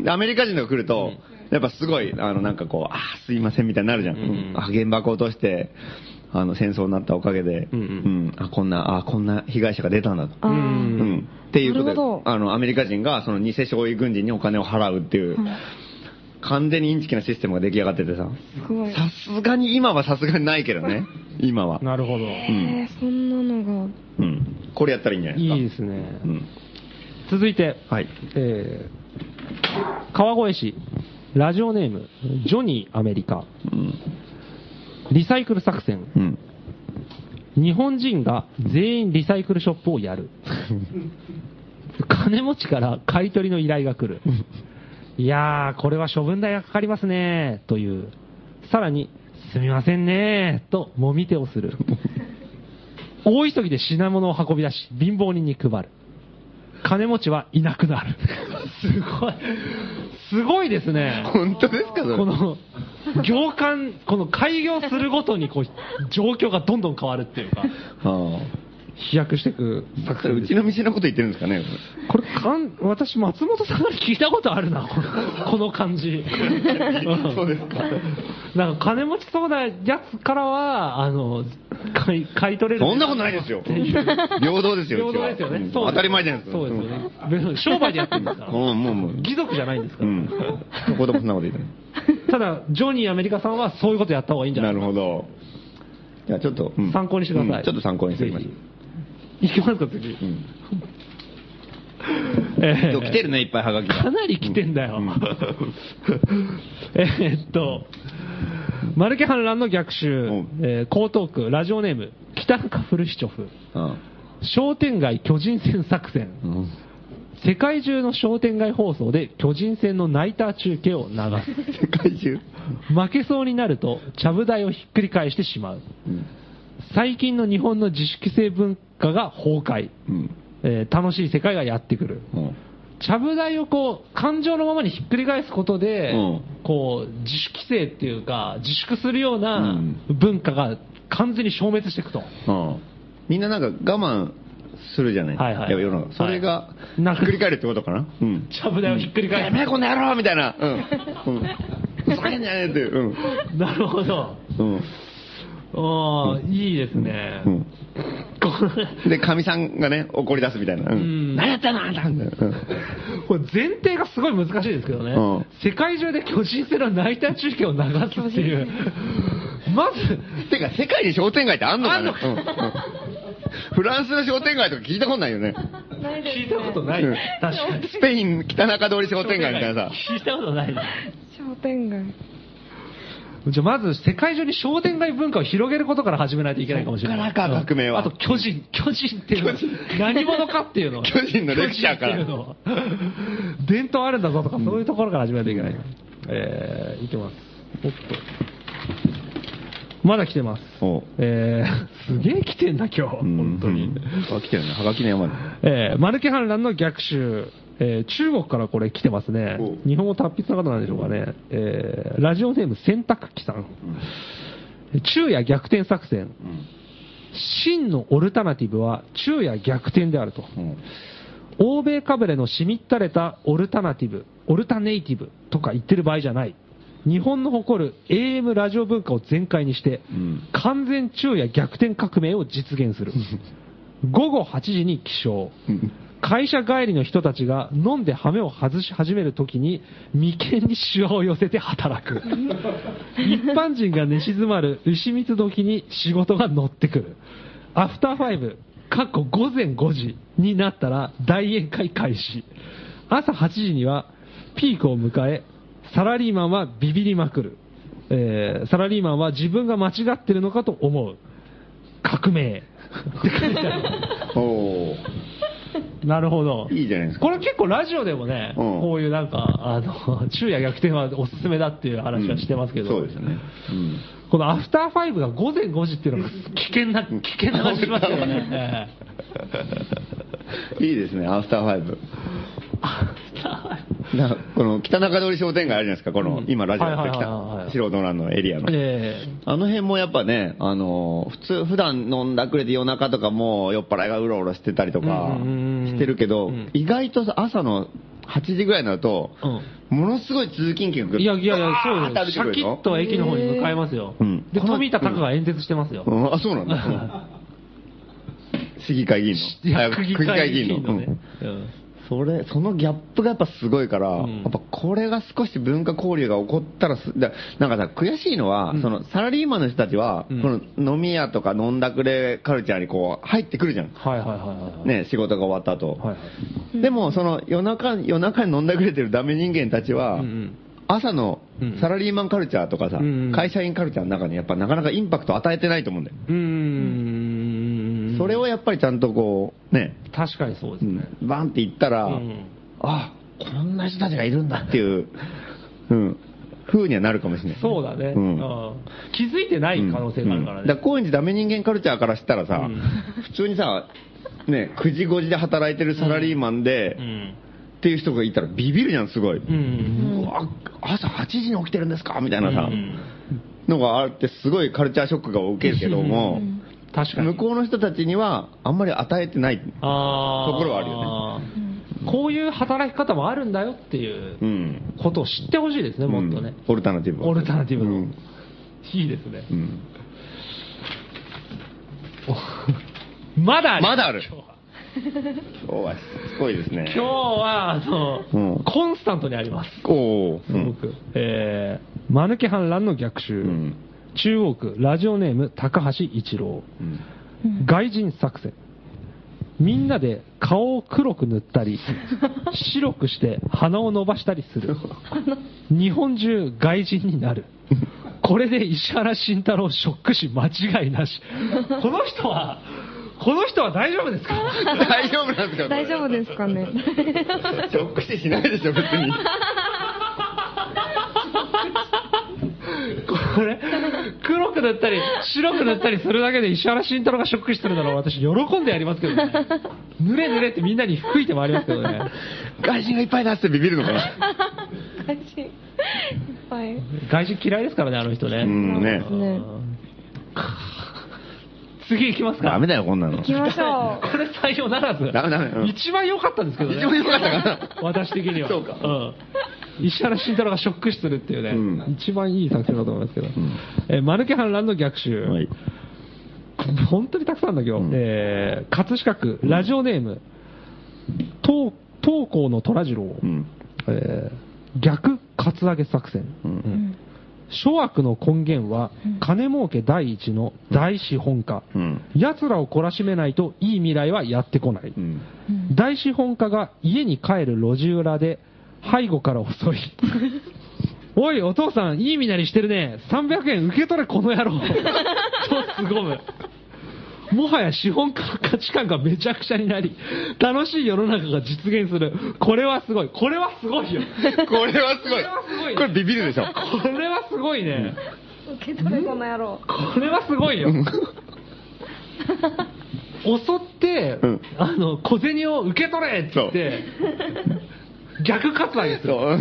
Speaker 2: ん。
Speaker 3: でアメリカ人とか来ると、やっぱすごい、あの、なんかこう、あーすいませんみたいになるじゃん。
Speaker 2: うん
Speaker 3: うんあ、原爆落として、あの、戦争になったおかげで、
Speaker 2: うんうん
Speaker 3: あ、こんな、あ、こんな被害者が出たんだと。
Speaker 2: うん
Speaker 3: うん。っていうことであの、アメリカ人が、その偽少尉軍人にお金を払うっていう、完全にインチキなシステムが出来上がっててさ、
Speaker 5: すごい
Speaker 3: さすがに、今はさすがにないけどね、今は。
Speaker 2: なるほど。
Speaker 5: えー、そんなのが
Speaker 3: うん。これやったらいいんじゃないですか？
Speaker 2: いいですね。
Speaker 3: うん。
Speaker 2: 続いて、
Speaker 3: はい。
Speaker 2: えー、川越市、ラジオネーム、ジョニーアメリカ、
Speaker 3: うん。
Speaker 2: リサイクル作戦。
Speaker 3: うん。
Speaker 2: 日本人が全員リサイクルショップをやる。金持ちから買い取りの依頼が来る。いやー、これは処分代がかかりますね、という。さらに、すみませんね、ともみ手をする。大急ぎで品物を運び出し、貧乏人に配る。金持ちはいなくなる。すごい。すごいですね。
Speaker 3: 本当ですか
Speaker 2: この、業界、この開業するごとにこう、状況がどんどん変わるっていうか、
Speaker 3: は
Speaker 2: 飛躍していく
Speaker 3: あ。
Speaker 2: 作戦です
Speaker 3: うちの店のこと言ってるんですかね
Speaker 2: これかん、私、松本さんから聞いたことあるな、このこの感じ。
Speaker 3: そうですか。
Speaker 2: なんか金持ちそうなやつからは、あの、買い買い取れる。
Speaker 3: そんなことないですよ。平等ですよ、
Speaker 2: 平等ですよね。
Speaker 3: 当たり前じゃないですか。
Speaker 2: そうですよね。別に商売でやってるんですから。
Speaker 3: うん、もうもう。
Speaker 2: 貴族じゃないんですから。
Speaker 3: うん。どこでもそんなこと言ってない。
Speaker 2: ただ、ジョニーアメリカさんはそういうことやった方がいいんじゃな
Speaker 3: ないるほど。じゃあちょっと、うん
Speaker 2: 参考にしてください
Speaker 3: うんちょっと参考にしておきましょう。
Speaker 2: いきますか、次。
Speaker 3: うん
Speaker 2: えー
Speaker 3: 今日来てるね、いっぱいハガキが。
Speaker 2: かなり来てんだよ。
Speaker 3: うん
Speaker 2: えーっと、マルケ反乱の逆襲、
Speaker 3: うん
Speaker 2: えー江東区ラジオネーム、北中フルシチョフ、
Speaker 3: うん
Speaker 2: 商店街巨人戦作戦、
Speaker 3: うん
Speaker 2: 世界中の商店街放送で巨人戦のナイター中継を流
Speaker 3: 世界中。
Speaker 2: す。負けそうになると、ちゃぶ台をひっくり返してしまう。
Speaker 3: うん
Speaker 2: 最近の日本の自粛性文化が崩壊。
Speaker 3: うん。
Speaker 2: えー楽しい世界がやってくる。
Speaker 3: うん。
Speaker 2: ちゃぶ台をこう、感情のままにひっくり返すことで、
Speaker 3: うん。
Speaker 2: こう、自主規制っていうか、自粛するよう
Speaker 3: う
Speaker 2: なん。文化が完全に消滅していくと。
Speaker 3: うん。みんななんか我慢するじゃない、
Speaker 2: はいはい。
Speaker 3: や世の中。それが
Speaker 2: はいなんか
Speaker 3: ひっくり返るってことかな、うん、
Speaker 2: ちゃぶ台をひっくり返
Speaker 3: やめろこの野郎みたいな、うん。うん、ふざけんじゃねえって、うん。
Speaker 2: す。なるほど。
Speaker 3: うん
Speaker 2: ああ、いいですね。
Speaker 3: うん。で、かみさんがね、怒り出すみたいな。う
Speaker 2: うん。
Speaker 3: ん。何やってんのあんた。
Speaker 2: これ前提がすごい難しいですけどね、
Speaker 3: うん。
Speaker 2: 世界中で巨人戦のナイター中継を流すっていう、まず、
Speaker 3: てか、世界に商店街ってあんのかね
Speaker 2: あんの。か
Speaker 3: うん。うんフランスの商店街とか聞いたことないよね。
Speaker 2: 聞いたことない、
Speaker 3: うん。
Speaker 2: 確かに。
Speaker 3: スペイン北中通り商店街みたいなさ。
Speaker 2: 聞いたことない。
Speaker 5: 商店街
Speaker 2: じゃあまず世界中に商店街文化を広げることから始めないといけないかもしれない。
Speaker 3: からか革命は
Speaker 2: あと巨人、巨人っていうのは何者かっていうのを
Speaker 3: 巨人のレクチャーから
Speaker 2: 伝統あるんだぞとかそういうところから始めないといけない。えー、いきます。おっと。まだ来てます。
Speaker 3: お
Speaker 2: えー、すげえ来てんだ今日。本当に。
Speaker 3: あ、来てるね。はがきの山だ。
Speaker 2: えー、マルケ反乱の逆襲、えー中国からこれ来てますね
Speaker 3: お。
Speaker 2: 日本語達筆な方なんでしょうかね。えーラジオネーム洗濯機さん。昼夜逆転作戦。真のオルタナティブは昼夜逆転であると。
Speaker 3: うん
Speaker 2: 欧米かぶれのしみったれたオルタナティブ、オルタネイティブとか言ってる場合じゃない。日本の誇る AM ラジオ文化を全開にして、
Speaker 3: うん
Speaker 2: 完全昼夜逆転革命を実現する。午後8時に起床。会社帰りの人たちが飲んで羽目を外し始めるときに眉間にシワを寄せて働く。一般人が寝静まる牛蜜時に仕事が乗ってくる。アフターファイブ、かっこ午前5時になったら大宴会開始。朝8時にはピークを迎え、サラリーマンはビビりまくる。えーサラリーマンは自分が間違ってるのかと思う。革命。って書いてある
Speaker 3: お
Speaker 2: なるほど。
Speaker 3: いいじゃないですか。
Speaker 2: これ結構ラジオでもね、
Speaker 3: うん
Speaker 2: こういうなんか、あの、昼夜逆転はおすすめだっていう話はしてますけど、
Speaker 3: そうですね。うん
Speaker 2: このアフターファイブが午前5時っていうのが危険な、危険な感じしますよね。え
Speaker 3: いいですね、アフターファイブ。
Speaker 2: えアフターファイブ。
Speaker 3: なこの北中通り商店街あるじゃないですか、この、
Speaker 2: うん。
Speaker 3: 今ラジオやってきた、素人乱のエリアの。
Speaker 2: え
Speaker 3: あの辺もやっぱね、あの、普通、普段飲んだくれて夜中とかも酔っ払いがうろうろしてたりとか
Speaker 2: うんうんうん。
Speaker 3: してるけど
Speaker 2: うん、
Speaker 3: 意外と朝の8時ぐらいになると、
Speaker 2: え
Speaker 3: ものすごい通勤客が
Speaker 2: いやいやいや、そうです。シャキッと駅の方に向かいますよ。
Speaker 3: うん
Speaker 2: で、富田拓が演説してますよ。
Speaker 3: うんあ、そうなんだ。市議会議員の。
Speaker 2: いや、
Speaker 3: あ
Speaker 2: 区議会議員の
Speaker 3: それ、そのギャップがやっぱすごいから、
Speaker 2: うん
Speaker 3: やっぱこれが少し文化交流が起こったらなんかさ、悔しいのは、
Speaker 2: うん
Speaker 3: そのサラリーマンの人たちは、
Speaker 2: うん
Speaker 3: この飲み屋とか飲んだくれカルチャーにこう入ってくるじゃん。
Speaker 2: はいはいはいはい。
Speaker 3: ね、仕事が終わった後。
Speaker 2: はいはい。
Speaker 3: でも、その夜中、夜中に飲んだくれてるダメ人間たちは、
Speaker 2: うんうん
Speaker 3: 朝の
Speaker 2: うん
Speaker 3: サラリーマンカルチャーとかさ、
Speaker 2: うんうん
Speaker 3: 会社員カルチャーの中にやっぱなかなかインパクト与えてないと思うんだよ。
Speaker 2: うーん。
Speaker 3: それをやっぱりちゃんとこう、ね、
Speaker 2: 確かにそうですね。
Speaker 3: バンって言ったら、
Speaker 2: うん
Speaker 3: あ、こんな人たちがいるんだっていう、うん、風にはなるかもしれない。
Speaker 2: そうだね、
Speaker 3: うん
Speaker 2: うん気づいてない可能性があるからね。
Speaker 3: うんだから高円寺ダメ人間カルチャーからしたらさ、
Speaker 2: うん
Speaker 3: 普通にさ、ね、9時5時で働いてるサラリーマンで、
Speaker 2: うん。
Speaker 3: っていう人がいたらビビるじゃん、すごい。う
Speaker 2: うん。
Speaker 3: わ朝8時に起きてるんですかみたいなさ、
Speaker 2: うん
Speaker 3: のがあって、すごいカルチャーショックが受けるけども、
Speaker 2: 確かに。
Speaker 3: 向こうの人たちにはあんまり与えてない。ところはあるよ
Speaker 2: こういう働き方もあるんだよっていう
Speaker 3: うん。
Speaker 2: ことを知ってほしいですね、もっとね。
Speaker 3: うんオルタナティブ。
Speaker 2: オルタナティブの。
Speaker 3: うん
Speaker 2: いいですね。
Speaker 3: うん
Speaker 2: まだある
Speaker 3: まだある
Speaker 2: 今日は
Speaker 3: 今日はしつこいですね。
Speaker 2: 今日は、あの、
Speaker 3: うん
Speaker 2: コンスタントにあります。
Speaker 3: おお、
Speaker 2: すごく。えー、マヌケ反乱の逆襲。
Speaker 3: うん
Speaker 2: 中央区、ラジオネーム、高橋一郎。
Speaker 3: うん
Speaker 2: 外人作戦。みんなで顔を黒く塗ったり、白くして鼻を伸ばしたりする。日本中外人になる。これで石原慎太郎ショック死間違いなし。この人は、この人は大丈夫ですか？
Speaker 3: 大丈夫なんですか？
Speaker 5: 大丈夫ですかね？
Speaker 3: ショック死しないでしょ、別に。
Speaker 2: これ、黒く塗ったり、白く塗ったりするだけで石原慎太郎がショック死するなら私喜んでやりますけどね。濡れ濡れってみんなに吹いて回りますけどね。
Speaker 3: 外人がいっぱいだってビビるのかな？
Speaker 5: 感じいっぱい
Speaker 2: 外人嫌いですからね、あの人ね。
Speaker 3: うんね
Speaker 5: ね
Speaker 2: 次行きますか。
Speaker 3: ダメだよ、こんなの
Speaker 5: 行。きましょう
Speaker 2: これ採用ならず。
Speaker 3: ダメダメうん
Speaker 2: 一番良かったんですけどね。
Speaker 3: 一番良かったかな
Speaker 2: 私的には。
Speaker 3: そうか
Speaker 2: ん石原慎太郎がショック死するっていうね、
Speaker 3: うん
Speaker 2: 一番いい作戦だと思いますけど。
Speaker 3: ん
Speaker 2: えーマヌケ反乱の逆襲。
Speaker 3: はい。
Speaker 2: 本当にたくさんだ今日。
Speaker 3: うん
Speaker 2: えー葛飾区、ラジオネーム、東東光の虎次郎。
Speaker 3: うん。
Speaker 2: えー逆カツアゲ作戦。
Speaker 3: うん。
Speaker 2: 諸悪の根源は、金儲け第一の大資本家。
Speaker 3: うん。
Speaker 2: 奴らを懲らしめないといい未来はやってこない。
Speaker 3: うん。
Speaker 2: 大資本家が家に帰る路地裏で背後から襲い。おい、お父さん、いい身なりしてるね。300円受け取れ、この野郎。と凄む。もはや資本家の価値観がめちゃくちゃになり、楽しい世の中が実現する。これはすごい。これはすごいよ。
Speaker 3: これはすごい
Speaker 2: これはすごい。
Speaker 3: これビビるでしょ。
Speaker 2: これはすごいね。
Speaker 5: 受け取れこの野郎
Speaker 2: これはすごいよ。襲って、
Speaker 3: うん
Speaker 2: あの、小銭を受け取れって言って、逆カツアゲです
Speaker 3: そ
Speaker 2: よ。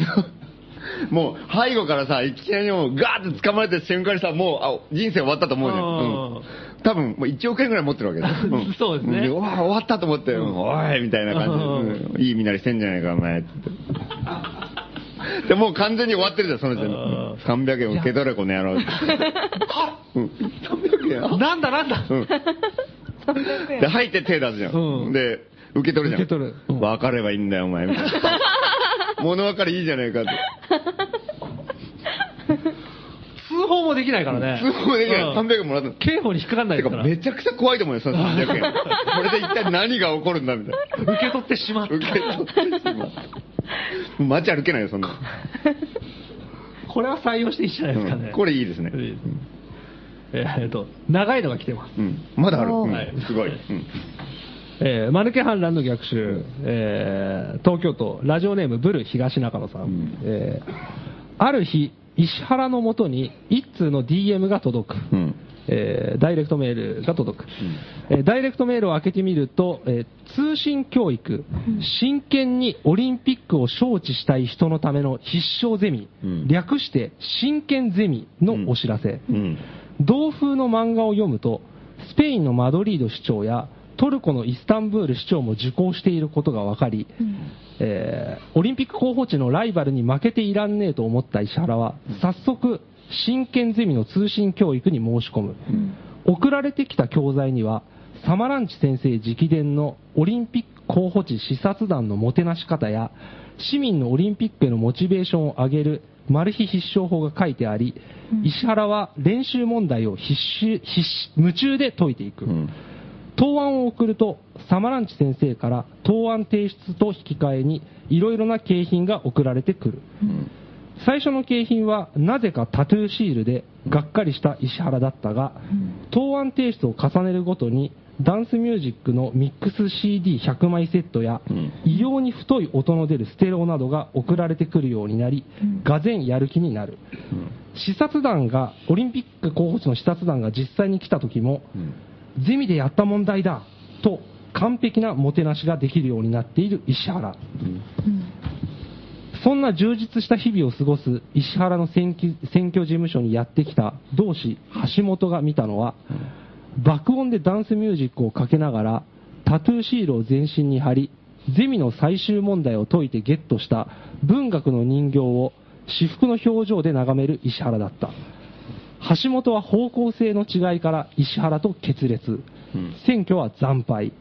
Speaker 3: う。もう、背後からさ、いきなりもう、ガーって掴まれた瞬間にさ、もう、あ、人生終わったと思うじゃん。うん。多分、もう1億円ぐらい持ってるわけだ。ん。
Speaker 2: そうですね。
Speaker 3: うわ、終わったと思って、うん。おいみたいな感じで。いい身なりしてんじゃないか、お前。ってで、もう完全に終わってるじゃん、その時点で。
Speaker 2: うん
Speaker 3: 300円受け取れ、この野郎。うん。300円？
Speaker 2: なんだなんだ、
Speaker 3: うん。
Speaker 5: 300円。
Speaker 3: で、入って手出すじゃん。
Speaker 2: うん。
Speaker 3: で、受け取るじゃん。
Speaker 2: 受け取るうん
Speaker 3: 分かればいいんだよ、お前。みたいな物分かりいいじゃないかって。
Speaker 2: 通報もできないからね。
Speaker 3: 通報できない。
Speaker 2: うん
Speaker 3: 300円もらったの。
Speaker 2: 刑法に引っかかんない
Speaker 3: てか、
Speaker 2: ら。
Speaker 3: めちゃくちゃ怖いと思うよ、その300円。これで一体何が起こるんだ、みたいな。
Speaker 2: 受け取ってしまった。
Speaker 3: 受け取ってしまう。街歩けないよ、そんな。
Speaker 2: これは採用していいじゃないですかね。
Speaker 3: うんこれいいですね。
Speaker 2: えーっと、長いのが来てます。
Speaker 3: うん。まだある。すごい。うん
Speaker 2: えー、マヌケ反乱の逆襲、えー東京都、ラジオネームブル東中野さん。
Speaker 3: うん
Speaker 2: えーある日、石原のもとに一通の DM が届く。
Speaker 3: うん。
Speaker 2: えーダイレクトメールが届く、えーダイレクトメールを開けてみると、えー通信教育、真剣にオリンピックを招致したい人のための必勝ゼミ、
Speaker 3: うん
Speaker 2: 略して真剣ゼミのお知らせ、
Speaker 3: うん。
Speaker 2: 同風の漫画を読むと、スペインのマドリード市長やトルコのイスタンブール市長も受講していることが分かり、えーオリンピック候補地のライバルに負けていらんねえと思った石原は、早速、真剣ゼミの通信教育に申し込む。送られてきた教材には、サマランチ先生直伝のオリンピック候補地視察団のもてなし方や、市民のオリンピックへのモチベーションを上げるマル秘必勝法が書いてあり、石原は練習問題を必死必死夢中で解いていく。
Speaker 3: うん。
Speaker 2: 答案を送ると、サマランチ先生から答案提出と引き換えに、いろいろな景品が送られてくる。
Speaker 3: うん。
Speaker 2: 最初の景品は、なぜかタトゥーシールで、がっかりした石原だったが、答案提出を重ねるごとに、ダンスミュージックのミックス CD100 枚セットや、
Speaker 3: うん
Speaker 2: 異様に太い音の出るステレオなどが送られてくるようになり、がぜんやる気になる。視察団が、オリンピック候補地の視察団が実際に来た時も、
Speaker 3: うん。
Speaker 2: ゼミでやった問題だと完璧なもてなしができるようになっている石原。そんな充実した日々を過ごす石原の選挙選挙事務所にやってきた同志橋本が見たのは、爆音でダンスミュージックをかけながらタトゥーシールを全身に貼り、ゼミの最終問題を解いてゲットした文学の人形を私服の表情で眺める石原だった。橋本は方向性の違いから石原と決裂。
Speaker 3: うん
Speaker 2: 選挙は惨敗。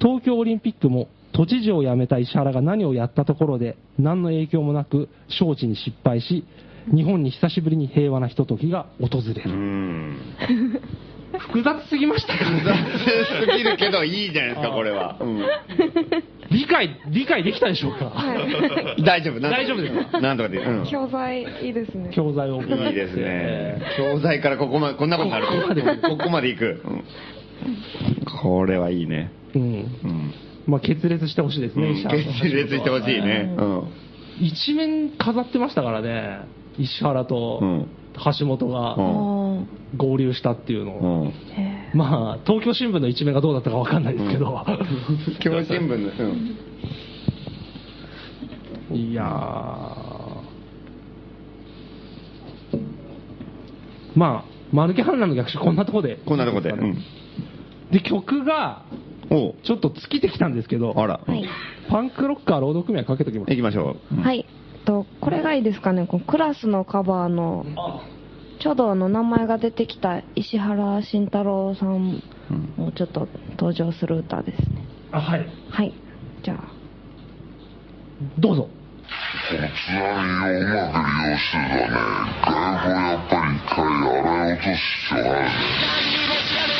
Speaker 2: 東京オリンピックも都知事を辞めた石原が何をやったところで何の影響もなく招致に失敗し、日本に久しぶりに平和なひとときが訪れ
Speaker 3: う
Speaker 2: る。
Speaker 3: ん。
Speaker 2: 複雑すぎましたか
Speaker 3: 複雑すぎるけど、いいじゃないですか、これは。うん。
Speaker 2: 理解、理解できたでしょうか、
Speaker 3: 大丈夫、なんとか
Speaker 2: 大丈夫ですか？
Speaker 3: なんとかで。うん。
Speaker 5: 教材いいですね
Speaker 2: 教材を
Speaker 3: いいですね。教材からここまで、こんなことになる。
Speaker 2: ここまで
Speaker 3: ここまで行く。うんこれはいいね。
Speaker 2: うん。
Speaker 3: うん。
Speaker 2: まあ、決裂してほしいですね、石原と
Speaker 3: 決裂してほしいね。うん。
Speaker 2: 一面飾ってましたからね、石原と
Speaker 3: うん
Speaker 2: 橋本が合流したっていうのを。
Speaker 3: うん。
Speaker 2: まあ、東京新聞の一面がどうだったかわかんないですけど、
Speaker 3: 教新聞の、うん。
Speaker 2: いやーまあ、マルケ反乱の逆襲こんなとこで。
Speaker 3: こんなとこで。うん。
Speaker 2: で、曲が、ちょっと尽きてきたんですけど、
Speaker 3: あら。
Speaker 5: はい。
Speaker 2: パンクロッカー労働組合かけときます
Speaker 3: 行。きましょう。うん
Speaker 5: はい。と、これがいいですかね、このクラスのカバーの、ちょうどあの名前が出てきた石原慎太郎さんもちょっと登場する歌ですね。
Speaker 2: あ、はい。
Speaker 5: はい。じゃあ。
Speaker 2: どうぞ。
Speaker 7: 普通にうまく利用してたね。外部やっぱり一回洗い落とす必要あるね。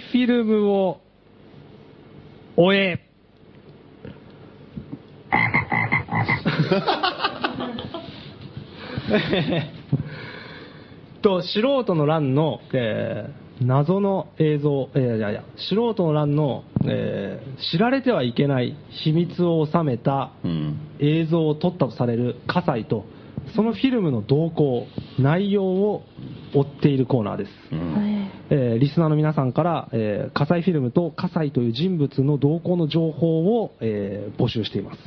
Speaker 2: フィルムを終え、と素人の乱の、えー謎の映像、えーいやいや素人の乱の、えー知られてはいけない秘密を収めた
Speaker 3: うん。
Speaker 2: 映像を撮ったとされる葛西とそのフィルムの動向内容を追っているコーナーです、
Speaker 3: うん。
Speaker 2: えーリスナーの皆さんから、えー葛西フィルムと葛西という人物の動向の情報を、えー募集しています、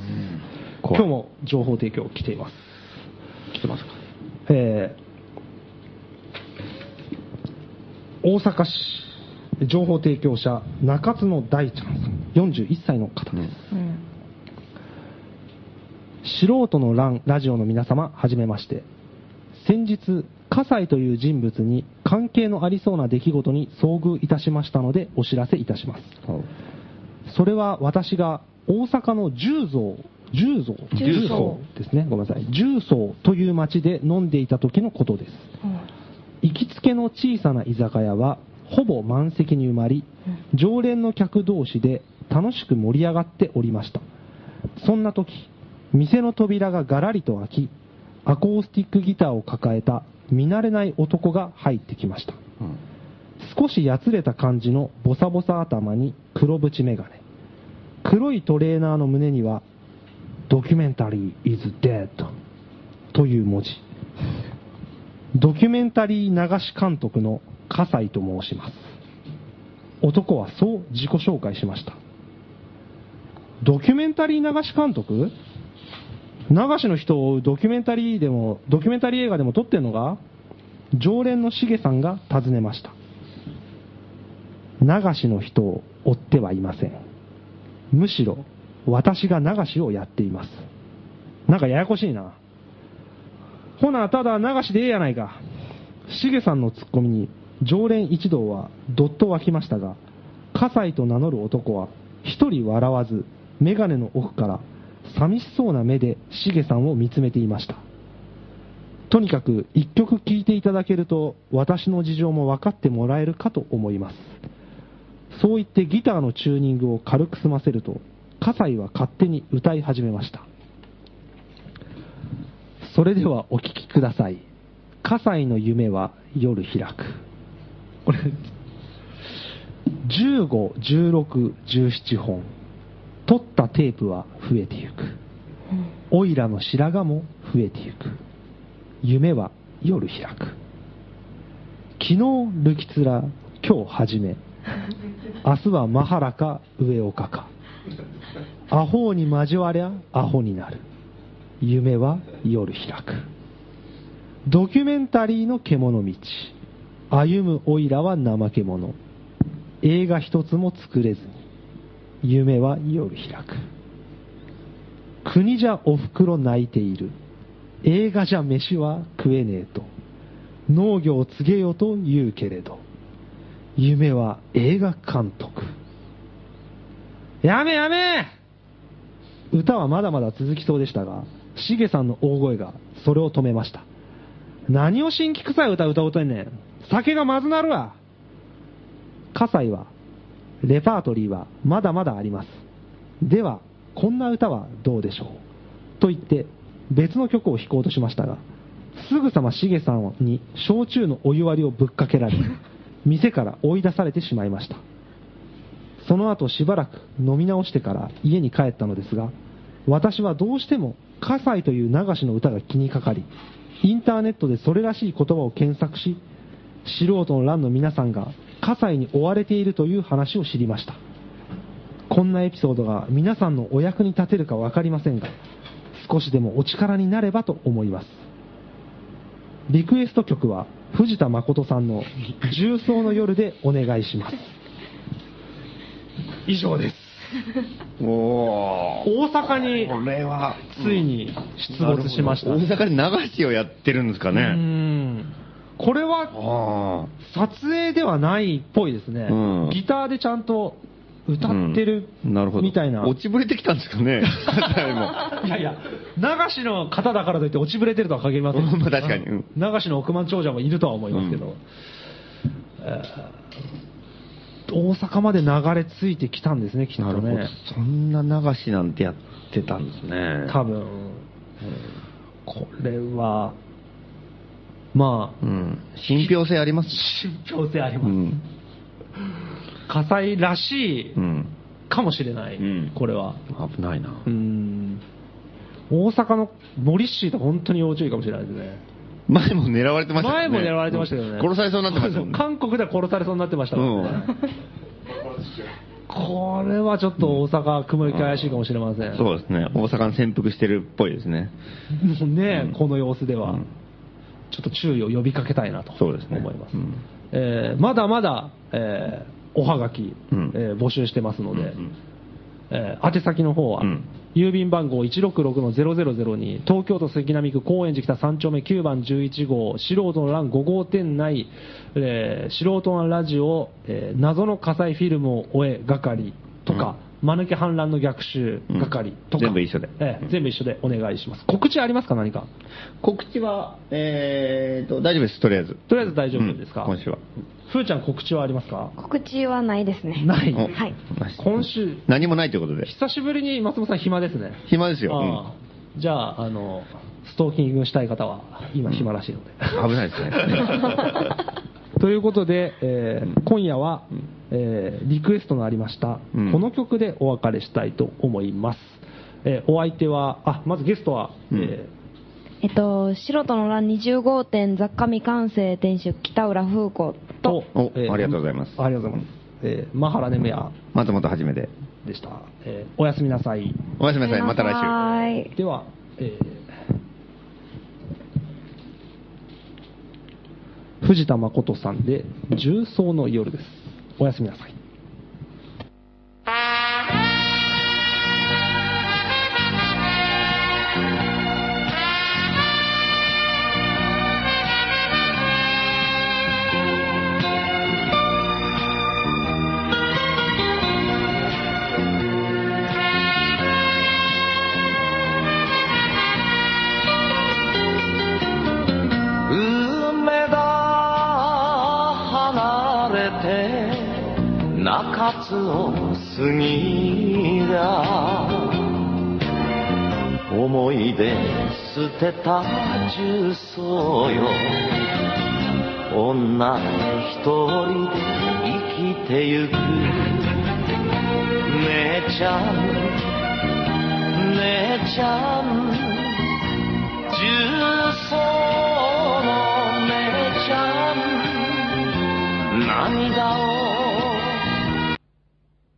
Speaker 2: 今日も情報提供来ています。
Speaker 3: 来てますか？
Speaker 2: えー大阪市情報提供者中津の大ちゃんさん。41歳の方です、
Speaker 5: うん。
Speaker 2: 素人のランラジオの皆様、はじめまして。先日、葛西という人物に関係のありそうな出来事に遭遇いたしましたので、お知らせいたします。それは私が大阪の十蔵、十蔵？
Speaker 5: 十蔵
Speaker 2: ですね。ごめんなさい。十蔵という町で飲んでいた時のことです。行きつけの小さな居酒屋はほぼ満席に埋まり、常連の客同士で楽しく盛り上がっておりました。そんな時、店の扉がガラリと開き、アコースティックギターを抱えた見慣れない男が入ってきました。少しやつれた感じのボサボサ頭に黒縁メガネ。黒いトレーナーの胸には、ドキュメンタリー is dead という文字。ドキュメンタリー流し監督の葛西と申します。男はそう自己紹介しました。ドキュメンタリー流し監督？流しの人を追うドキュメンタリーでも、ドキュメンタリー映画でも撮ってんのが常連のしげさんが尋ねました。流しの人を追ってはいません。むしろ、私が流しをやっています。なんかややこしいな。ほな、ただ流しでええやないか。しげさんのツッコミに、常連一同はどっと湧きましたが、葛西と名乗る男は、一人笑わず、メガネの奥から、寂しそうな目でしげさんを見つめていました。とにかく、一曲聴いていただけると、私の事情も分かってもらえるかと思います。そう言ってギターのチューニングを軽く済ませると、葛西は勝手に歌い始めました。それではお聴きください。葛西の夢は夜開く。これ、15、16、17本。取ったテープは増えてゆく。オイラの白髪も増えてゆく。夢は夜開く。昨日ルキツラ、今日はじめ。明日はマハラか上岡か。アホに交わりゃアホになる。夢は夜開く。ドキュメンタリーの獣道。歩むおいらは怠け者。映画一つも作れずに。夢は夜開く。国じゃお袋泣いている。映画じゃ飯は食えねえと。農業を告げよと言うけれど。夢は映画監督。やめやめ歌はまだまだ続きそうでしたが、しげさんの大声がそれを止めました。何を新規臭い歌歌うとんねん。酒がまずなるわ。葛西は、レパートリーはまだまだあります。では、こんな歌はどうでしょう？と言って、別の曲を弾こうとしましたが、すぐさましげさんに焼酎のお湯割りをぶっかけられ、店から追い出されてしまいました。その後しばらく飲み直してから家に帰ったのですが、私はどうしても葛西という流しの歌が気にかかり、インターネットでそれらしい言葉を検索し、素人の欄の皆さんが葛西に追われているという話を知りました。こんなエピソードが皆さんのお役に立てるかわかりませんが、少しでもお力になればと思います。リクエスト曲は藤田誠さんの重曹の夜でお願いします。以上です。
Speaker 3: おー。
Speaker 2: 大阪に
Speaker 3: これは、
Speaker 2: ついに出没しました。
Speaker 3: 大阪で流しをやってるんですかねう。
Speaker 2: んこれは
Speaker 3: あ
Speaker 2: 撮影ではないっぽいですね、
Speaker 3: うん
Speaker 2: ギターでちゃんと
Speaker 3: あ。
Speaker 2: 歌ってる
Speaker 3: うんなるほど。
Speaker 2: みたいな、
Speaker 3: 落ちぶれてきたんですかね。
Speaker 2: いやいや、流しの方だからといって落ちぶれてるとは限りません。
Speaker 3: まあ確かにうん
Speaker 2: 流しの億万長者もいるとは思いますけど、えー大阪まで流れ着いてきたんですね、きっとね。。
Speaker 3: そんな流しなんてやってたんですね。
Speaker 2: 多分、これは、まあ、
Speaker 3: うん。信憑性あります
Speaker 2: 信憑性あります。
Speaker 3: うん。
Speaker 2: 火災らしい
Speaker 3: うん。
Speaker 2: かもしれない、
Speaker 3: うん
Speaker 2: これは。
Speaker 3: 危ないな。
Speaker 2: うん。大阪のモリッシーと本当に要注意かもしれないですね。
Speaker 3: 前も狙われてましたよね。
Speaker 2: 前も狙われてましたけどね。
Speaker 3: 殺されそうになってましたね。
Speaker 2: 韓国では殺されそうになってましたからこれはちょっと大阪、雲行き怪しいかもしれません。
Speaker 3: そうですね。大阪に潜伏してるっぽいですね。
Speaker 2: もうね、
Speaker 3: うん
Speaker 2: この様子では、
Speaker 3: うん
Speaker 2: ちょっと注意を呼びかけたいなと思います。
Speaker 3: うん。
Speaker 2: えーまだまだ、えーおはがき、
Speaker 3: うん。
Speaker 2: えー募集してますので、
Speaker 3: うん
Speaker 2: えー宛先の方は、
Speaker 3: うん。
Speaker 2: 郵便番号166-0002に東京都杉並区高円寺北3丁目9番11号素人の欄5号店内、えー素人のラジオ、えー謎の火災フィルムを終え係とか、間抜け反乱の逆襲係とか、
Speaker 3: 全部一緒で。
Speaker 2: えー全部一緒でお願いします。告知ありますか？何か。
Speaker 3: 告知は、えーと、大丈夫です、とりあえず。
Speaker 2: とりあえず大丈夫ですか、
Speaker 3: うん。今週は。
Speaker 2: ふーちゃん告知はありますか？
Speaker 5: 告知はないですね。
Speaker 2: ない。
Speaker 3: お。
Speaker 5: はい。
Speaker 2: 今週。
Speaker 3: 何もないということで。
Speaker 2: 久しぶりに松本さん暇ですね。
Speaker 3: 暇ですよ。
Speaker 2: ああじゃああのストーキングしたい方は今暇らしいので、
Speaker 3: うん危ないですね。
Speaker 2: ということで、えー今夜は、えーリクエストのありました、
Speaker 3: うん。
Speaker 2: この曲でお別れしたいと思います、えーお相手はあまずゲストは、
Speaker 3: うん。
Speaker 2: え
Speaker 5: えっと、素人の欄20号店雑貨未完成店主北浦風子
Speaker 2: ー
Speaker 5: と、
Speaker 3: おありがとうございます。
Speaker 2: ありがとうございます、えーマハラネムヤ
Speaker 3: 松本はじめで。
Speaker 2: でした、えーおやすみなさい。
Speaker 3: おやすみなさい。また来週。
Speaker 5: はい。
Speaker 2: では、えー藤田誠さんで「重曹の夜」ですおやすみなさい。
Speaker 8: て中津を過ぎりゃ思い出捨てた重曹よ。女一人で生きてゆく。姉ちゃん姉ちゃん重曹の姉ちゃん。涙を